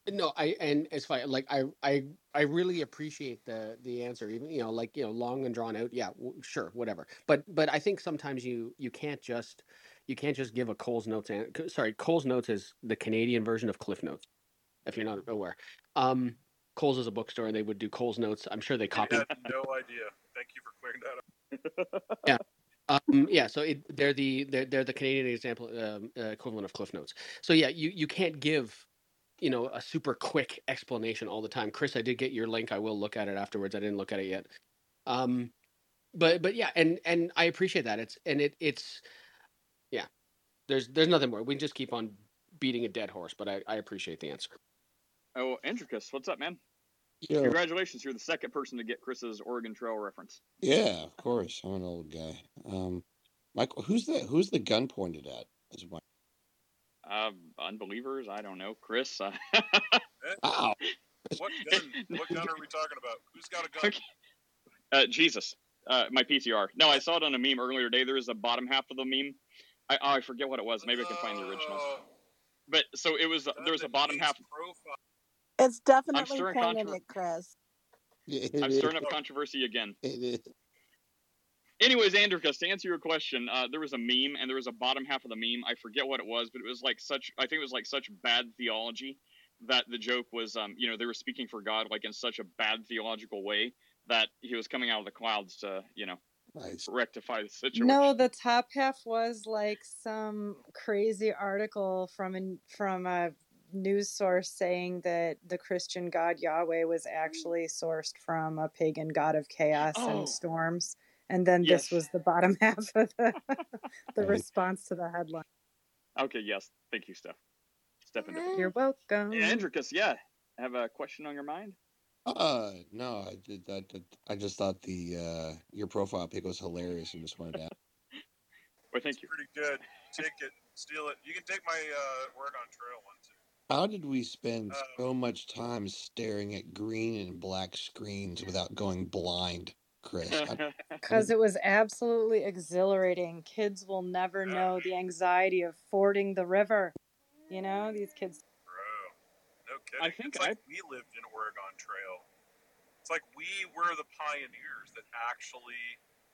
S12: No, I and it's fine. Like I, I, I really appreciate the the answer. Even you know, like you know, long and drawn out. Yeah, w- sure, whatever. But but I think sometimes you you can't just you can't just give a Cole's Notes. An- sorry, Cole's Notes is the Canadian version of Cliff Notes. If you're not aware, um, Cole's is a bookstore, and they would do Cole's Notes. I'm sure they
S13: I
S12: copy.
S13: no idea. Thank you for clearing that up.
S12: Yeah. Um, yeah, so it, they're the they're, they're the Canadian example um, uh, equivalent of Cliff Notes. So yeah, you you can't give you know a super quick explanation all the time. Chris, I did get your link. I will look at it afterwards. I didn't look at it yet. Um, but but yeah, and and I appreciate that. It's and it it's yeah. There's there's nothing more. We can just keep on beating a dead horse. But I, I appreciate the answer.
S2: Oh, Andricus, what's up, man?
S19: Yo.
S2: Congratulations, you're the second person to get Chris's Oregon Trail reference.
S19: Yeah, of course. I'm an old guy. Um, Michael, who's the who's the gun pointed at? Is my
S2: Uh, unbelievers, I don't know. Chris, uh,
S19: Ow.
S13: What gun? What gun are we talking about? Who's got a gun?
S2: uh, Jesus, uh, my PCR. No, I saw it on a meme earlier today. There was a bottom half of the meme. I, oh, I forget what it was. Maybe I can find the original. But so it was. There was a bottom half.
S15: It's definitely
S2: stirring
S15: painted
S2: contro-
S15: it, Chris.
S2: I'm stirring up controversy again.
S19: It is.
S2: Anyways, Andricus, to answer your question, uh, there was a meme, and there was a bottom half of the meme. I forget what it was, but it was like such. I think it was like such bad theology that the joke was, um, you know, they were speaking for God like in such a bad theological way that he was coming out of the clouds to, you know,
S19: nice.
S2: rectify the situation.
S17: No, the top half was like some crazy article from a from a news source saying that the Christian God Yahweh was actually sourced from a pagan god of chaos
S2: Oh.
S17: and storms. And then
S2: Yes.
S17: this was the bottom half of the, the response to the headline.
S2: Okay, yes, thank you, Steph. Step into it.
S17: You're welcome.
S2: Yeah, Andricus, yeah. have a question on your mind?
S19: Uh, no, I did. I, did, I just thought the uh your profile pic was hilarious and just wanted to. ask.
S2: Well, thank you.
S13: Pretty good. Take it, steal it. You can take my uh, Oregon Trail one too.
S19: How did we spend
S13: Um,
S19: so much time staring at green and black screens without going blind, Chris? I-
S17: Because it was absolutely exhilarating. Kids will never know the anxiety of fording the river. You know, these kids.
S13: No kidding.
S2: I think
S13: it's like we lived in Oregon Trail. It's like we were the pioneers that actually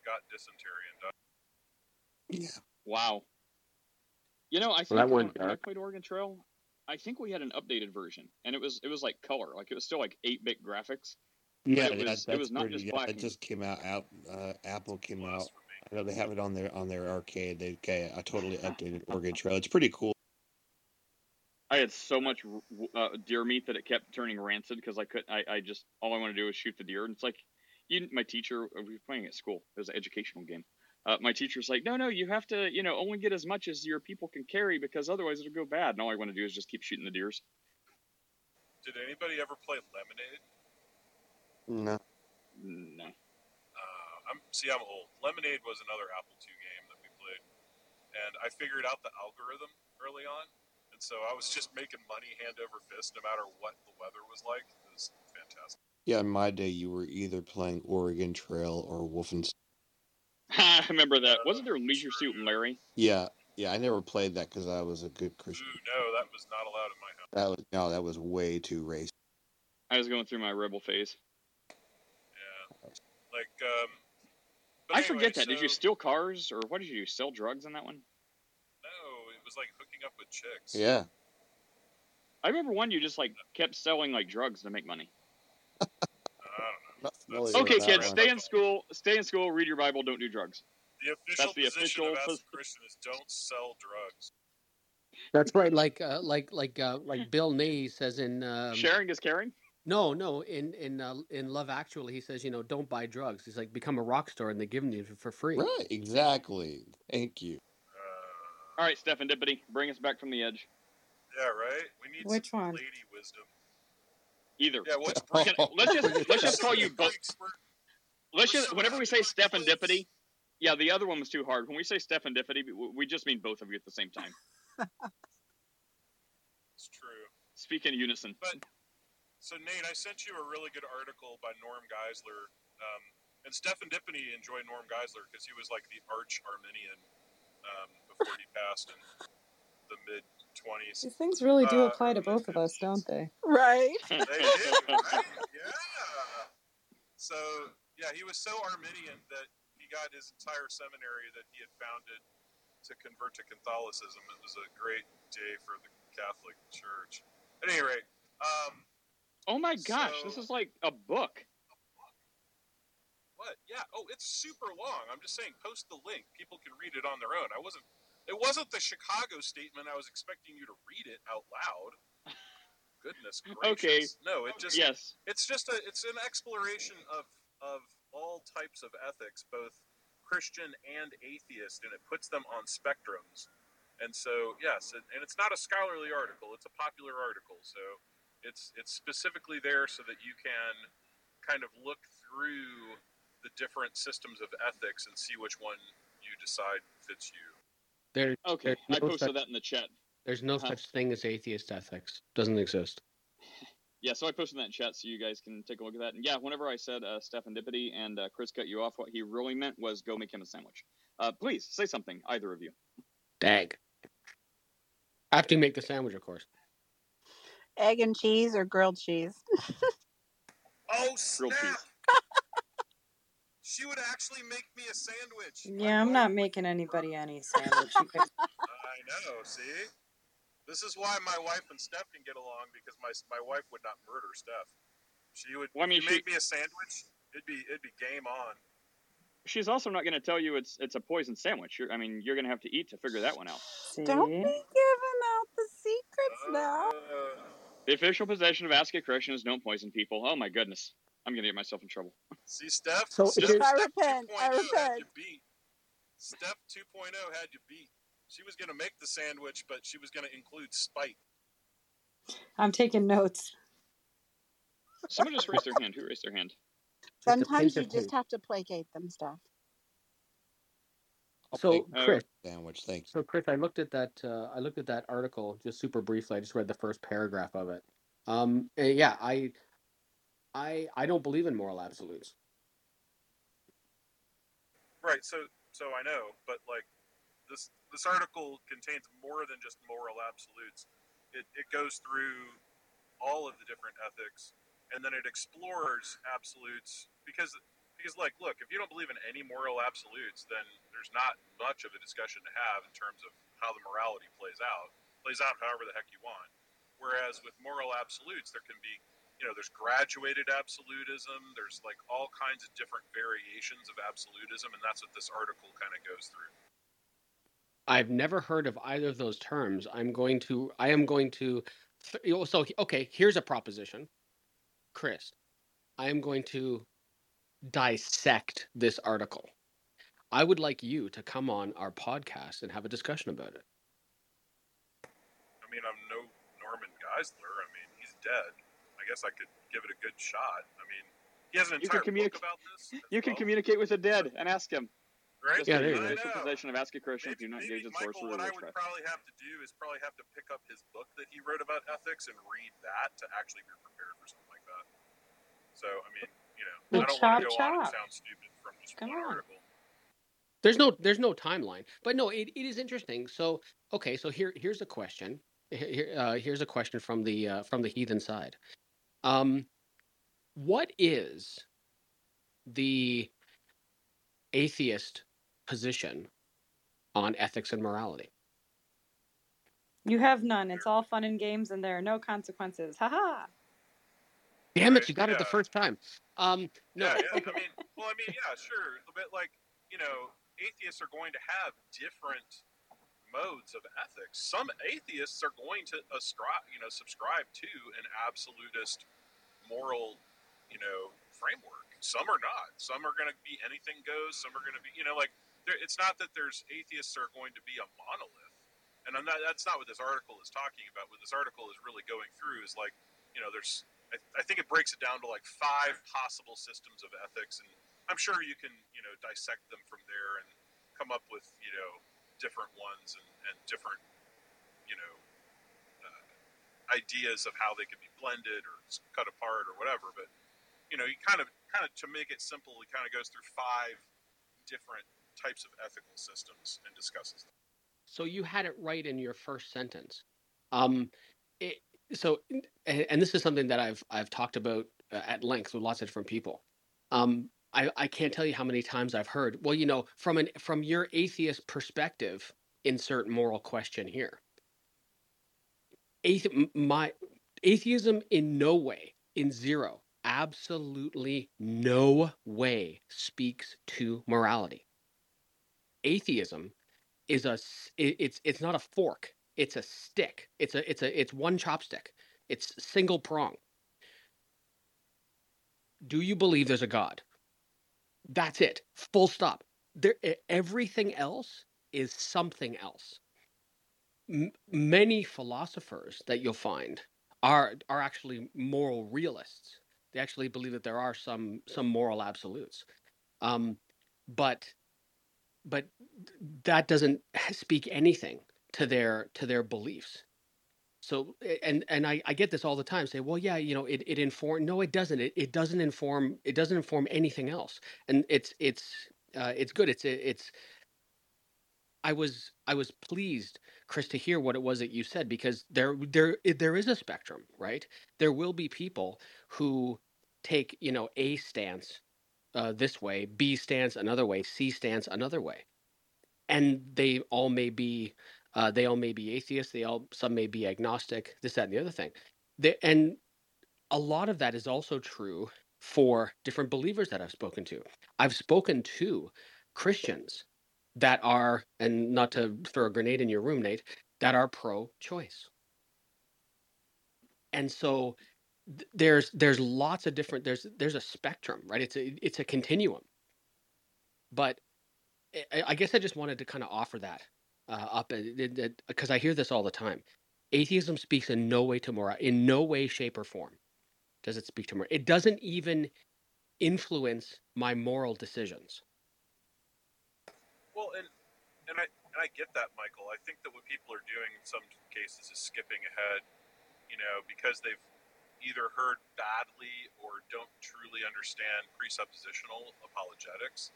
S13: got dysentery and died. yeah.
S2: Wow. You know, I think
S12: Well, that
S2: when,
S12: went
S2: when I
S12: dark.
S2: played Oregon Trail, I think we had an updated version, and it was it was like color, like it was still like eight bit graphics.
S19: Yeah,
S2: it
S19: yeah,
S2: was
S19: that's
S2: it was not
S19: pretty.
S2: just
S19: Yeah,
S2: black.
S19: it just came out. out uh, Apple came out. I know they have it on their on their arcade. They okay, I totally updated Oregon Trail. It's pretty cool.
S2: I had so much uh, deer meat that it kept turning rancid because I could I, I just all I want to do is shoot the deer, and it's like you my teacher we were playing at school. It was an educational game. Uh, my teacher's like, no, no, you have to, you know, only get as much as your people can carry because otherwise it'll go bad. And all I want to do is just keep shooting the deers.
S13: Did anybody ever play Lemonade?
S19: No.
S2: No.
S13: Uh, I'm see, I'm old. Lemonade was another Apple II game that we played, and I figured out the algorithm early on, and so I was just making money hand over fist, no matter what the weather was like. It was fantastic.
S19: Yeah, in my day, you were either playing Oregon Trail or Wolfenstein.
S2: I remember that. Wasn't there Leisure Suit Larry?
S19: Yeah, yeah. I never played that because I was a good Christian.
S13: Ooh, no, that was not allowed in my house.
S19: That was no, that was way too racist.
S2: I was going through my rebel phase.
S13: Yeah, like um. but
S2: I
S13: anyway,
S2: forget that. Did you steal cars or what did you do? Sell drugs in that one?
S13: No, it was like hooking up with chicks.
S19: Yeah.
S2: I remember one you just like kept selling like drugs to make money.
S19: Not familiar
S2: Okay, kids, stay in school. Stay in school. Read your Bible. Don't do drugs.
S13: The official
S2: That's the
S13: position
S2: official
S13: of
S2: pos-
S13: Ask a Christian is don't sell drugs.
S12: That's right. Like uh, like like uh, like Bill Nighy says in um,
S2: Sharing is caring.
S12: No, no. In in uh, in Love Actually, he says, you know, don't buy drugs. He's like, become a rock star, and they give them to you for free.
S19: Right, exactly. Thank you.
S2: All right, Stephen Dippity, bring us back from the edge.
S13: Yeah, right. We need
S17: Which
S13: some
S17: one?
S13: lady wisdom.
S2: Either.
S13: Yeah, what's
S2: Can- let's just let's just call you both. Let's just whenever we say Stephen Dippity, yeah, the other one was too hard. When we say Stephen Dippity, we- we just mean both of you at the same time.
S13: It's true.
S2: Speak in unison.
S13: But so Nate, I sent you a really good article by Norm Geisler, um, and Stephen Dippany enjoyed Norm Geisler because he was like the arch Arminian um, before he passed in the mid twenties.
S17: These things really do
S13: Uh,
S17: apply to both of us, don't they?
S16: Right.
S13: They did, right? Yeah. So yeah, he was so Arminian that he got his entire seminary that he had founded to convert to Catholicism. It was a great day for the Catholic Church. At any rate, um,
S2: Oh my gosh, this is like a book. a book.
S13: what? Yeah. Oh, it's super long. I'm just saying, post the link. People can read it on their own. I wasn't. It wasn't the Chicago statement. I was expecting you to read it out loud. Goodness gracious.
S2: Okay.
S13: No, it just
S2: Yes.
S13: It's just a it's an exploration of of all types of ethics, both Christian and atheist, and it puts them on spectrums. And so, yes, and, and it's not a scholarly article; it's a popular article. So, it's it's specifically there so that you can kind of look through the different systems of ethics and see which one you decide fits you.
S12: There,
S2: Okay,
S12: there's
S2: I
S12: no
S2: posted
S12: such,
S2: that in the chat.
S12: There's no
S2: Uh-huh.
S12: such thing as atheist ethics. Doesn't exist.
S2: Yeah, so I posted that in chat so you guys can take a look at that. And yeah, whenever I said uh, Stephen Dippity and uh, Chris cut you off, what he really meant was go make him a sandwich. Uh, please say something, either of you.
S12: Dag. After you make the sandwich, of course.
S16: Egg and cheese or grilled cheese?
S13: Oh
S2: Grilled cheese.
S13: She would actually make me a sandwich.
S17: Yeah, I'm not making anybody any sandwich.
S13: I know. See, this is why my wife and Steph can get along because my my wife would not murder Steph. She would.
S2: Well, I mean, she-
S13: make me a sandwich, it'd be it'd be game on.
S2: She's also not going to tell you it's it's a poison sandwich. You're, I mean, you're going to have to eat to figure that one out.
S16: Don't be giving out the secrets now.
S13: Uh,
S2: The official possession of Ask a Christian is don't poison people. Oh my goodness, I'm going to get myself in trouble.
S13: see, Steph.
S12: So
S13: Steph,
S12: here's-
S16: I repent. I repent.
S13: you beat. Steph 2.0 had you beat. She was gonna make the sandwich, but she was gonna include spite.
S17: I'm taking notes.
S2: Someone just raised their hand. Who raised their hand?
S15: Sometimes you just have to placate them stuff.
S12: So
S2: Oh,
S12: Chris,
S19: Sandwich, thank you.
S12: so Chris, I looked at that. Uh, I looked at that article just super briefly. I just read the first paragraph of it. Um, eh, yeah, I, I, I don't believe in moral absolutes.
S13: Right. So so I know, but like this this article contains more than just moral absolutes. It it goes through all of the different ethics, and then it explores absolutes because because like look, if you don't believe in any moral absolutes, then there's not much of a discussion to have in terms of how the morality plays out. Plays out however the heck you want. Whereas with moral absolutes, there can be you know, there's graduated absolutism. There's like all kinds of different variations of absolutism, and that's what this article kind of goes through.
S12: I've never heard of either of those terms. I'm going to. I am going to. th- So okay, here's a proposition, Chris. I am going to dissect this article. I would like you to come on our podcast and have a discussion about it.
S13: I mean, I'm no Norman Geisler. I mean, he's dead. I guess I could give it a good shot. I mean, he has an
S2: You
S13: entire
S2: can
S13: book
S2: communicate.
S13: about this.
S2: You can communicate with the dead and ask him.
S13: Right?
S2: Just
S12: Yeah,
S2: a
S12: there you go.
S2: universal possession of ask a Christian. Do not
S13: Maybe
S2: engage in
S13: Michael,
S2: sorcery
S13: what I would
S2: witchcraft.
S13: probably have to do is probably have to pick up his book that he wrote about ethics and read that to actually be prepared for something like that. So, I mean, you know,
S17: Well,
S13: I don't want to
S17: chop,
S13: go on and sound stupid from just
S17: Come
S13: one
S17: on.
S13: article.
S12: There's no there's no timeline, but no, it, it is interesting. So okay, so here here's a question. Here uh, here's a question from the uh, from the heathen side. Um, what is the atheist position on ethics and morality?
S17: You have none. It's all fun and games, and there are no consequences. Haha.
S12: Damn it, you got it the first time. Um, no,
S13: Yeah, yeah. I mean, well, I mean, yeah, sure. But like, you know, atheists are going to have different modes of ethics. Some atheists are going to ascribe, you know, subscribe to an absolutist moral, you know, framework. Some are not. Some are going to be anything goes. Some are going to be, you know, like it's not that there's atheists are going to be a monolith. And I'm not, that's not what this article is talking about. What this article is really going through is like, you know, there's, I, I think it breaks it down to like five possible systems of ethics, and I'm sure you can, you know, dissect them from there and come up with, you know, different ones and, and different, you know, uh, ideas of how they could be blended or cut apart or whatever. But you know, you kind of, kind of to make it simple, he kind of goes through five different types of ethical systems and discusses them.
S12: so you had it right in your first sentence. Um, it, so, and, and this is something that I've I've talked about uh, at length with lots of different people. Um, I, I can't tell you how many times I've heard. Well, you know, from an from your atheist perspective, insert moral question here. Athe- my atheism in no way, in zero, absolutely no way speaks to morality. Atheism is a it's it's not a fork it's a stick it's a it's a it's one chopstick it's single prong do you believe there's a god that's it. Full stop. There everything else is something else. M- many philosophers that you'll find are are actually moral realists. They actually believe that there are some some moral absolutes. Um but but that doesn't speak anything to their to their beliefs so and and I, I get this all the time say well yeah you know it, it inform no it doesn't. It, it doesn't inform it doesn't inform anything else. And it's it's uh, it's good. It's it's I was I was pleased Chris to hear what it was that you said because there there there is a spectrum right? There will be people who take you know a stance uh, this way b stance another way c stance another way. And they all may be uh, they all may be atheists they all some may be agnostic this that and the other thing. They, and a lot of that is also true for different believers that i've spoken to. I've spoken to christians that are and not to throw a grenade in your room nate that are pro-choice. And so th- there's there's lots of different there's there's a spectrum right? It's a it's a continuum. But I, I guess I just wanted to kind of offer that uh, up because I hear this all the time. Atheism speaks in no way to moral, in no way, shape, or form does it speak to me? It doesn't even influence my moral decisions.
S13: Well, and and I and I get that, Michael. I think that what people are doing in some cases is skipping ahead, you know, because they've either heard badly or don't truly understand presuppositional apologetics.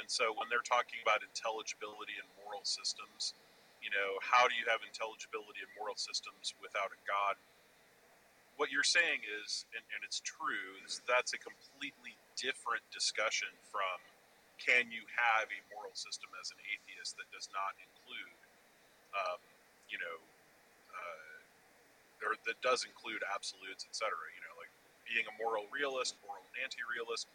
S13: And so when they're talking about intelligibility and moral systems, you know, how do you have intelligibility and moral systems without a God? What you're saying is, and, and it's true, is that's a completely different discussion from can you have a moral system as an atheist that does not include, um, you know, uh, or that does include absolutes, etc. You know, like being a moral realist, moral anti-realist.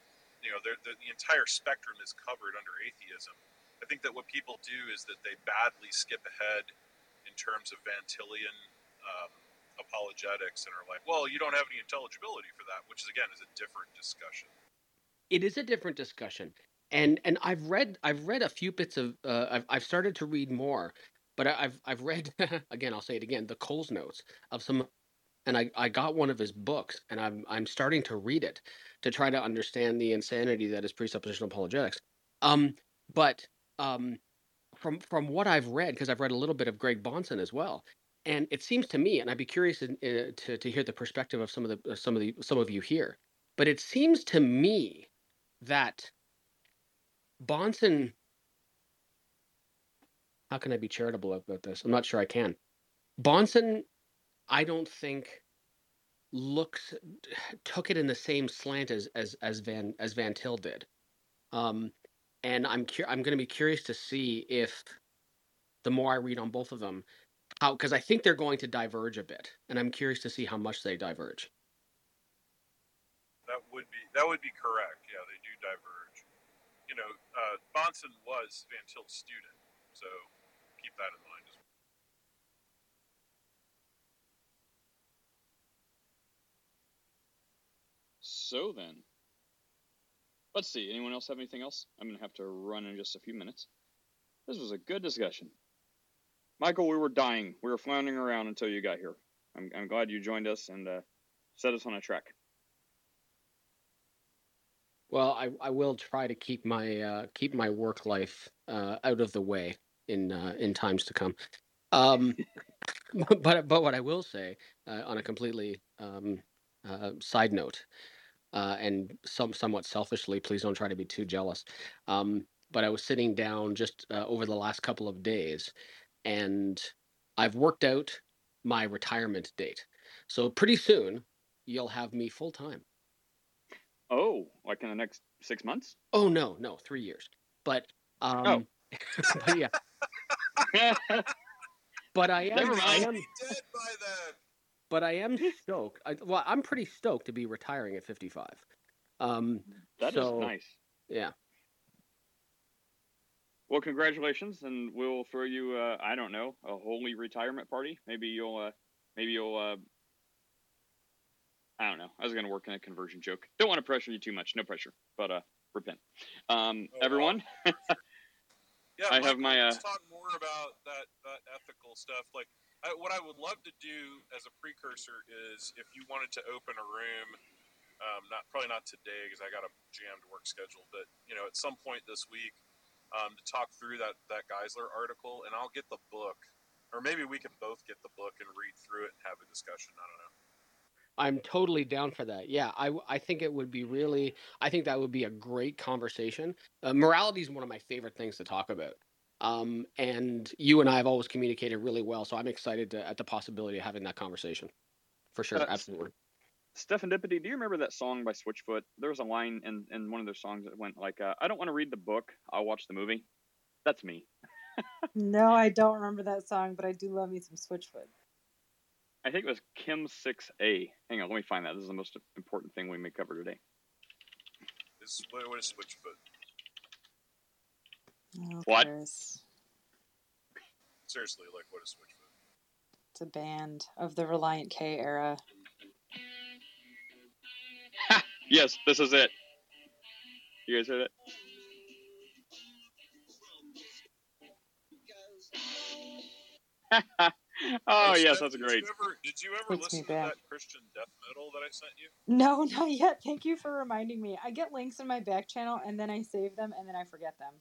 S13: You know, the, the entire spectrum is covered under atheism. I think that what people do is that they badly skip ahead in terms of Van Tillian um, apologetics and are like, well, you don't have any intelligibility for that, which is again is a different discussion.
S12: It is a different discussion, and and I've read I've read a few bits of uh, I've I've started to read more, but I've I've read again I'll say it again the Coles notes of some, and I I got one of his books and I'm I'm starting to read it to try to understand the insanity that is presuppositional apologetics. Um, but um, from from what I've read, because I've read a little bit of Greg Bahnsen as well, and it seems to me, and I'd be curious in, uh, to to hear the perspective of some of the some of the some of you here, but it seems to me that Bahnsen. How can I be charitable about this? I'm not sure I can. Bahnsen, I don't think looks took it in the same slant as as as Van as Van Til did. Um, and I'm cu- I'm going to be curious to see if the more I read on both of them, how because I think they're going to diverge a bit, and I'm curious to see how much they diverge.
S13: That would be that would be correct. Yeah, they do diverge. You know, uh, Bahnsen was Van Til's student, so keep that in mind. as well.
S2: So then, let's see. Anyone else have anything else? I'm gonna have to run in just a few minutes. This was a good discussion. Michael, we were dying. We were floundering around until you got here. I'm, I'm glad you joined us and uh, set us on a track.
S12: Well, I, I will try to keep my uh, keep my work life uh, out of the way in uh, in times to come. Um, but but what I will say uh, on a completely um, uh, side note, uh, and some somewhat selfishly, please don't try to be too jealous. Um, but I was sitting down just uh, over the last couple of days, and I've worked out my retirement date. So pretty soon you'll have me full time.
S2: Oh, like in the next six months?
S12: Oh no, no, three years. But
S2: Oh.
S12: um, but yeah, but I am,
S2: Never
S12: I
S2: mind.
S12: am, but I am stoked. I, well, I'm pretty stoked to be retiring at 55. Um,
S2: That is
S12: so,
S2: nice.
S12: Yeah.
S2: Well, congratulations, and we'll throw you. Uh, I don't know, a holy retirement party. Maybe you'll. Uh, maybe you'll. Uh, I don't know. I was gonna work in a conversion joke. Don't want to pressure you too much. No pressure, but uh, repent. Um, everyone.
S13: Yeah,
S2: I have my. Uh,
S13: let's talk more about that that ethical stuff. Like, I, what I would love to do as a precursor is if you wanted to open a room, um, not probably not today because I got a jammed work schedule, but you know, at some point this week, um, to talk through that that Geisler article, and I'll get the book, or maybe we can both get the book and read through it and have a discussion. I don't know.
S12: I'm totally down for that. Yeah, I, I think it would be really, I think that would be a great conversation. Uh, morality is one of my favorite things to talk about. Um, and you and I have always communicated really well, so I'm excited to, at the possibility of having that conversation. For sure,
S2: Uh,
S12: absolutely.
S2: Stephen Dippity, do you remember that song by Switchfoot? There was a line in, in one of their songs that went like, uh, "I don't want to read the book. I'll watch the movie." That's me.
S17: No, I don't remember that song, but I do love me some Switchfoot.
S2: I think it was Kim Six A. Hang on, let me find that. This is the most important thing we may cover today.
S13: Is what, what is Switchfoot?
S17: Oh,
S2: What?
S17: Chris.
S13: Seriously, like what is Switchfoot?
S17: It's a band of the Relient K era.
S2: Yes, this is it. You guys heard that? Oh
S13: Hey,
S2: yes,
S13: Steph,
S2: that's
S13: did
S2: great.
S13: You ever, did you ever listen to
S17: back.
S13: that Christian death metal that I sent you?
S17: No, not yet. Thank you for reminding me. I get links in my back channel and then I save them and then I forget them.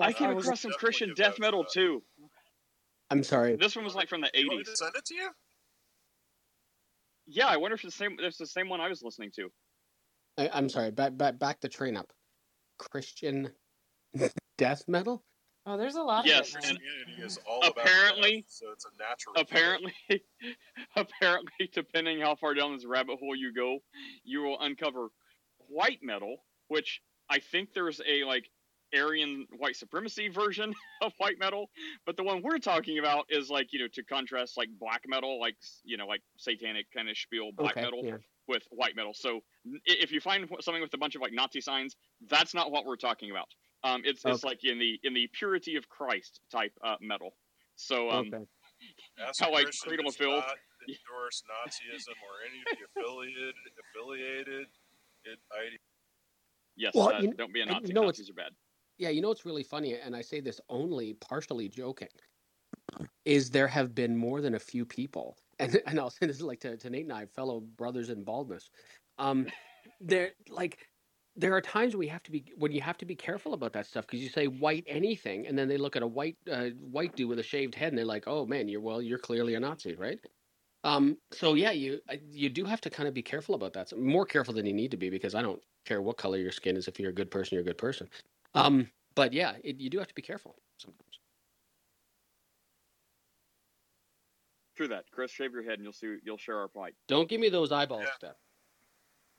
S2: I came
S17: I
S2: across some Christian death metal
S13: shot.
S2: too.
S12: I'm sorry.
S2: This one was like from the
S13: You want me
S2: 80s.
S13: send it to you?
S2: Yeah, I wonder if it's the same. It's the same one I was listening to.
S12: I, I'm sorry. Back, back, back the train up. Christian death metal.
S17: Oh, there's a lot
S2: Yes,
S17: of it, man.
S13: Christianity about
S2: Apparently,
S13: death, so it's a natural.
S2: apparently, apparently, depending how far down this rabbit hole you go, you will uncover white metal, which I think there's a like Aryan white supremacy version of white metal, but the one we're talking about is like you know to contrast like black metal, like you know like satanic kind of spiel black
S12: Okay,
S2: metal
S12: yeah.
S2: with white metal. So if you find something with a bunch of like Nazi signs, that's not what we're talking about. Um, it's it's like in the in the purity of Christ type uh, metal. So um,
S12: Okay.
S13: As
S2: how
S13: a
S2: like
S13: Christian
S2: Cradle of Filth.
S13: endorse Nazism or any of the affiliated affiliated it, ide-
S2: Yes,
S12: Well,
S2: uh,
S12: you-
S2: don't be a
S12: and
S2: Nazi.
S12: you know
S2: Nazis are bad.
S12: Yeah, you know what's really funny, and I say this only partially joking, is there have been more than a few people, and and I'll say this like to, to Nate and I, fellow brothers in baldness. Um, there like there are times we have to be when you have to be careful about that stuff because you say white anything, and then they look at a white uh, white dude with a shaved head, and they're like, oh man, you're well, you're clearly a Nazi, right? Um, so yeah, you you do have to kind of be careful about that. More careful than you need to be because I don't care what color your skin is. If you're a good person, you're a good person. Um, but yeah, it, you do have to be careful sometimes.
S2: True that. Chris, shave your head and you'll see. You'll share our plight.
S12: Don't give me those eyeballs,
S13: Yeah.
S12: Steph.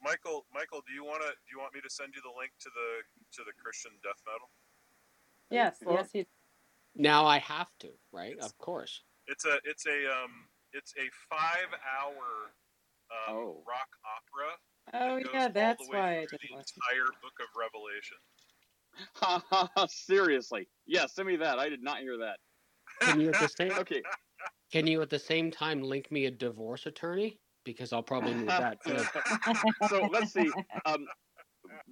S13: Michael, Michael, do you want to? Do you want me to send you the link to the to the Christian death metal?
S17: Yes,
S12: Well-
S17: yes, he.
S12: Now I have to, right? Of course.
S13: It's a it's a um it's a five hour um,
S2: Oh.
S13: rock opera.
S17: Oh
S13: that
S17: yeah, that's
S13: the
S17: why I didn't
S13: the
S17: listen.
S13: entire book of Revelation.
S2: Ha ha ha! Seriously? Yeah, send me that. I did not hear that.
S12: Can you at the same
S2: Okay.
S12: Can you at the same time link me a divorce attorney? Because I'll probably need that too.
S2: so let's see. Um,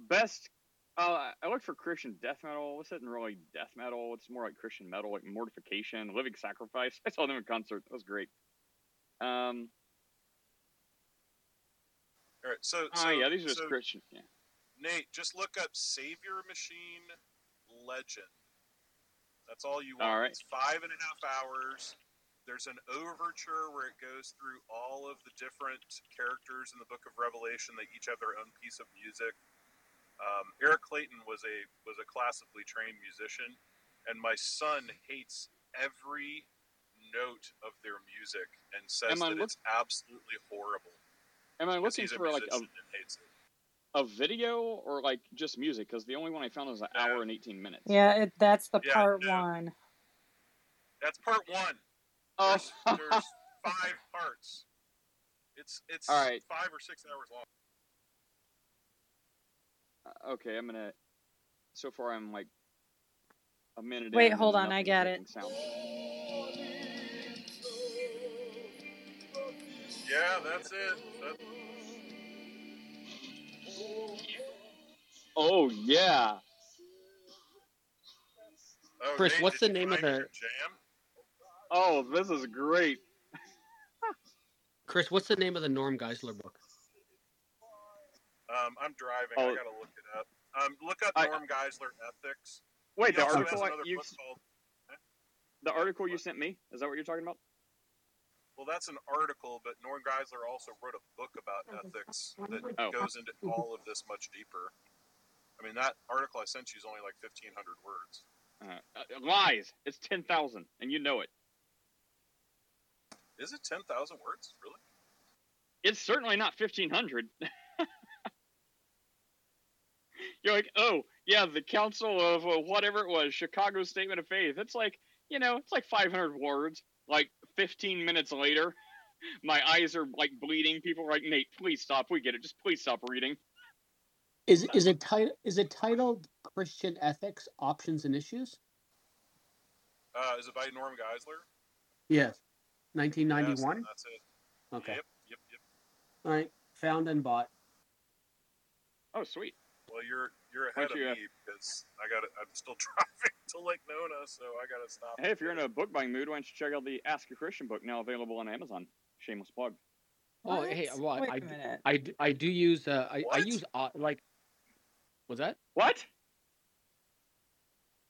S2: best. Uh, I looked for Christian death metal. This isn't really death metal. It's more like Christian metal, like Mortification, Living Sacrifice. I saw them in concert. That was great. Um.
S13: All right, so
S2: Oh
S13: so
S2: yeah, these are just Christian. Yeah.
S13: Nate, just look up Saviour Machine Legend. That's all you want.
S2: right.
S13: It's five and a half hours. There's an overture where it goes through all of the different characters in the Book of Revelation. They each have their own piece of music. Um, Eric Clayton was a was a classically trained musician, and my son hates every note of their music and says that
S2: look-
S13: it's absolutely horrible.
S2: Am I looking for like a, a video or like just music? Because the only one I found was an hour and eighteen minutes.
S17: Yeah, it, that's the
S13: Yeah,
S17: part
S13: no.
S17: one.
S13: That's part one.
S2: Oh.
S13: There's, there's five parts. It's it's
S2: All right.
S13: five or six hours long.
S2: Uh, okay, I'm gonna. So far, I'm like a minute.
S17: Wait,
S2: in
S17: hold on, I
S2: nothing's
S17: got it.
S2: Sound.
S13: Yeah, that's it. That,
S2: Oh yeah.
S13: oh,
S12: Chris,
S13: Nate,
S12: what's the name of
S13: find
S12: the
S13: jam?
S2: Oh, this is great.
S12: Chris? What's the name of the Norm Geisler book?
S13: Um, I'm driving.
S2: Oh.
S13: I gotta look it up. Um, look up
S2: I-
S13: Norm Geisler ethics.
S2: Wait,
S13: He
S2: the article I-
S13: another
S2: you
S13: book called.
S2: the article you sent me is that what you're talking about?
S13: Well, that's an article, but Norm Geisler also wrote a book about ethics that
S2: Oh.
S13: goes into all of this much deeper. I mean, that article I sent you is only like 1,500 words.
S2: Uh, uh, lies. It's ten thousand, and you know it.
S13: Is it 10,000 words? Really?
S2: It's certainly not fifteen hundred. You're like, oh yeah, the Council of uh, whatever it was, Chicago Statement of Faith. It's like, you know, it's like five hundred words. Like fifteen minutes later, my eyes are like bleeding. People are like, Nate, please stop. We get it. Just please stop reading.
S12: Is is it titled is it titled Christian Ethics Options and Issues?
S13: Uh, is it by Norm Geisler?
S12: Yes, 1991.
S13: Yes, that's it.
S12: Okay,
S13: Yep, yep, yep.
S12: all right, found and bought.
S2: Oh, sweet.
S13: Well, you're You're ahead
S2: don't
S13: of
S2: uh,
S13: me because I got. I'm still driving to Lake Nona, so I gotta stop.
S2: Hey, if you're in a book buying mood, why don't you check out the Ask a Christian book now available on Amazon? Shameless plug.
S12: Oh, hey, well,
S17: Wait
S12: I,
S17: a
S12: d-
S17: minute.
S12: I, d- I do use uh, I, I use uh, like, was that?
S2: What?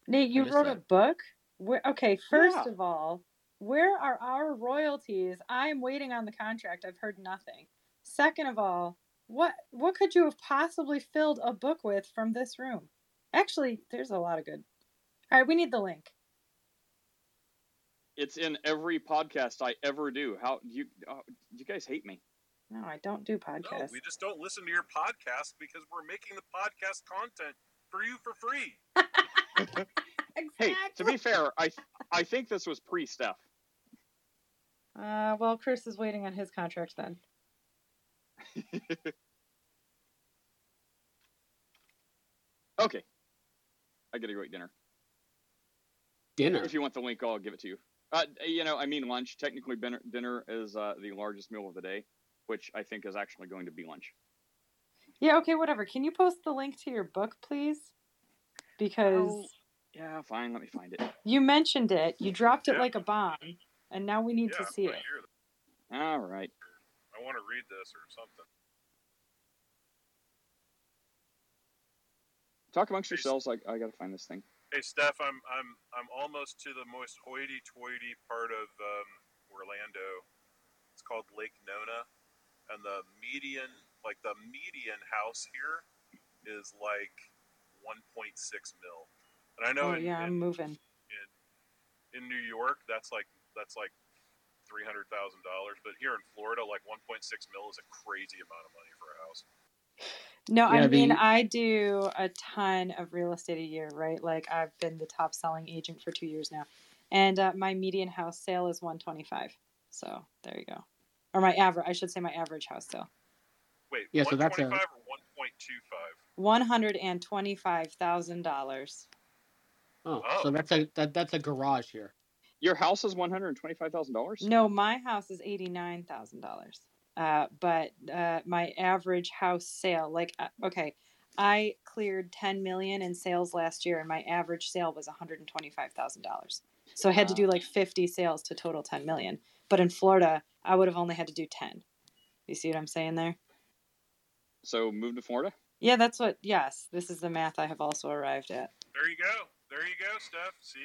S17: Nate, you
S12: missed
S17: wrote a book? Where, okay, first
S2: Yeah.
S17: of all, where are our royalties? I am waiting on the contract. I've heard nothing. Second of all, what what could you have possibly filled a book with from this room? Actually, there's a lot of good. All right, we need the link.
S2: It's in every podcast I ever do. How do you? Uh, you guys hate me.
S17: No, I don't do
S13: No,
S17: podcasts.
S13: we just don't listen to your podcast because we're making the podcast content for you for free.
S2: Hey, to be fair, I I think this was pre Steph.
S17: Uh, well, Chris is waiting on his contract then.
S2: Okay. I gotta go eat dinner.
S12: Dinner.
S2: If you want the link, I'll give it to you. Uh, you know, I mean lunch. Technically, dinner, dinner is uh, the largest meal of the day, which I think is actually going to be lunch.
S17: Yeah, okay, whatever. Can you post the link to your book, please? Because
S2: Oh, yeah, fine. Let me find it.
S17: you mentioned it, you dropped it
S13: Yeah.
S17: like a bomb, and now we need
S13: yeah,
S17: to see it.
S2: All right.
S13: I want to read this or something.
S2: Talk amongst yourselves. I, I gotta find this thing.
S13: Hey Steph, I'm I'm I'm almost to the most hoity-toity part of um, Orlando. It's called Lake Nona, and the median, like the median house here, is like 1.6 mil. And I know
S17: Oh
S13: in,
S17: yeah, I'm moving.
S13: in in New York, that's like that's like three hundred thousand dollars, but here in Florida, like 1.6 mil is a crazy amount of money for a house.
S17: No, I
S12: Yeah,
S17: mean
S12: the-
S17: I do a ton of real estate a year, right? Like I've been the top selling agent for two years now, and uh, my median house sale is 125. So there you go, or my average. I should say my average house sale.
S13: Wait,
S12: Yeah, so that's a-
S13: 125 or 1.25?
S17: One hundred and twenty-five thousand dollars.
S12: Oh,
S13: Oh.
S12: so that's a that, that's a garage here.
S2: Your house is one hundred and twenty-five thousand dollars.
S17: No, my house is eighty-nine thousand dollars. Uh, but uh, my average house sale, like, uh, okay, I cleared ten million in sales last year, and my average sale was one hundred and twenty-five thousand dollars. So I had to do like fifty sales to total ten million. But in Florida, I would have only had to do ten. You see what I'm saying there?
S2: So move to Florida.
S17: Yeah, that's what. Yes, this is the math I have also arrived at.
S13: There you go. There you go, Steph. See,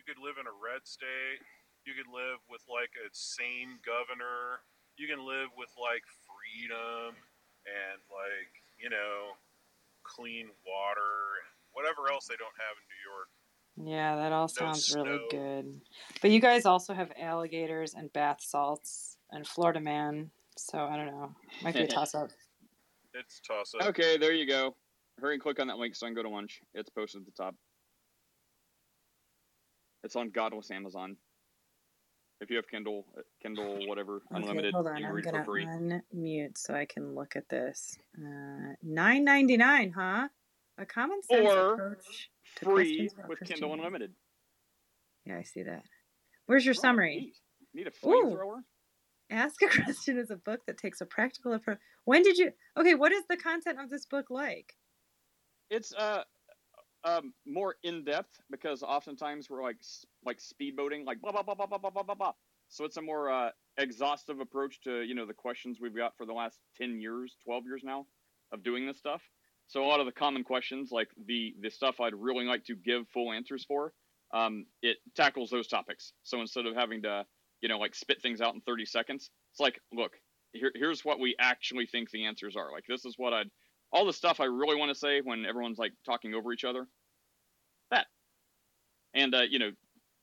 S13: you could live in a red state. You could live with like a sane governor. You can live with like freedom and like you know clean water and whatever else they don't have in New York.
S17: Yeah, that all
S13: No
S17: sounds really good. But you guys also have alligators and bath salts and Florida man. So I don't know. Might be a toss up.
S13: It's toss up.
S2: Okay, there you go. Hurry and click on that link so I can go to lunch. It's posted at the top. It's on Godless Amazon. If you have Kindle, uh, Kindle, whatever,
S17: Okay,
S2: unlimited,
S17: hold on.
S2: you can
S17: I'm gonna
S2: for free.
S17: unmute so I can look at this. Uh, Nine ninety nine, huh? A common sense
S2: Or
S17: approach to
S2: Free with Kindle Unlimited.
S17: Yeah, I see that. Where's your summary?
S2: Need a flamethrower?
S17: Ask a Question is a book that takes a practical approach. When did you? Okay, what is the content of this book like?
S2: It's uh um more in depth because oftentimes we're like like speedboating, like blah blah blah blah blah blah blah blah blah. So it's a more uh, exhaustive approach to you know the questions we've got for the last ten years, twelve years now of doing this stuff. So a lot of the common questions, like the the stuff I'd really like to give full answers for, um, it tackles those topics. So instead of having to you know like spit things out in thirty seconds, it's like look, here, here's what we actually think the answers are. Like this is what I'd all the stuff I really want to say when everyone's like talking over each other. That. And uh, you know,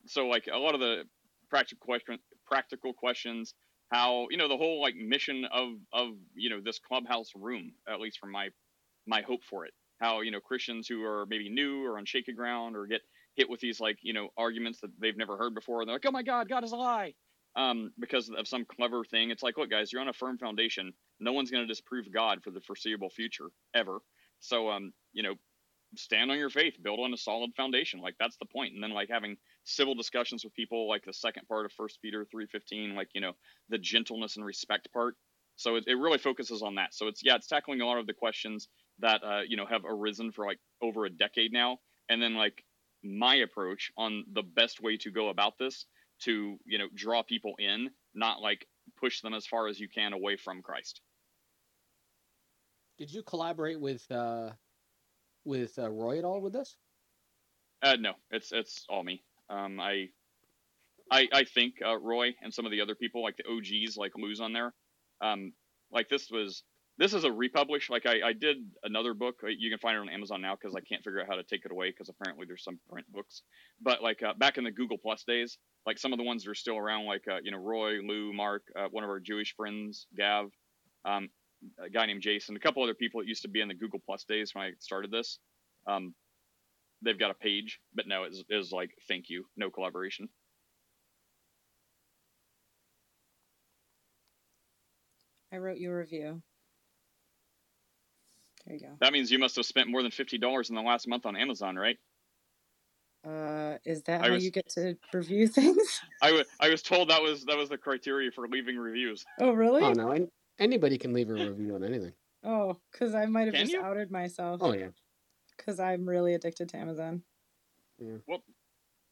S2: so like a lot of the practical question practical questions, how you know the whole like mission of of you know this clubhouse room, at least from my my hope for it. How you know Christians who are maybe new or on shaky ground or get hit with these like you know arguments that they've never heard before. And they're like, oh my God, God is a lie. Um, because of some clever thing. It's like, look, guys, you're on a firm foundation. No one's going to disprove God for the foreseeable future ever. So, um, you know, stand on your faith, build on a solid foundation. Like that's the point. And then like having civil discussions with people, like the second part of First Peter three fifteen, like you know the gentleness and respect part. So it, it really focuses on that. So it's yeah, it's tackling a lot of the questions that uh, you know have arisen for like over a decade now, and then like my approach on the best way to go about this to you know draw people in, not like push them as far as you can away from Christ.
S12: Did you collaborate with uh, with uh, Roy at all with this?
S2: Uh, no, it's it's all me. Um, I, I, I think uh, Roy and some of the other people, like the OGs, like Lou's on there. Um, like this was this is a republish. Like I, I did another book. uh, You can find it on Amazon now because I can't figure out how to take it away because apparently there's some print books. But like uh, back in the Google Plus days, like some of the ones that are still around, like uh, you know Roy, Lou, Mark, uh, one of our Jewish friends, Gav, um, a guy named Jason, a couple other people that used to be in the Google Plus days when I started this. Um, they've got a page, but no, it's, it's like thank you, no collaboration.
S17: I wrote you a review. There you go.
S2: That means you must have spent more than fifty dollars in the last month on Amazon, right?
S17: Uh, is that
S2: I
S17: how
S2: was-
S17: you get to review things?
S2: I wa- I was told that was that was the criteria for leaving reviews.
S17: Oh, really?
S12: Oh no, an- anybody can leave a review on anything.
S17: Oh, because I might have
S2: Can
S17: just
S2: you?
S17: outed myself.
S12: Oh yeah.
S17: Because I'm really addicted to Amazon.
S2: Well,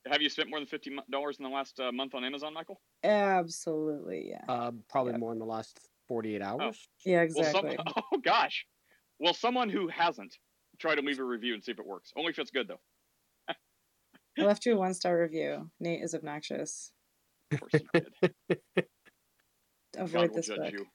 S2: have you spent more than fifty dollars in the last uh, month on Amazon, Michael?
S17: Absolutely, yeah.
S12: Uh, probably more in the last forty-eight hours.
S17: Yeah,
S2: Well, some,
S17: exactly.
S2: oh gosh. Well, someone who hasn't try to leave a review and see if it works. Only if it's good though.
S17: I left you a one star review. Nate is obnoxious.
S2: Of course you did.
S17: Avoid
S2: God will
S17: this
S2: judge
S17: book.
S2: you.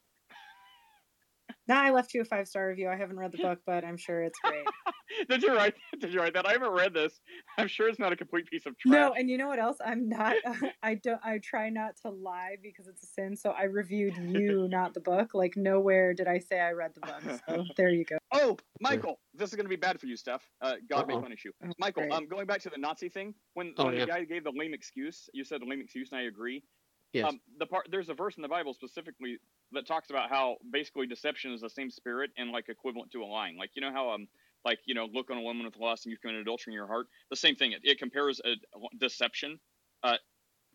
S17: Now I left you a five star review. I haven't read the book, but I'm sure it's great.
S2: Did you write? Did you write that? I haven't read this. I'm sure it's not a complete piece of trash.
S17: No, and you know what else? I'm not. I don't. I try not to lie because it's a sin. So I reviewed you, not the book. Like nowhere did I say I read the book. So there you go.
S2: Oh, Michael, this is going to be bad for you, Steph. Uh, God may
S12: Uh-oh.
S2: punish you.
S17: Oh,
S2: Michael,
S17: great.
S2: um, going back to the Nazi thing, when,
S12: Oh,
S2: when
S12: yeah.
S2: the guy gave the lame excuse, you said the lame excuse, and I agree.
S12: Yes.
S2: Um, the part there's a verse in the Bible specifically that talks about how basically deception is the same spirit and like equivalent to a lying. Like you know how um like you know look on a woman with lust and you've committed adultery in your heart. The same thing. It, it compares a deception uh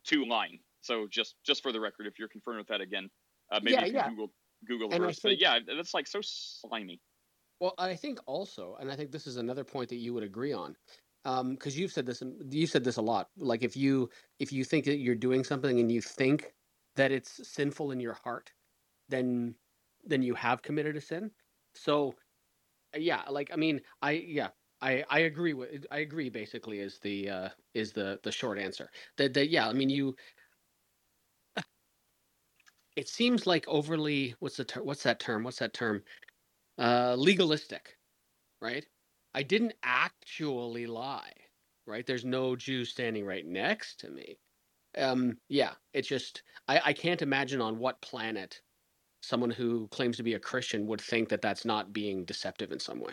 S2: to lying. So just just for the record, if you're confirmed with that again, uh, maybe
S12: Yeah,
S2: you can
S12: yeah.
S2: Google Google the
S12: And
S2: verse. But
S12: think-
S2: yeah, that's like so slimy.
S12: Well, I think also, and I think this is another point that you would agree on, because you've said this, you said this a lot. Like if you if you think that you're doing something and you think that it's sinful in your heart, then then you have committed a sin. So, uh, yeah, like I mean, I yeah, I I agree with I agree. Basically, is the uh, is the the short answer. That that yeah, I mean you. It seems like overly what's the ter- what's that term? What's that term? uh, legalistic, right? I didn't actually lie, right? There's no Jew standing right next to me. Um, yeah, it's just I, I can't imagine on what planet someone who claims to be a Christian would think that that's not being deceptive in some way.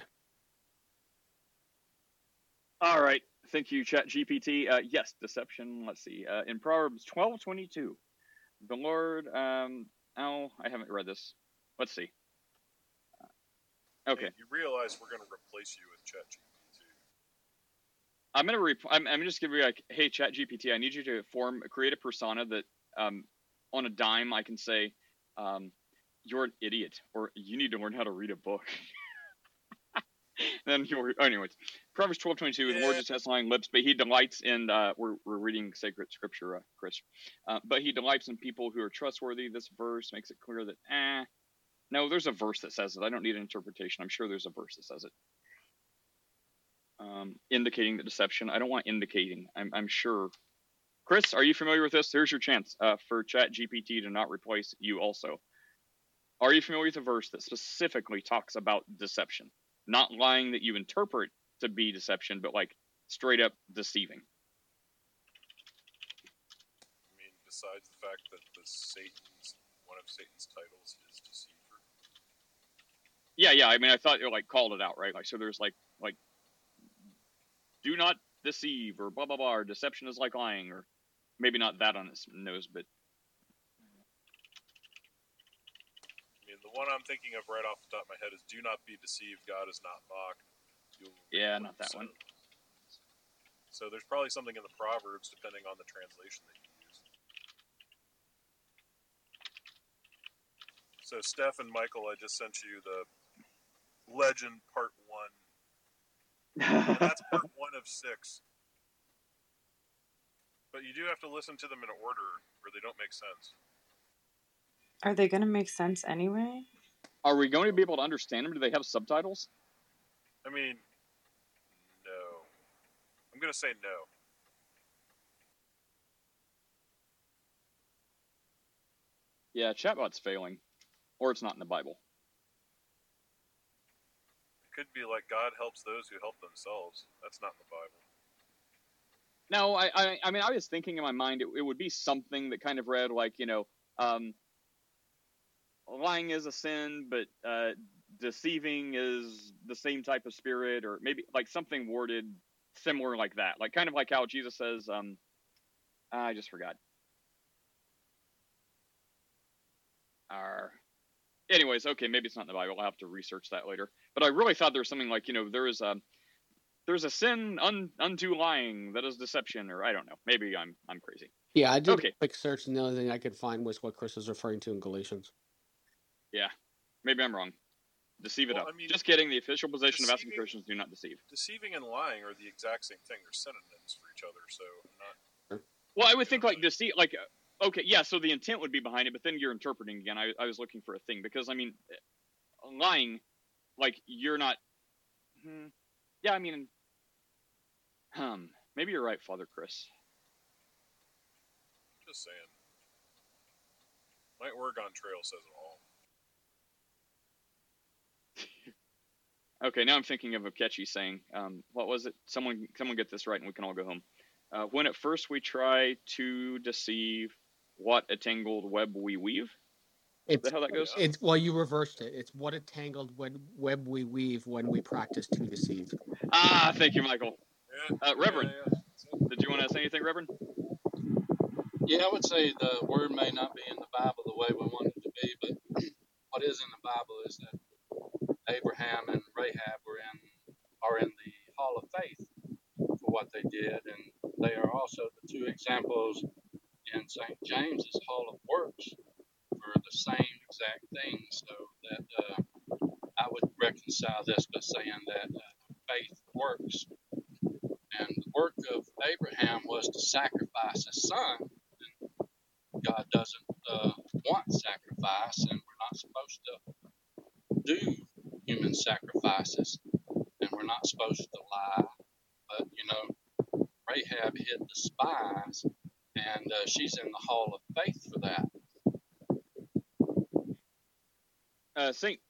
S2: All right. Thank you, Chat GPT. Uh, yes, deception. Let's see. Uh, in Proverbs twelve twenty two, the Lord. Um, oh, I haven't read this. Let's see. Okay.
S13: You realize we're going to replace you with ChatGPT.
S2: I'm gonna. I'm, I'm just gonna be like, hey, Chat GPT, I need you to form create a persona that, um, on a dime, I can say, um, you're an idiot, or you need to learn how to read a book. then you're, anyways, Proverbs twelve twenty two. The Lord just has lying lips, but He delights in. Uh, we're we're reading sacred scripture, uh, Chris. Uh, but He delights in people who are trustworthy. This verse makes it clear that, eh, no, there's a verse that says it. I don't need an interpretation. I'm sure there's a verse that says it um, indicating the deception. I don't want indicating. I'm, I'm sure. Chris, are you familiar with this? Here's your chance uh, for Chat GPT to not replace you. Also, are you familiar with a verse that specifically talks about deception, not lying that you interpret to be deception, but like straight up deceiving?
S13: I mean, besides the fact that the Satan's one of Satan's titles is deceiver.
S2: Yeah, yeah. I mean, I thought you like called it out, right? Like, so there's like like, do not deceive or blah blah blah, or deception is like lying, or maybe not that on his nose, but
S13: I mean, the one I'm thinking of right off the top of my head is "Do not be deceived. God is not mocked." You'll
S2: yeah, not that
S13: what
S2: one.
S13: So there's probably something in the Proverbs, depending on the translation that you use. So Steph and Michael, I just sent you the Legend Part One that's part one of six. But you do have to listen to them in order, or they don't make sense.
S17: Are they going to make sense anyway?
S2: Are we going to be able to understand them? Do they have subtitles?
S13: I mean, no. I'm gonna say no.
S2: Yeah, chatbot's failing, or it's not in the Bible.
S13: Could be like God helps those who help themselves. That's not in the Bible.
S2: No, I, I, I mean, I was thinking in my mind it, it would be something that kind of read like, you know, um, lying is a sin, but uh, deceiving is the same type of spirit, or maybe like something worded similar like that, like kind of like how Jesus says, um, I just forgot. Our, anyways, okay, maybe it's not in the Bible. I'll have to research that later. But I really thought there was something like, you know, there is a there's a sin un, unto lying that is deception, or I don't know. Maybe I'm I'm crazy.
S12: Yeah, I did
S2: Okay.
S12: a quick search, and the only thing I could find was what Chris was referring to in Galatians.
S2: Yeah, maybe I'm wrong. Deceive it
S13: Well,
S2: up.
S13: I mean,
S2: Just kidding. The official position of African
S13: deceiving-
S2: Christians do not deceive.
S13: Deceiving and lying are the exact same thing. They're synonyms for each other. So I'm not.
S2: Well, I would think like deceit, like uh, okay, yeah. So the intent would be behind it, but then you're interpreting again. I I was looking for a thing because I mean, uh, lying, like you're not. Hmm, yeah, I mean, um, maybe you're right, Father Chris.
S13: Just saying. My Oregon Trail says it all.
S2: Okay, now I'm thinking of a catchy saying. Um, what was it? Someone, someone get this right, and we can all go home. Uh, when at first we try to deceive, what a tangled web we weave. Is
S12: It's
S2: that how that goes?
S12: it's well, you reversed it. It's what a tangled web, web we weave when we practice to deceive.
S2: Ah, thank you, Michael. Uh, Reverend, did you want to say anything, Reverend?
S14: Yeah, I would say the word may not be in the Bible the way we want it to be, but what is in the Bible is that Abraham and Rahab were in are in the Hall of Faith for what they did, and they are also the two examples in St. James's Hall of Works for the same exact thing. So that uh, I would reconcile this by saying that uh, faith works, and the work of Abraham was to sacrifice his son. God doesn't uh, want sacrifice, and we're not supposed to do human sacrifices, and we're not supposed to lie. But you know, Rahab hid the spies, and uh, she's in the Hall of Faith for that.
S2: Uh, Saint,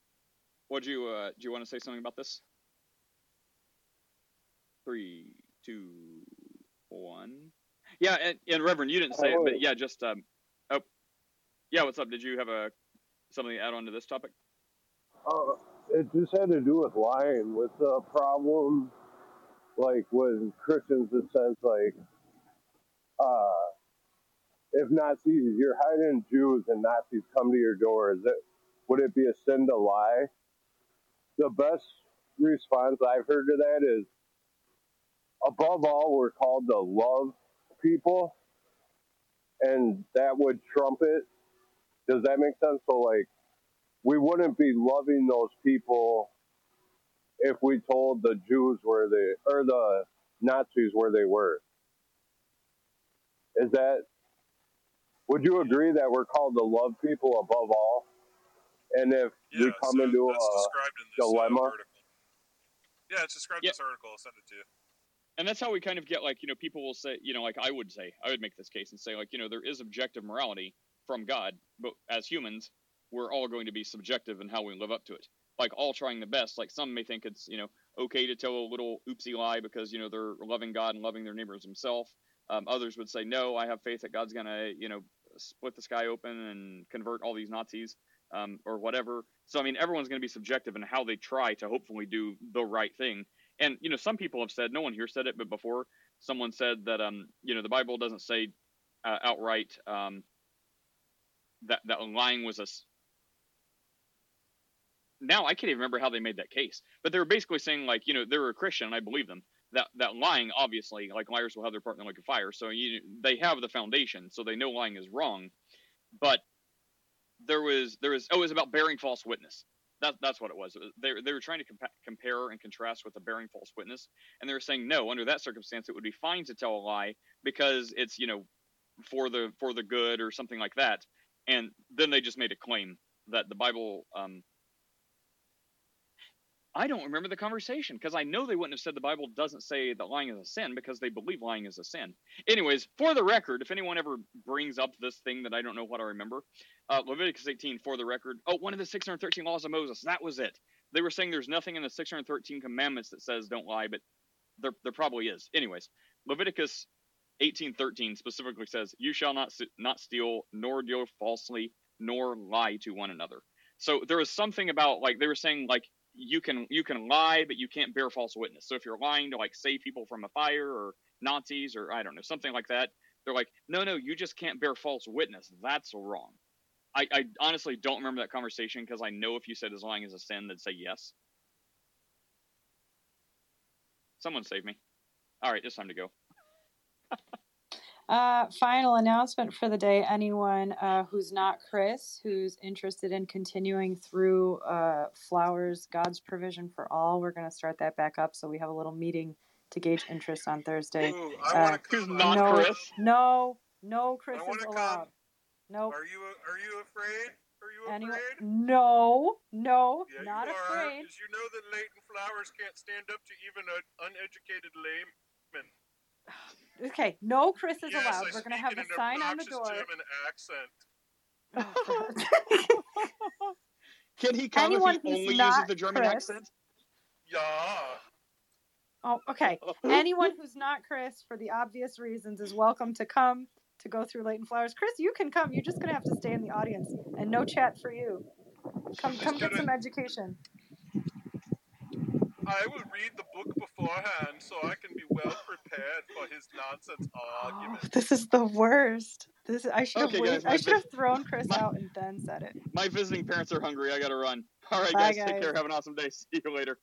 S2: would you uh, do you want to say something about this? Three, two, one. Yeah, and, and Reverend, you didn't say it, but yeah, just um, oh, yeah. What's up? Did you have a something to add on to this topic?
S20: Uh, it just had to do with lying. With the problem, like when Christians, it says like, if Nazis, you're hiding Jews and Nazis come to your door, is it would it be a sin to lie? The best response I've heard to that is, above all, we're called to love people, and that would trump it. Does that make sense? So like we wouldn't be loving those people if we told the Jews where they or the Nazis where they were. Is that would you agree that we're called to love people above all? And if we come
S13: so
S20: into a
S13: described in this uh,
S20: dilemma,
S13: article. Yeah, it's described in this article. I'll send it to you.
S2: and that's how we kind of get like you know people will say you know like I would say I would make this case and say like you know there is objective morality from God, but as humans we're all going to be subjective in how we live up to it. Like all trying the best. Like some may think it's you know okay to tell a little oopsie lie because you know they're loving God and loving their neighbors themselves. Um, others would say no, I have faith that God's gonna you know split the sky open and convert all these Nazis um, or whatever. So I mean everyone's going to be subjective in how they try to hopefully do the right thing. And you know, some people have said, no one here said it, but before someone said that, um, you know, the Bible doesn't say uh, outright um, that that lying was a. Now I can't even remember how they made that case, but they were basically saying like, you know, they were a Christian, and I believe them. That that lying, obviously, like liars will have their partner like a fire, so you they have the foundation, so they know lying is wrong. But there was there was oh, it was about bearing false witness That, that's what it was. They, they were trying to compa- compare and contrast with the bearing false witness, and they were saying no, under that circumstance, it would be fine to tell a lie because it's you know for the for the good or something like that. And then they just made a claim that the Bible. Um, I don't remember the conversation because I know they wouldn't have said the Bible doesn't say that lying is a sin because they believe lying is a sin. Anyways, for the record, if anyone ever brings up this thing that I don't know what I remember, uh, Leviticus 18, for the record, oh, one of the 613 laws of Moses, that was it. They were saying there's nothing in the 613 commandments that says don't lie, but there, there probably is. Anyways, Leviticus 18:13 specifically says, "You shall not not steal, nor deal falsely, nor lie to one another." So there was something about like they were saying like you can you can lie, but you can't bear false witness. So if you're lying to like save people from a fire or Nazis or I don't know something like that, they're like, no, no, you just can't bear false witness. That's wrong. I, I honestly don't remember that conversation because I know if you said as lying is a sin, they'd say yes. Someone save me. All right, it's time to go.
S17: Uh, final announcement for the day. Anyone uh, who's not Chris, who's interested in continuing through uh, Flowers, God's Provision for All, we're going to start that back up. So we have a little meeting to gauge interest on Thursday.
S13: Ooh, I want to
S2: Who's
S13: come.
S2: not
S17: no,
S2: Chris?
S17: no, no, Chris is allowed.
S13: come.
S17: Nope.
S13: Are you are you afraid? Are you
S17: Anyone?
S13: afraid?
S17: No, no,
S13: Yeah,
S17: not
S13: you are.
S17: afraid.
S13: Did you know that Leighton Flowers can't stand up to even an uneducated layman?
S17: Okay, no Chris is
S13: yes,
S17: allowed.
S13: I
S17: We're going to have a sign on the door.
S13: German accent.
S2: Oh, can he come
S17: Anyone
S2: if he
S17: who's
S2: only uses
S17: not
S2: the German
S17: Chris-
S2: accent?
S13: Yeah.
S17: Oh, okay. Anyone who's not Chris, for the obvious reasons, is welcome to come to go through Leighton Flowers. Chris, you can come. You're just gonna have to stay in the audience, and no chat for you. Come, come get some education.
S13: I will read the book beforehand so I can be well prepared for his nonsense oh, argument.
S17: This is the worst. This I should have
S2: Okay,
S17: waited.
S2: guys, my
S17: I should have thrown Chris out and then said it.
S2: My visiting parents are hungry. I gotta run. All right,
S17: Bye,
S2: guys, take care. Have an awesome day. See you later.